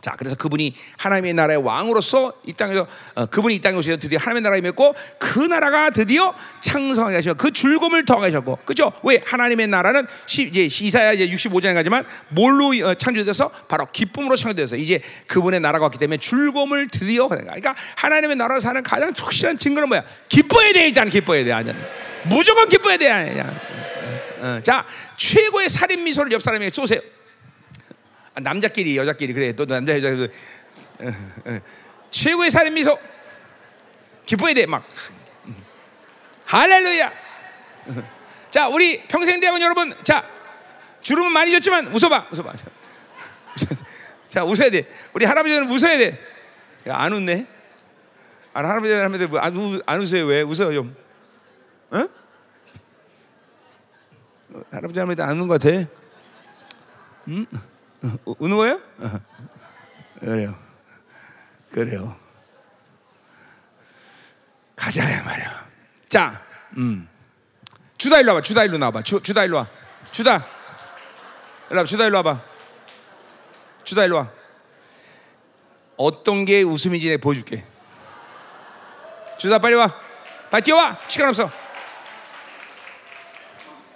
자, 그래서 그분이 하나님의 나라의 왕으로서 이 땅에서 어, 그분이 이 땅에 오셔서 드디어 하나님의 나라에 맺고 그 나라가 드디어 창성하게 하시고 그 즐거움을 더하셨고, 그렇죠? 왜 하나님의 나라는 시, 이제 이사야 이제 65장에 가지만 뭘로 어, 창조돼서 바로 기쁨으로 창조돼서 이제 그분의 나라가 왔기 때문에 즐거움을 드디어 그러니까 하나님의 나라를 사는 가장 확실한 증거는 뭐야? 기뻐야 돼 일단 기뻐야 돼 아니 무조건 기뻐야 돼 아니 어, 자, 최고의 살인 미소를 옆 사람에게 쏘세요. 아, 남자끼리 여자끼리. 그래 또 남자 여자 그 어, 어. 최고의 살인 미소 기뻐야 돼 막. 할렐루야. 자 우리 평생대학원 여러분 자 주름은 많이 졌지만 웃어봐 웃어봐. 자 웃어야 돼. 우리 할아버지는 웃어야 돼안 웃네? 아, 할아버지는 하면 안, 뭐안 웃어요. 왜? 웃어요 좀. 어? 할아버지 할머니도 안 웃는 것 같아? 응? 우는 거예요? 그래요. 그래요. 가자야 말이야. 자, 음. 주다 일로 와봐. 주다 일로 나와봐. 주, 주다 일로 와. 주다. 일로 와. 주다 일로 와봐. 주다 일로 와. 어떤 게 웃음인지 내가 보여줄게. 주다 빨리 와. 빨리 뛰어와. 시간 없어.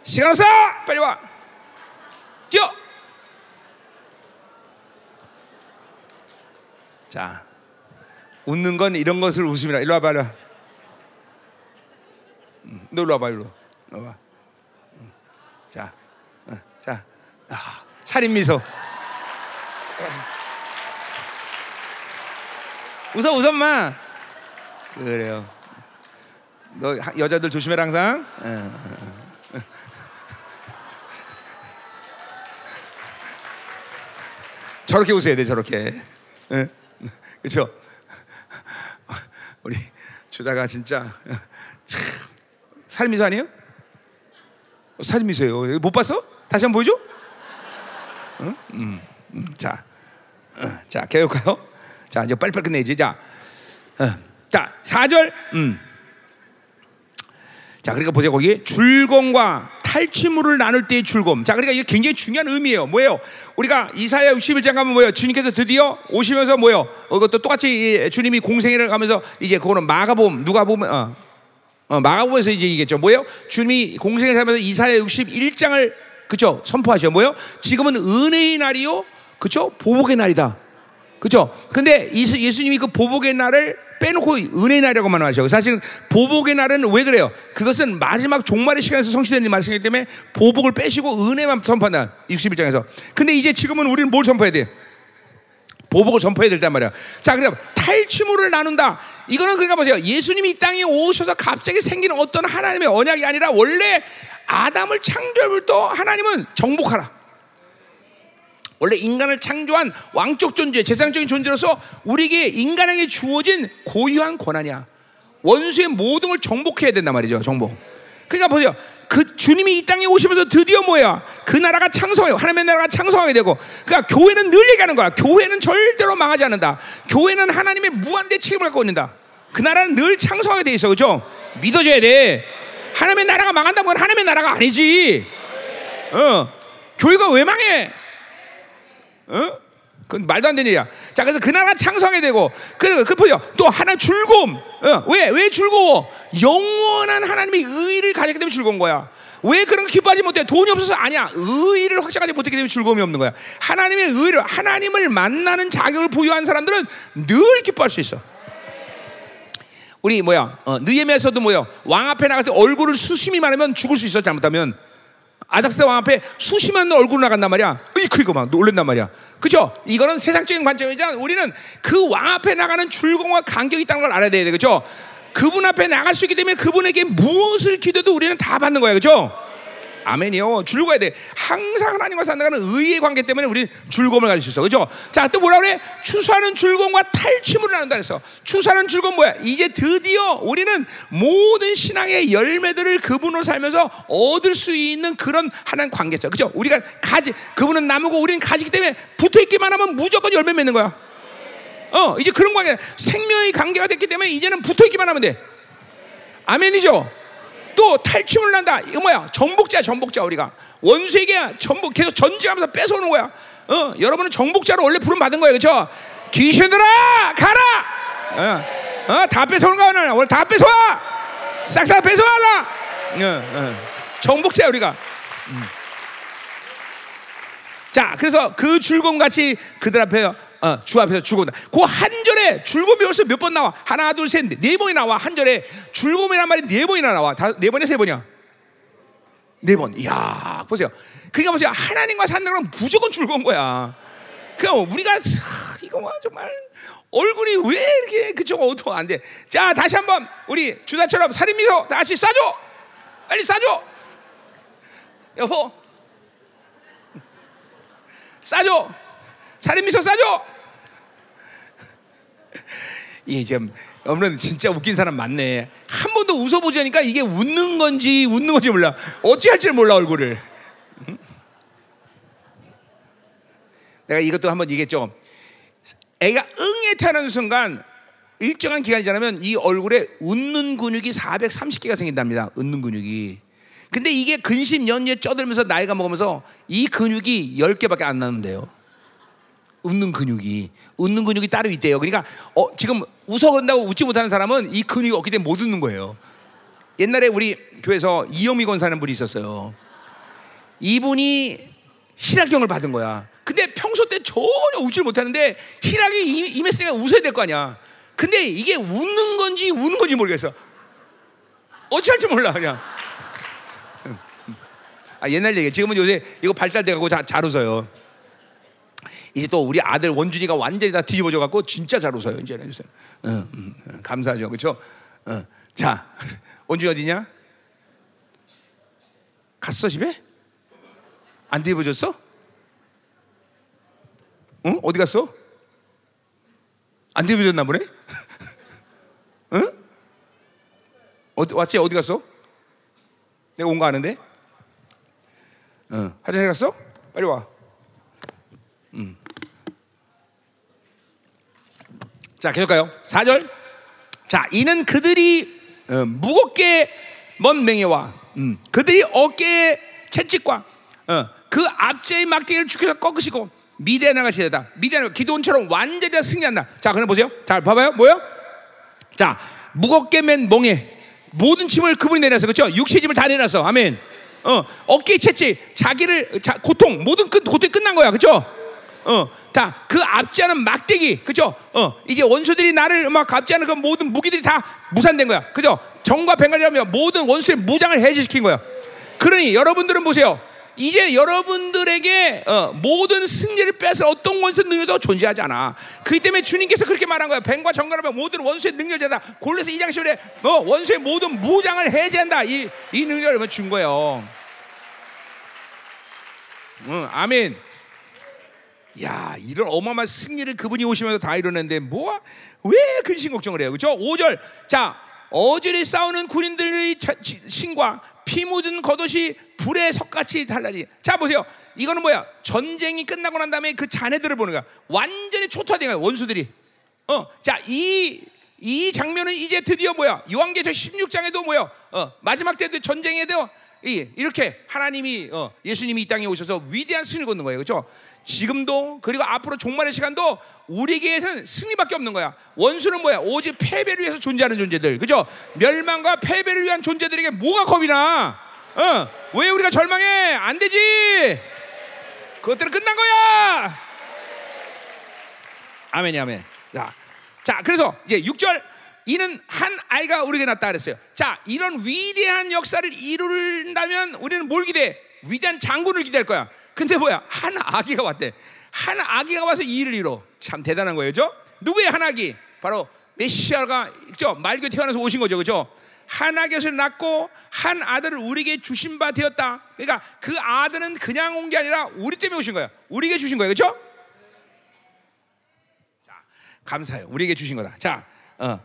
시간 없어. 빨리 와. 뛰어. 자, 웃는 건 이런 것을 웃음이라. 일로 와봐, 일로 와. 음, 너 일로 와봐, 일로. 와봐. 음, 자, 어, 자, 아, 살인 미소. 웃어, 웃어, 마. 그래요. 너 여자들 조심해라 항상. 저렇게 웃어야 돼, 저렇게. 그렇죠? 우리 주다가 진짜 참 살미소 아니에요? 살미소예요. 못 봤어? 다시 한번 보여줘. 응? 음, 음, 자, 어, 자, 개혁가요. 자, 이제 빨리빨리 끝내지. 자, 어, 자, 4절. 음. 자, 그러니까 보세요. 거기 줄공과 탈취물을 나눌 때의 즐거움. 자, 그러니까 이게 굉장히 중요한 의미예요. 뭐예요? 우리가 이사야 61장 가면 뭐예요? 주님께서 드디어 오시면서 뭐예요? 어, 이것도 똑같이 주님이 공생애를 가면서 이제 그거는 마가봄 누가 보면 어, 어 마가봄에서 이제 이겠죠. 뭐예요? 주님이 공생애를 하면서 이사야 61장을 그죠? 선포하셔. 뭐예요? 지금은 은혜의 날이요. 그죠? 보복의 날이다. 그죠? 근데 예수님이 그 보복의 날을 빼놓고 은혜의 날이라고만 하셔. 사실 보복의 날은 왜 그래요? 그것은 마지막 종말의 시간에서 성취되는 말씀이기 때문에 보복을 빼시고 은혜만 선포한다. 61장에서. 근데 이제 지금은 우리는 뭘 선포해야 돼? 보복을 선포해야 된단 말이야. 자, 그러니까 탈취물을 나눈다. 이거는 그러니까 보세요. 예수님이 이 땅에 오셔서 갑자기 생기는 어떤 하나님의 언약이 아니라 원래 아담을 창조부터 하나님은 정복하라. 원래 인간을 창조한 왕적 존재, 재상적인 존재로서 우리에게 인간에게 주어진 고유한 권한이야. 원수의 모든 걸 정복해야 된단 말이죠. 정복. 그러니까 보세요. 그 주님이 이 땅에 오시면서 드디어 뭐야? 그 나라가 창성해요. 하나님의 나라가 창성하게 되고. 그러니까 교회는 늘 얘기하는 거야. 교회는 절대로 망하지 않는다. 교회는 하나님의 무한대 책임을 갖고 있는다. 그 나라는 늘 창성하게 돼 있어. 그죠? 믿어줘야 돼. 하나님의 나라가 망한다는 건 하나님의 나라가 아니지. 어. 교회가 왜 망해? 어? 그건 말도 안 되는 일이야. 자, 그래서 그 나라 창성하게 되고, 그, 그, 보죠. 또 하나 즐거움. 어, 왜, 왜 즐거워? 영원한 하나님의 의를 가졌기 때문에 즐거운 거야. 왜 그런 거 기뻐하지 못해? 돈이 없어서 아니야. 의의를 확장하지 못했기 때문에 즐거움이 없는 거야. 하나님의 의를 하나님을 만나는 자격을 보유한 사람들은 늘 기뻐할 수 있어. 우리 뭐야? 어, 느헤미야서도 뭐야? 왕 앞에 나가서 얼굴을 수심이 많으면 죽을 수 있어 잘못하면. 아닥스다 왕 앞에 수심한 얼굴 나간단 말이야. 으이크 이거 막 놀란단 말이야. 그죠? 이거는 세상적인 관점이지만 우리는 그 왕 앞에 나가는 줄공과 간격이 있다는 걸 알아야 돼. 그죠? 그분 앞에 나갈 수 있기 때문에 그분에게 무엇을 기도도 우리는 다 받는 거야. 그죠? 아멘이요. 줄거야 돼. 항상 하나님과 산다는 의의 관계 때문에 우리 즐거움을 가질 수 있어. 그죠? 자, 또 뭐라 그래? 추수하는 즐거움과 탈취물을 나눈다 그랬어. 추수하는 즐거움 뭐야? 이제 드디어 우리는 모든 신앙의 열매들을 그분으로 살면서 얻을 수 있는 그런 하나님 관계죠. 그죠? 우리가 가지, 그분은 나무고 우리는 가지기 때문에 붙어 있기만 하면 무조건 열매 맺는 거야. 어, 이제 그런 관계. 생명의 관계가 됐기 때문에 이제는 붙어 있기만 하면 돼. 아멘이죠? 또 탈취물 난다. 이거 뭐야? 정복자, 정복자 우리가 원수에게 전복 계속 전쟁하면서 뺏어오는 거야. 어, 여러분은 정복자로 원래 부름 받은 거예요, 그렇죠? 귀신들아, 가라. 어, 어, 다 뺏어오는 거야, 오늘 다 뺏어와. 싹싹 뺏어와라. 어, 어. 정복자 우리가. 음. 자, 그래서 그 줄곰 같이 그들 앞에 어, 주 앞에서 죽어온다. 그 한 절에 줄곰이 벌써 몇 번 나와? 하나, 둘, 셋, 네 번이 나와. 한 절에 줄곰이란 말이 네 번이나 나와. 다, 네 번이야, 세 번이야? 네 번. 이야, 보세요. 그러니까 보세요. 하나님과 산다는 건 무조건 즐거운 거야. 그러니까 우리가 이거 뭐 정말 얼굴이 왜 이렇게 그쪽 어두워 안 돼? 자, 다시 한번 우리 주다처럼 살인 미소 다시 쏴줘. 빨리 쏴줘. 여보, 쏴줘. 살인 미소 쏴줘. 이 좀, 오늘 진짜 웃긴 사람 많네. 한 번도 웃어보자니까 이게 웃는 건지 웃는 건지 몰라. 어찌 할지 몰라 얼굴을. 내가 이것도 한번 얘기했죠. 애가 응에 태어나는 순간 일정한 기간이 지나면 이 얼굴에 웃는 근육이 430개가 생긴답니다. 웃는 근육이. 근데 이게 근심 연유에 쪄들면서 나이가 먹으면서 이 근육이 10개밖에 안 나는데요. 웃는 근육이 웃는 근육이 따로 있대요. 그러니까 어, 지금 웃어 건다고 웃지 못하는 사람은 이 근육이 없기 때문에 못 웃는 거예요. 옛날에 우리 교회에서 이영미 권사는 분이 있었어요. 이분이 희락경을 받은 거야. 근데 평소 때 전혀 웃지 못하는데 희락이 임했으니까 웃어야 될 거 아니야. 근데 이게 웃는 건지 우는 건지 모르겠어. 어찌할지 몰라 그냥. 아, 옛날 얘기. 지금은 요새 이거 발달돼가고 잘 웃어요. 이제 또 우리 아들 원준이가 완전히 다 뒤집어져 갖고 진짜 잘 웃어요 이제는. 응, 응, 응, 감사하죠, 그렇죠? 자, 원준이 어디냐? 갔어 집에? 안 뒤집어졌어? 응? 어디 갔어? 안 뒤집어졌나 보네? 응? 어디 왔지? 어디 갔어? 내가 온 거 아는데? 응. 화장실 갔어? 빨리 와. 자, 계속 가요. 4절. 자, 이는 그들이 어, 무겁게 먼 맹해와 음, 그들이 어깨에 채찍과 어, 그 앞제의 막대기를 죽여서 꺾으시고 미대에 나가시다. 미대에 기도원처럼 완전히 승리한다. 자, 그럼 보세요. 자, 봐봐요. 뭐요? 자, 무겁게 맨 멍에 모든 짐을 그분이 내려서 그렇죠? 육체 짐을 다 내놨어. 아멘. 어, 어깨 채찍, 자기를 자, 고통 모든 끝 고통이 끝난 거야. 그렇죠? 어, 다 그 앞지하는 막대기, 그죠? 어, 이제 원수들이 나를 막 앞지하는 그 모든 무기들이 다 무산된 거야, 그죠? 정과 뱅갈이라면 모든 원수의 무장을 해제시킨 거야. 그러니 여러분들은 보세요. 이제 여러분들에게 어, 모든 승리를 뺏을 어떤 원수 능력도 존재하지 않아. 그 때문에 주님께서 그렇게 말한 거야. 뱀과 정갈하면 모든 원수의 능력자다. 골로새 2장 10절에 어, 원수의 모든 무장을 해제한다. 이, 이 능력을 준 거예요. 응, 아멘. 야, 이런 어마어마한 승리를 그분이 오시면서 다 이루는데 뭐야? 왜 근심 걱정을 해요? 그죠? 5절. 자, 어제리 싸우는 군인들의 신과 피 묻은 겉옷이 불에 석같이 달라지. 자, 보세요. 이거는 뭐야? 전쟁이 끝나고 난 다음에 그 자네들을 보는 거야. 완전히 초토화된 거야, 원수들이. 어, 자, 이, 이 장면은 이제 드디어 뭐야? 요한계시록 16장에도 뭐야? 어, 마지막 때도 전쟁에도 이렇게 하나님이 어, 예수님이 이 땅에 오셔서 위대한 승리를 거는 거예요. 그렇죠? 지금도 그리고 앞으로 종말의 시간도 우리에게는 승리밖에 없는 거야. 원수는 뭐야? 오직 패배를 위해서 존재하는 존재들. 그죠? 멸망과 패배를 위한 존재들에게 뭐가 겁이 나? 어, 왜 우리가 절망해? 안 되지. 그것들은 끝난 거야. 아멘이 아멘. 자, 자, 그래서 이제 6절 이는 한 아이가 우리에게 낳다 그랬어요. 자, 이런 위대한 역사를 이룬다면 우리는 뭘 기대? 위대한 장군을 기대할 거야. 근데 뭐야? 한 아기가 왔대. 한 아기가 와서 이 일을 이뤄. 참 대단한 거예요, 죠 누구의 한 아기? 바로 메시아가 죠 말교 태어나서 오신 거죠, 그죠? 한 아기에서 낳고 한 아들을 우리에게 주신 바 되었다. 그러니까 그 아들은 그냥 온 게 아니라 우리 때문에 오신 거야. 우리에게 주신 거예요, 그렇죠? 자, 감사해요. 우리에게 주신 거다. 자, 어,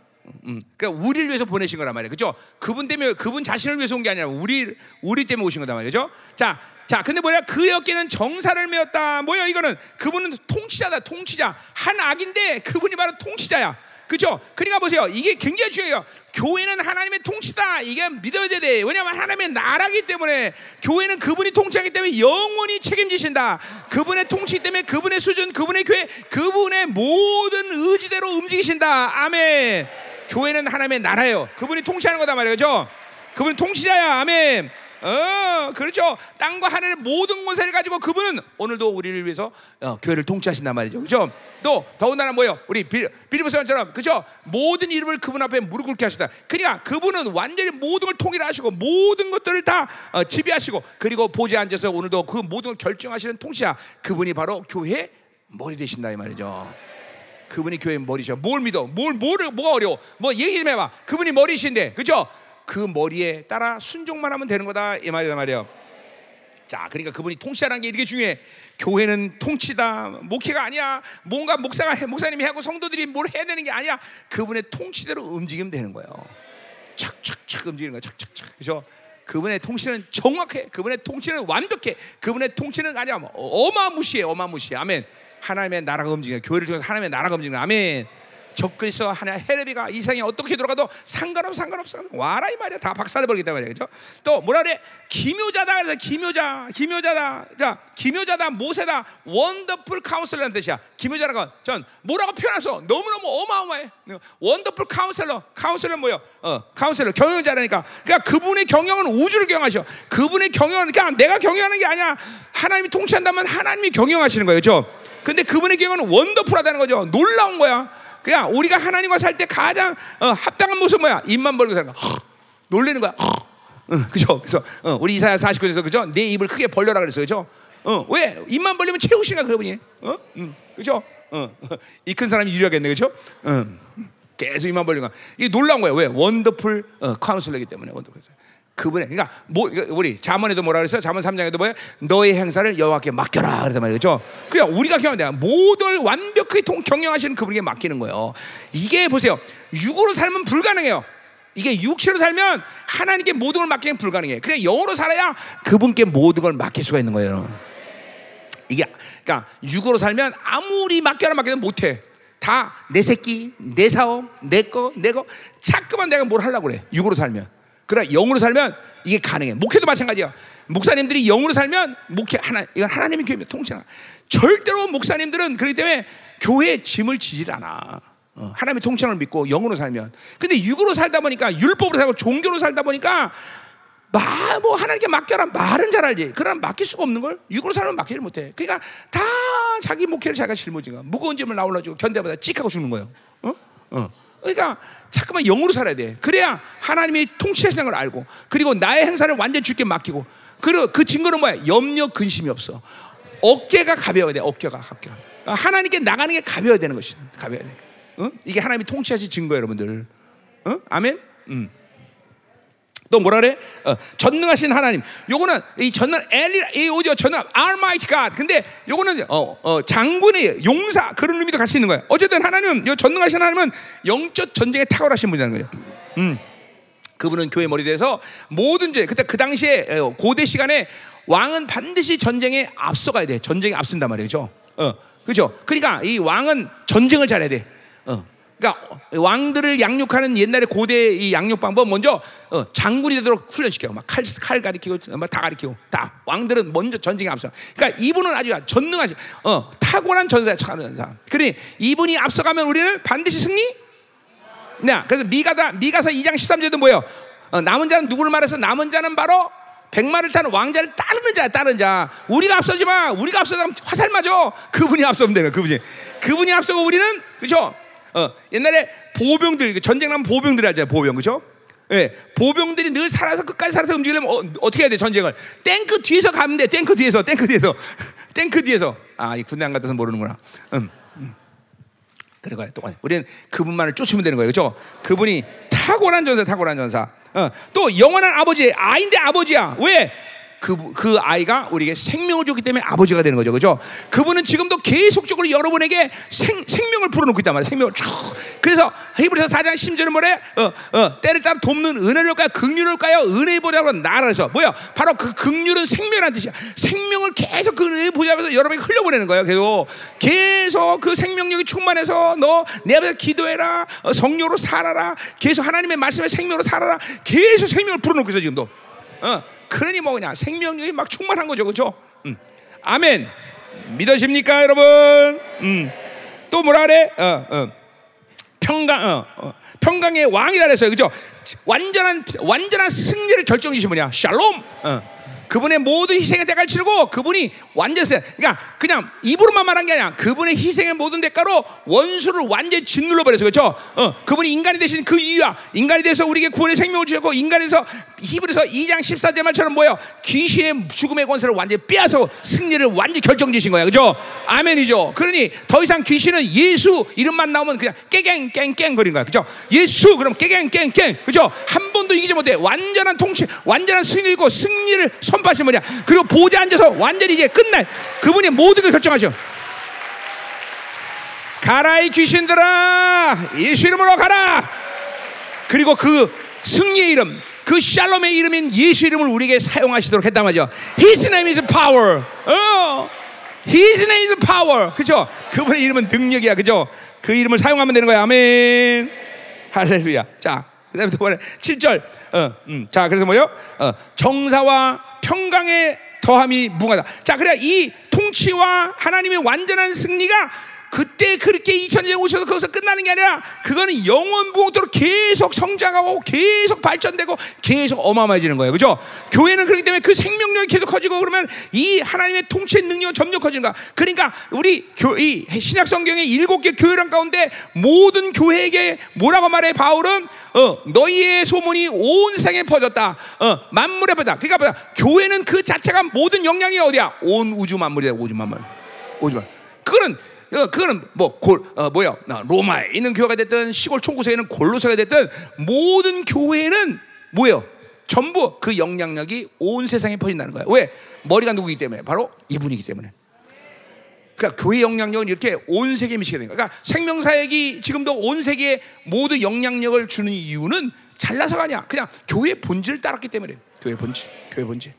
음, 그러니까 우리를 위해서 보내신 거란 말이에요, 그렇죠? 그분 때문에 그분 자신을 위해서 온 게 아니라 우리 우리 때문에 오신 거단 말이죠. 자, 자, 근데 뭐야? 그 어깨는 정사를 메었다. 뭐야? 이거는 그분은 통치자다, 통치자. 한 악인데 그분이 바로 통치자야. 그죠? 그러니까 보세요. 이게 굉장히 중요해요. 교회는 하나님의 통치다. 이게 믿어야 돼. 왜냐하면 하나님의 나라기 때문에 교회는 그분이 통치하기 때문에 영원히 책임지신다. 그분의 통치 때문에 그분의 수준, 그분의 교회, 그분의 모든 의지대로 움직이신다. 아멘. 교회는 하나님의 나라예요. 그분이 통치하는 거다 말이죠. 그분이 통치자야. 아멘. 어, 그렇죠. 땅과 하늘의 모든 권세를 가지고 그분은 오늘도 우리를 위해서 어, 교회를 통치하신단 말이죠. 그죠? 또 더군다나 뭐요? 우리 빌리보스처럼 그죠? 모든 이름을 그분 앞에 무릎 꿇게 하시다. 그러니까 그분은 완전히 모든 걸 통일하시고 모든 것들을 다 어, 지배하시고 그리고 보좌에 앉아서 오늘도 그 모든 걸 결정하시는 통치자 그분이 바로 교회 머리 되신다 이 말이죠. 그분이 교회 머리셔. 뭘 믿어? 뭘 뭐를 뭐가 어려워? 뭐 얘기 좀 해봐. 그분이 머리신데, 그죠? 그 머리에 따라 순종만 하면 되는 거다 이 말이다 말이야. 자, 그러니까 그분이 통치하는 게 이렇게 중요해. 교회는 통치다, 목회가 아니야. 뭔가 목사가 해, 목사님이 하고 성도들이 뭘 해야 되는 게 아니야. 그분의 통치대로 움직이면 되는 거예요. 착착착 움직이는 거야. 착착착. 그죠? 그분의 통치는 정확해. 그분의 통치는 완벽해. 그분의 통치는 아니야. 뭐 어마무시해. 어마무시해. 아멘. 하나님의 나라가 움직여. 교회를 통해서 하나님의 나라가 움직여. 아멘. 적그리스도 하나 할애비가 이 세상이 어떻게 돌아가도 상관없 상관없어 와라 이 말이야. 다 박살내 버리겠다 말이야. 그죠? 또 뭐라 그래? 기묘자다. 그래서 기묘자 기묘자다. 자 기묘자다 모세다. Wonderful Counselor라는 뜻이야. 기묘자라고 전 뭐라고 표현해서 너무너무 어마어마해. Wonderful Counselor Counselor 뭐요? 어 Counselor 경영자라니까. 그러니까 그분의 경영은 우주를 경영하셔. 그분의 경영은 그러니까 내가 경영하는 게 아니야. 하나님이 통치한다면 하나님이 경영하시는 거예요. 그죠? 근데 그분의 경영은 원더풀하다는 거죠 놀라운 거야 그냥 우리가 하나님과 살 때 가장 어, 합당한 모습 뭐야? 입만 벌고 사는 거. 놀래는 거야. 어, 그죠? 그래서 어, 우리 이사야 49에서 그죠? 내 입을 크게 벌려라 그랬어요. 그죠? 어, 왜? 입만 벌리면 채우시나 그분이. 어? 음, 그죠? 어, 이 큰 사람이 유리하겠네. 그죠? 어, 계속 입만 벌리고. 이게 놀라운 거야. 왜? 원더풀 어, 카운슬러이기 때문에 원더풀. 그분의 그러니까 뭐 우리 자문에도 뭐라 그랬어요? 자문 3장에도 뭐야? 너의 행사를 여호와께 맡겨라 그랬단 말이죠. 그냥 우리가 경험돼 모든 완벽하게 통 경영하시는 그분에게 맡기는 거예요. 이게 보세요. 육으로 살면 불가능해요. 이게 육체로 살면 하나님께 모든 걸 맡기는 불가능해. 그래 영으로 살아야 그분께 모든 걸 맡길 수가 있는 거예요. 이게 그러니까 육으로 살면 아무리 맡겨라 맡겨도 못해. 다 내 새끼, 내 사업, 내 거, 내 거. 자꾸만 내가 뭘 하려고 그래. 육으로 살면. 그러나 영으로 살면 이게 가능해. 목회도 마찬가지야. 목사님들이 영으로 살면 목회 하나 이건 하나님의 교회 통치나. 절대로 목사님들은 그렇기 때문에 교회에 짐을 지질 않아. 어, 하나님의 통치를 믿고 영으로 살면. 근데 육으로 살다 보니까 율법으로 살고 종교로 살다 보니까 뭐 하나님께 맡겨라 말은 잘 알지. 그러나 맡길 수가 없는 걸 육으로 살면 맡기를 못해. 그러니까 다 자기 목회를 자기가 짊어지고 무거운 짐을 나올라주고 견뎌보다 찍하고 죽는 거예요. 어? 어. 그러니까 잠깐만 영으로 살아야 돼. 그래야 하나님이 통치하시는 걸 알고 그리고 나의 행사를 완전 주께 맡기고 그리고 그 증거는 뭐야? 염려 근심이 없어. 어깨가 가벼워야 돼. 어깨가 가벼워. 하나님께 나가는 게 가벼워야 되는 것이 가벼워야 돼. 어? 이게 하나님이 통치하신 증거 여러분들. 어? 아멘. 음. 또 뭐라 그래? 어, 전능하신 하나님. 요거는 이 전능 엘리 이 오디오 전능 갓. 근데 요거는 어, 어, 장군의 용사 그런 의미도 같이 있는 거예요. 어쨌든 하나님은 요 전능하신 하나님은 영적 전쟁에 탁월하신 분이라는 거예요. 음. 그분은 교회 머리 돼서 모든 죄 그때 그 당시에 어, 고대 시간에 왕은 반드시 전쟁에 앞서가야 돼. 전쟁에 앞선단 말이죠. 어, 그죠? 그러니까 이 왕은 전쟁을 잘해야 돼. 어. 그러니까 왕들을 양육하는 옛날의 고대 이 양육 방법 먼저 어, 장군이 되도록 훈련시켜 막칼 칼 가리키고 다 가리키고 다 왕들은 먼저 전쟁에 앞서. 그러니까 이분은 아주 전능하시 어, 탁월한 차는 사람. 그러니 이분이 앞서가면 우리는 반드시 승리. 네, 그래서 미가다 미가서 2장 13절도 뭐예요? 어, 남은 자는 누구를 말해서 남은 자는 바로 백마를 타는 왕자를 따르는 자야 따르는 자 우리가 앞서지 마 우리가 앞서면 화살 맞아 그분이 앞서면 되는 그분이 그분이 앞서고 우리는 그죠 어 옛날에 보병들 그 전쟁 나면 보병들 하잖아요 보병. 그죠? 예, 보병들이 늘 살아서 끝까지 살아서 움직이려면 어, 어떻게 해야 돼 전쟁을? 탱크 뒤에서 가면 돼 탱크 뒤에서 탱크 뒤에서. 탱크 뒤에서. 아 이 군대 안 갔다서 모르는구나. 음, 음. 그런 거예요 똑같아요 우리는 그분만을 쫓으면 되는 거예요 그죠? 그분이 탁월한 전사 탁월한 전사. 어, 또 영원한 아버지 아인데 아버지야. 왜 그, 그 아이가 우리에게 생명을 줬기 때문에 아버지가 되는 거죠. 그죠? 그분은 지금도 계속적으로 여러분에게 생, 생명을 불어넣고 있단 말이에요. 생명을 쭉. 그래서 히브리서 4장 10절은 뭐래? 어, 어, 때를 따라 돕는 은혜를까요? 극률을까요? 은혜의 보좌로 나라에서. 뭐야? 바로 그 극률은 생명이라는 뜻이야. 생명을 계속 그 은혜의 보좌에서 여러분에게 흘려보내는 거예요. 계속. 계속 그 생명력이 충만해서 너 내 앞에서 기도해라. 어, 성령으로 살아라. 계속 하나님의 말씀에 생명으로 살아라. 계속 생명을 불어넣고 있어, 지금도. 어. 그러니 뭐냐 생명력이 막 충만한 거죠, 그렇죠? 음. 아멘. 믿으십니까, 여러분? 음. 또 뭐라 그래? 어, 어. 평강, 어, 어. 평강의 왕이라 그랬어요, 그죠? 완전한 완전한 승리를 결정지신 분이야. 샬롬. 어. 그분의 모든 희생의 대가를 치르고 그분이 완전 세. 그러니까 그냥 입으로만 말한 게 아니라 그분의 희생의 모든 대가로 원수를 완전히 짓눌러 버렸어. 그렇죠? 어, 그분이 인간이 되신 그 이유야. 인간이 돼서 우리에게 구원의 생명을 주셨고 인간에서 히브리서 2장 14절 말처럼 뭐요? 귀신의 죽음의 권세를 완전히 빼앗아 승리를 완전히 결정지신 거야. 그죠? 아멘이죠. 그러니 더 이상 귀신은 예수 이름만 나오면 그냥 깨갱깽깽 거린 거야. 그죠? 예수 그럼 깨갱깽깽. 그죠? 한 번도 이기지 못해. 완전한 통치, 완전한 승리고 승리를 선 분이야. 그리고 보좌 앉아서 완전히 이제 끝날 그분이 모든 걸 결정하죠. 가라 이 귀신들아 예수 이름으로 가라. 그리고 그 승리의 이름 그 샬롬의 이름인 예수 이름을 우리에게 사용하시도록 했단 말이죠. His name is power. 어. His name is power. 그죠? 그분의 이름은 능력이야. 그죠? 그 이름을 사용하면 되는 거야. 아멘. 할렐루야. 자, 그다음에 또 뭐래? 7절. 어, 음. 자, 그래서 뭐요? 어, 정사와 평강에 더함이 무가다. 자, 그래 이 통치와 하나님의 완전한 승리가 그때 그렇게 2000년 오셔서 거기서 끝나는 게 아니라 그거는 영원 부흥토록 계속 성장하고 계속 발전되고 계속 어마어마해지는 거예요. 그죠? 교회는 그렇기 때문에 그 생명력이 계속 커지고 그러면 이 하나님의 통치의 능력은 점점 커지는 거야. 그러니까 우리 교, 이 신약 성경의 일곱 개 교회랑 가운데 모든 교회에게 뭐라고 말해 바울은 어, 너희의 소문이 온 세상에 퍼졌다. 어, 만물에 퍼졌다. 그러니까 뭐야? 교회는 그 자체가 모든 영향이 어디야? 온 우주 만물이야. 우주 만물. 우주 만물. 그거는 어, 그거는 뭐 골, 어, 뭐야 로마에 있는 교회가 됐든 시골 총구석에 있는 골로서가 됐든 모든 교회는 뭐예요? 전부 그 영향력이 온 세상에 퍼진다는 거야. 왜? 머리가 누구이기 때문에 바로 이분이기 때문에. 그러니까 교회 영향력은 이렇게 온 세계에 미치게 된 거야. 그러니까 생명 사역이 지금도 온 세계에 모두 영향력을 주는 이유는 잘나서가 아니야. 그냥 교회 본질을 따랐기 때문에. 교회 본질, 교회 본질.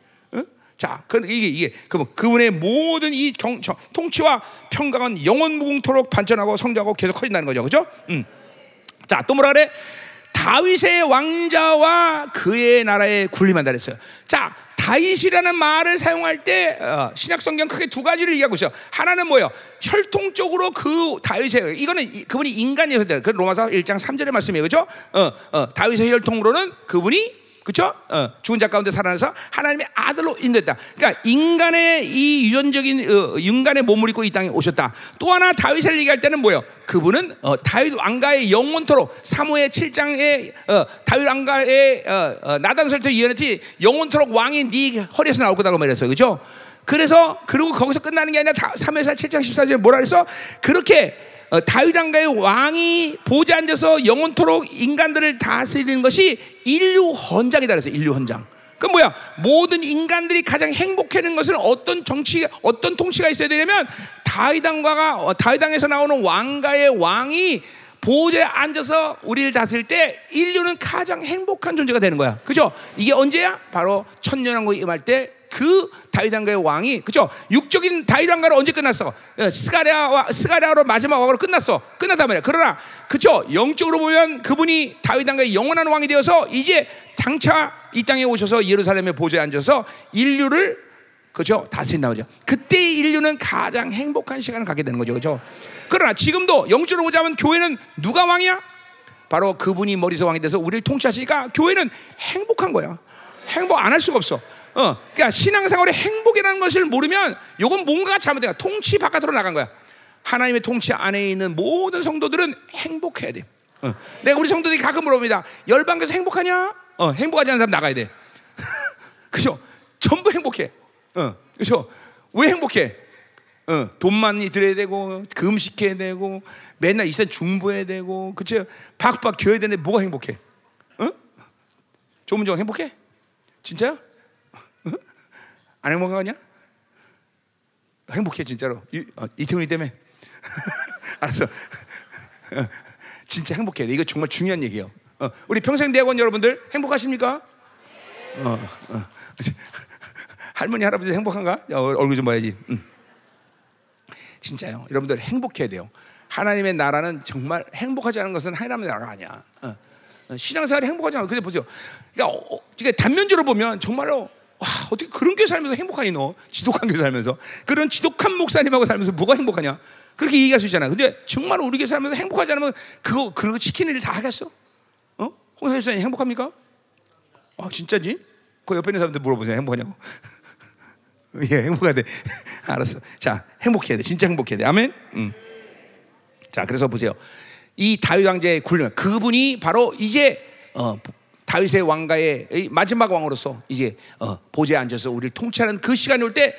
자, 그 이게 이게 그럼 그분의 모든 이 경, 저, 통치와 평강은 영원 무궁토록 반전하고 성장하고 계속 커진다는 거죠, 그렇죠? 음. 자, 또 뭐라 그래? 다윗의 왕자와 그의 나라에 군림한다 그랬어요. 자, 다윗이라는 말을 사용할 때 어, 신약 성경 크게 두 가지를 얘기하고 있어요. 하나는 뭐예요? 혈통적으로 그 다윗의 이거는 그분이 인간이어서 그 로마서 1장 3절의 말씀이에요. 그죠? 어, 어, 다윗의 혈통으로는 그분이 그렇죠? 어, 죽은 자 가운데 살아나서 하나님의 아들로 인도했다. 그러니까 인간의 이 유전적인 어, 인간의 몸을 입고 이 땅에 오셨다. 또 하나 다윗을 얘기할 때는 뭐예요? 그분은 어, 다윗 왕가의 영원토록 사무의 7장에 어, 다윗 왕가의 어, 어, 나단설때 예언했지 영원토록 왕이 네 허리에서 나올 거다고 말했어요. 그렇죠? 그래서 그리고 거기서 끝나는 게 아니라 3회사 7장 14절에 뭐라 그랬어? 그렇게 어, 다윗 왕가의 왕이 보좌 앉아서 영원토록 인간들을 다스리는 것이 인류 헌장이다 그래서 인류 헌장. 그 뭐야? 모든 인간들이 가장 행복해하는 것은 어떤 정치, 어떤 통치가 있어야 되냐면 다윗 왕가가 어, 다윗 왕에서 나오는 왕가의 왕이 보좌에 앉아서 우리를 다스릴 때 인류는 가장 행복한 존재가 되는 거야. 그죠? 이게 언제야? 바로 천년왕국이 임할 때 그 다윗 왕가의 왕이 그죠? 육적인 다윗 왕가는 언제 끝났어? 어, 스가랴와 스가랴로 마지막 왕으로 끝났어. 끝났단 말이야. 그러나 그죠? 영적으로 보면 그분이 다윗 왕가의 영원한 왕이 되어서 이제 장차 이 땅에 오셔서 예루살렘의 보좌에 앉아서 인류를 그죠? 다스린다 말이죠. 그때 인류는 가장 행복한 시간을 갖게 되는 거죠. 그죠? 그러나 지금도 영적으로 보자면 교회는 누가 왕이야? 바로 그분이 머리서 왕이 돼서 우리를 통치하시니까 교회는 행복한 거야. 행복 안 할 수가 없어. 어, 그러니까 신앙생활의 행복이라는 것을 모르면 이건 뭔가 잘못된 거야. 통치 바깥으로 나간 거야. 하나님의 통치 안에 있는 모든 성도들은 행복해야 돼. 어. 내가 우리 성도들이 가끔 물어봅니다. 열방에서 행복하냐? 어, 행복하지 않은 사람 나가야 돼. 그죠? 전부 행복해. 어, 그죠? 왜 행복해? 어, 돈 많이 들여야 되고 금식해야 되고 맨날 이산 중보해야 되고 그치? 박박 겨야 되는데 뭐가 행복해? 어? 조문정 행복해? 진짜요? 어? 안 행복하냐? 행복해 진짜로 이, 어, 이태훈이 때문에 알았어 어, 진짜 행복해 이거 정말 중요한 얘기예요 어, 우리 평생 대학원 여러분들 행복하십니까? 어, 어. 할머니 할아버지 행복한가? 야, 얼굴 좀 봐야지 응. 진짜요 여러분들 행복해야 돼요 하나님의 나라는 정말 행복하지 않은 것은 하나님의 나라가 아니야 어. 어 신앙생활이 행복하지 않아 그래 보세요 그러니까, 어, 그러니까 단면적으로 보면 정말로 와 어떻게 그런 교회 살면서 행복하니 너? 지독한 교회 살면서. 그런 지독한 목사님하고 살면서 뭐가 행복하냐? 그렇게 얘기할 수 있잖아 근데 정말 우리 교회 살면서 행복하지 않으면 그거 그거 지키는 일 다 하겠어? 어? 홍사 집사님 행복합니까? 아 진짜지? 그 옆에 있는 사람들 물어보세요. 행복하냐고. 예 행복하대 알았어. 자 행복해야 돼. 진짜 행복해야 돼. 아멘? 음. 자 그래서 보세요. 이 다윗 왕제의 굴륜 그분이 바로 이제 어, 다윗의 왕가의 마지막 왕으로서 이제 어, 보좌에 앉아서 우리를 통치하는 그 시간이 올 때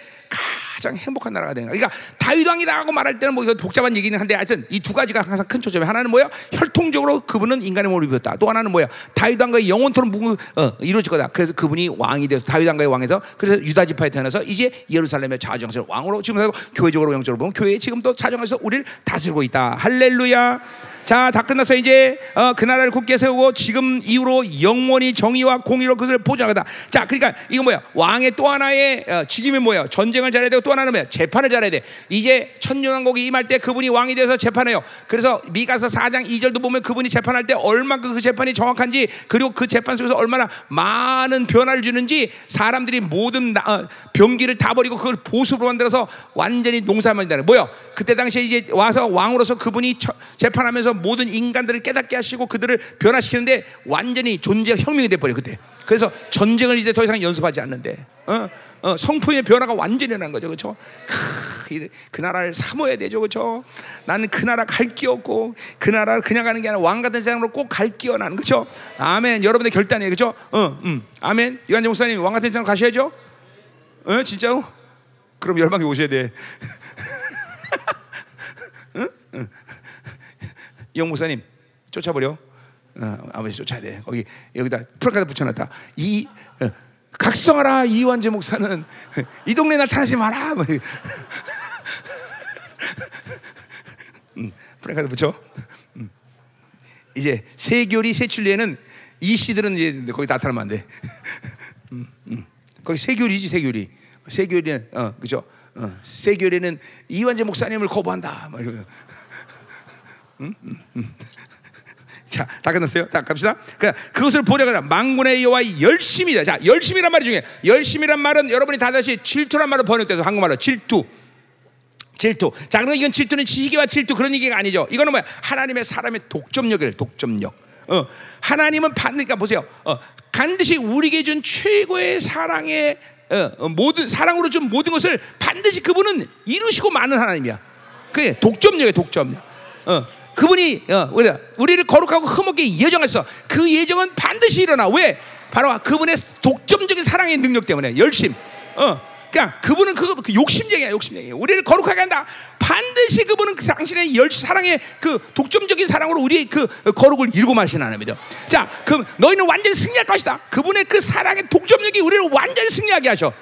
가장 행복한 나라가 되는 거야. 그러니까 다윗 왕이라고 말할 때는 뭐 복잡한 얘기는 한데 하여튼 이 두 가지가 항상 큰 초점이 하나는 뭐야? 혈통적으로 그분은 인간의 몸을 입었다. 또 하나는 뭐야? 다윗 왕가의 영원토록 무, 어, 이루어질 거다. 그래서 그분이 왕이 돼서 다윗 왕가의 왕에서 그래서 유다 지파에 태어나서 이제 예루살렘의 자정실 왕으로 지금 교회적으로 영적으로 보면 교회 지금도 자정에서 우리를 다스리고 있다. 할렐루야. 자, 다 끝났어. 이제 어, 그 나라를 굳게 세우고 지금 이후로 영원히 정의와 공의로 그것을 보장하다. 자, 그러니까 이거 뭐야? 왕의 또 하나의 어, 직임이 뭐야? 전쟁을 잘해야 되고 또 하나는 뭐야? 재판을 잘해야 돼. 이제 천년왕국이 임할 때 그분이 왕이 돼서 재판해요. 그래서 미가서 4장 2절도 보면 그분이 재판할 때 얼마큼 그 재판이 정확한지 그리고 그 재판 속에서 얼마나 많은 변화를 주는지 사람들이 모든 나, 어, 병기를 다 버리고 그걸 보수로 만들어서 완전히 농사만 된다는 뭐야? 그때 당시에 이제 와서 왕으로서 그분이 처, 재판하면서 통해서 모든 인간들을 깨닫게 하시고 그들을 변화시키는데 완전히 존재가 혁명이 돼버려 그때. 그래서 전쟁을 이제 더 이상 연습하지 않는데 어? 어, 성품의 변화가 완전히 일어난 거죠, 그렇죠? 그 나라를 사모해야 되죠, 그렇죠? 나는 그 나라 갈 게 없고 그 나라를 그냥 가는 게 아니라 왕 같은 세상으로 꼭갈 기어 나는 그렇죠? 아멘. 여러분의 결단이에요, 그렇죠? 어, 음, 아멘. 이완재 목사님 왕 같은 세상 가셔야죠? 어, 진짜로? 그럼 열방에 오셔야 돼. 응? 응. 영 목사님 쫓아버려. 어, 아버지 쫓아야 돼. 거기 여기다 프라카드 붙여놨다. 이 어, 각성하라 이완재 목사는 이 동네 나타나지 마라. 뭐 음, 프라카드 붙여. 음. 이제 세교리 세출리에는 이 씨들은 이제 거기 나타나면 안 돼. 음, 음. 거기 세교리지 세교리. 세교리는 어 그죠. 어, 세교리는 이완재 목사님을 거부한다. 뭐 이러 고. 자, 다 끝났어요? 자, 갑시다. 그, 그것을 보려고 망군의 여호와 열심이다. 자, 열심이란 말이 중에 열심이란 말은 여러분이 다 다시 질투란 말로 번역돼서 한국말로 질투. 질투. 자, 그럼 이건 질투는 지식이와 질투 그런 얘기가 아니죠. 이거는 뭐야? 하나님의 사람의 독점력을 독점력. 어, 하나님은 받으니까 보세요. 어, 반드시 우리에게 준 최고의 사랑의 어, 어, 모든 사랑으로 준 모든 것을 반드시 그분은 이루시고 많은 하나님이야. 그게 독점력의 독점력. 어. 그분이 어, 우리가 우리를 거룩하고 흠없게 예정했어. 그 예정은 반드시 일어나. 왜? 바로 그분의 독점적인 사랑의 능력 때문에 열심. 어. 그러니까 그분은 그거 그 욕심쟁이야, 욕심쟁이. 우리를 거룩하게 한다. 반드시 그분은 그 당신의 열 사랑의 그 독점적인 사랑으로 우리의 그 거룩을 이루고 마시는 하나님이죠. 자, 그 너희는 완전히 승리할 것이다. 그분의 그 사랑의 독점력이 우리를 완전히 승리하게 하셔.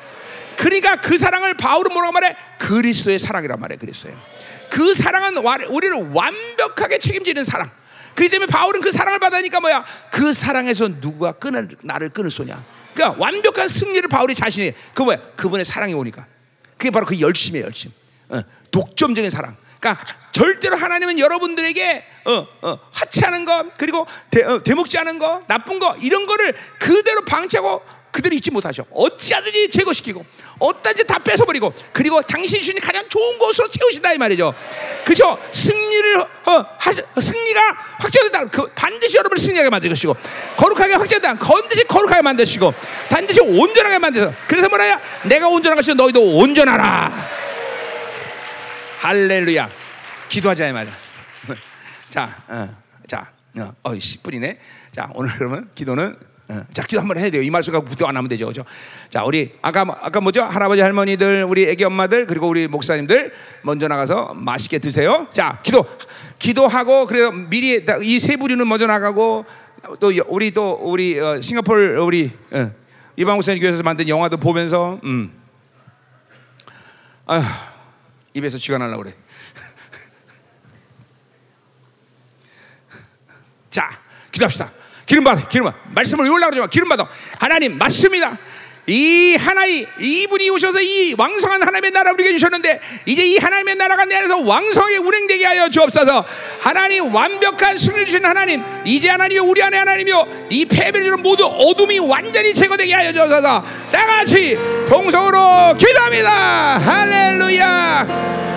그러니까 그 사랑을 바울은 뭐라고 말해? 그리스도의 사랑이란 말이야, 그리스도의. 그 사랑은 우리를 완벽하게 책임지는 사랑. 그렇기 때문에 바울은 그 사랑을 받으니까 뭐야? 그 사랑에서 누가 끊을 나를 끊을 소냐? 그러니까 완벽한 승리를 바울이 자신이 그 뭐야? 그분의 사랑이 오니까. 그게 바로 그 열심이에요, 열심. 어, 독점적인 사랑. 그러니까 절대로 하나님은 여러분들에게 어, 어, 하치하는 것 그리고 대, 어, 대목지 않은 거 나쁜 거 이런 거를 그대로 방치하고 그들이 잊지 못하셔. 어찌하든지 제거시키고, 어떤지 다 뺏어버리고, 그리고 당신 신이 가장 좋은 곳으로 채우신다 이 말이죠. 그죠? 승리 승리를 어, 하시, 승리가 확정된다. 그 반드시 여러분을 승리하게 것이고 거룩하게 확정된다. 반드시 거룩하게 만드시고 반드시 온전하게 만드서 그래서 뭐라야? 내가 온전한 것이 너희도 온전하라. 할렐루야. 기도하자 이 말이야. 자, 어, 자, 어, 어이 씨 뿌리네. 자, 오늘 그러면 기도는 어, 자 기도 한번 해야 돼요. 이 말씀 갖고 기도 안 하면 되죠, 그죠? 자, 우리 아까 뭐- 아까 뭐죠? 할아버지 할머니들, 우리 애기 엄마들 그리고 우리 목사님들 먼저 나가서 맛있게 드세요. 자, 기도 기도하고 그래서 미리 이 세 부류는 먼저 나가고 또 여- 우리 또 우리 어, 싱가폴 우리 어, 이방 목사님 교회에서 만든 영화도 보면서 음. 아휴, 입에서 쥐가 날라 그래. 자, 기도합시다. 기름 받아, 기름 받아. 말씀을 외우려고 그러지 마. 기름 받아. 하나님, 맞습니다. 이 하나님, 이분이 오셔서 이 왕성한 하나님의 나라 우리에게 주셨는데, 이제 이 하나님의 나라가 내 안에서 왕성하게 운행되게 하여 주옵소서. 하나님, 완벽한 승리를 주신 하나님, 이제 하나님이 우리 안에 하나님이요. 이 패배를 모두 어둠이 완전히 제거되게 하여 주옵소서. 다 같이 동성으로 기도합니다. 할렐루야.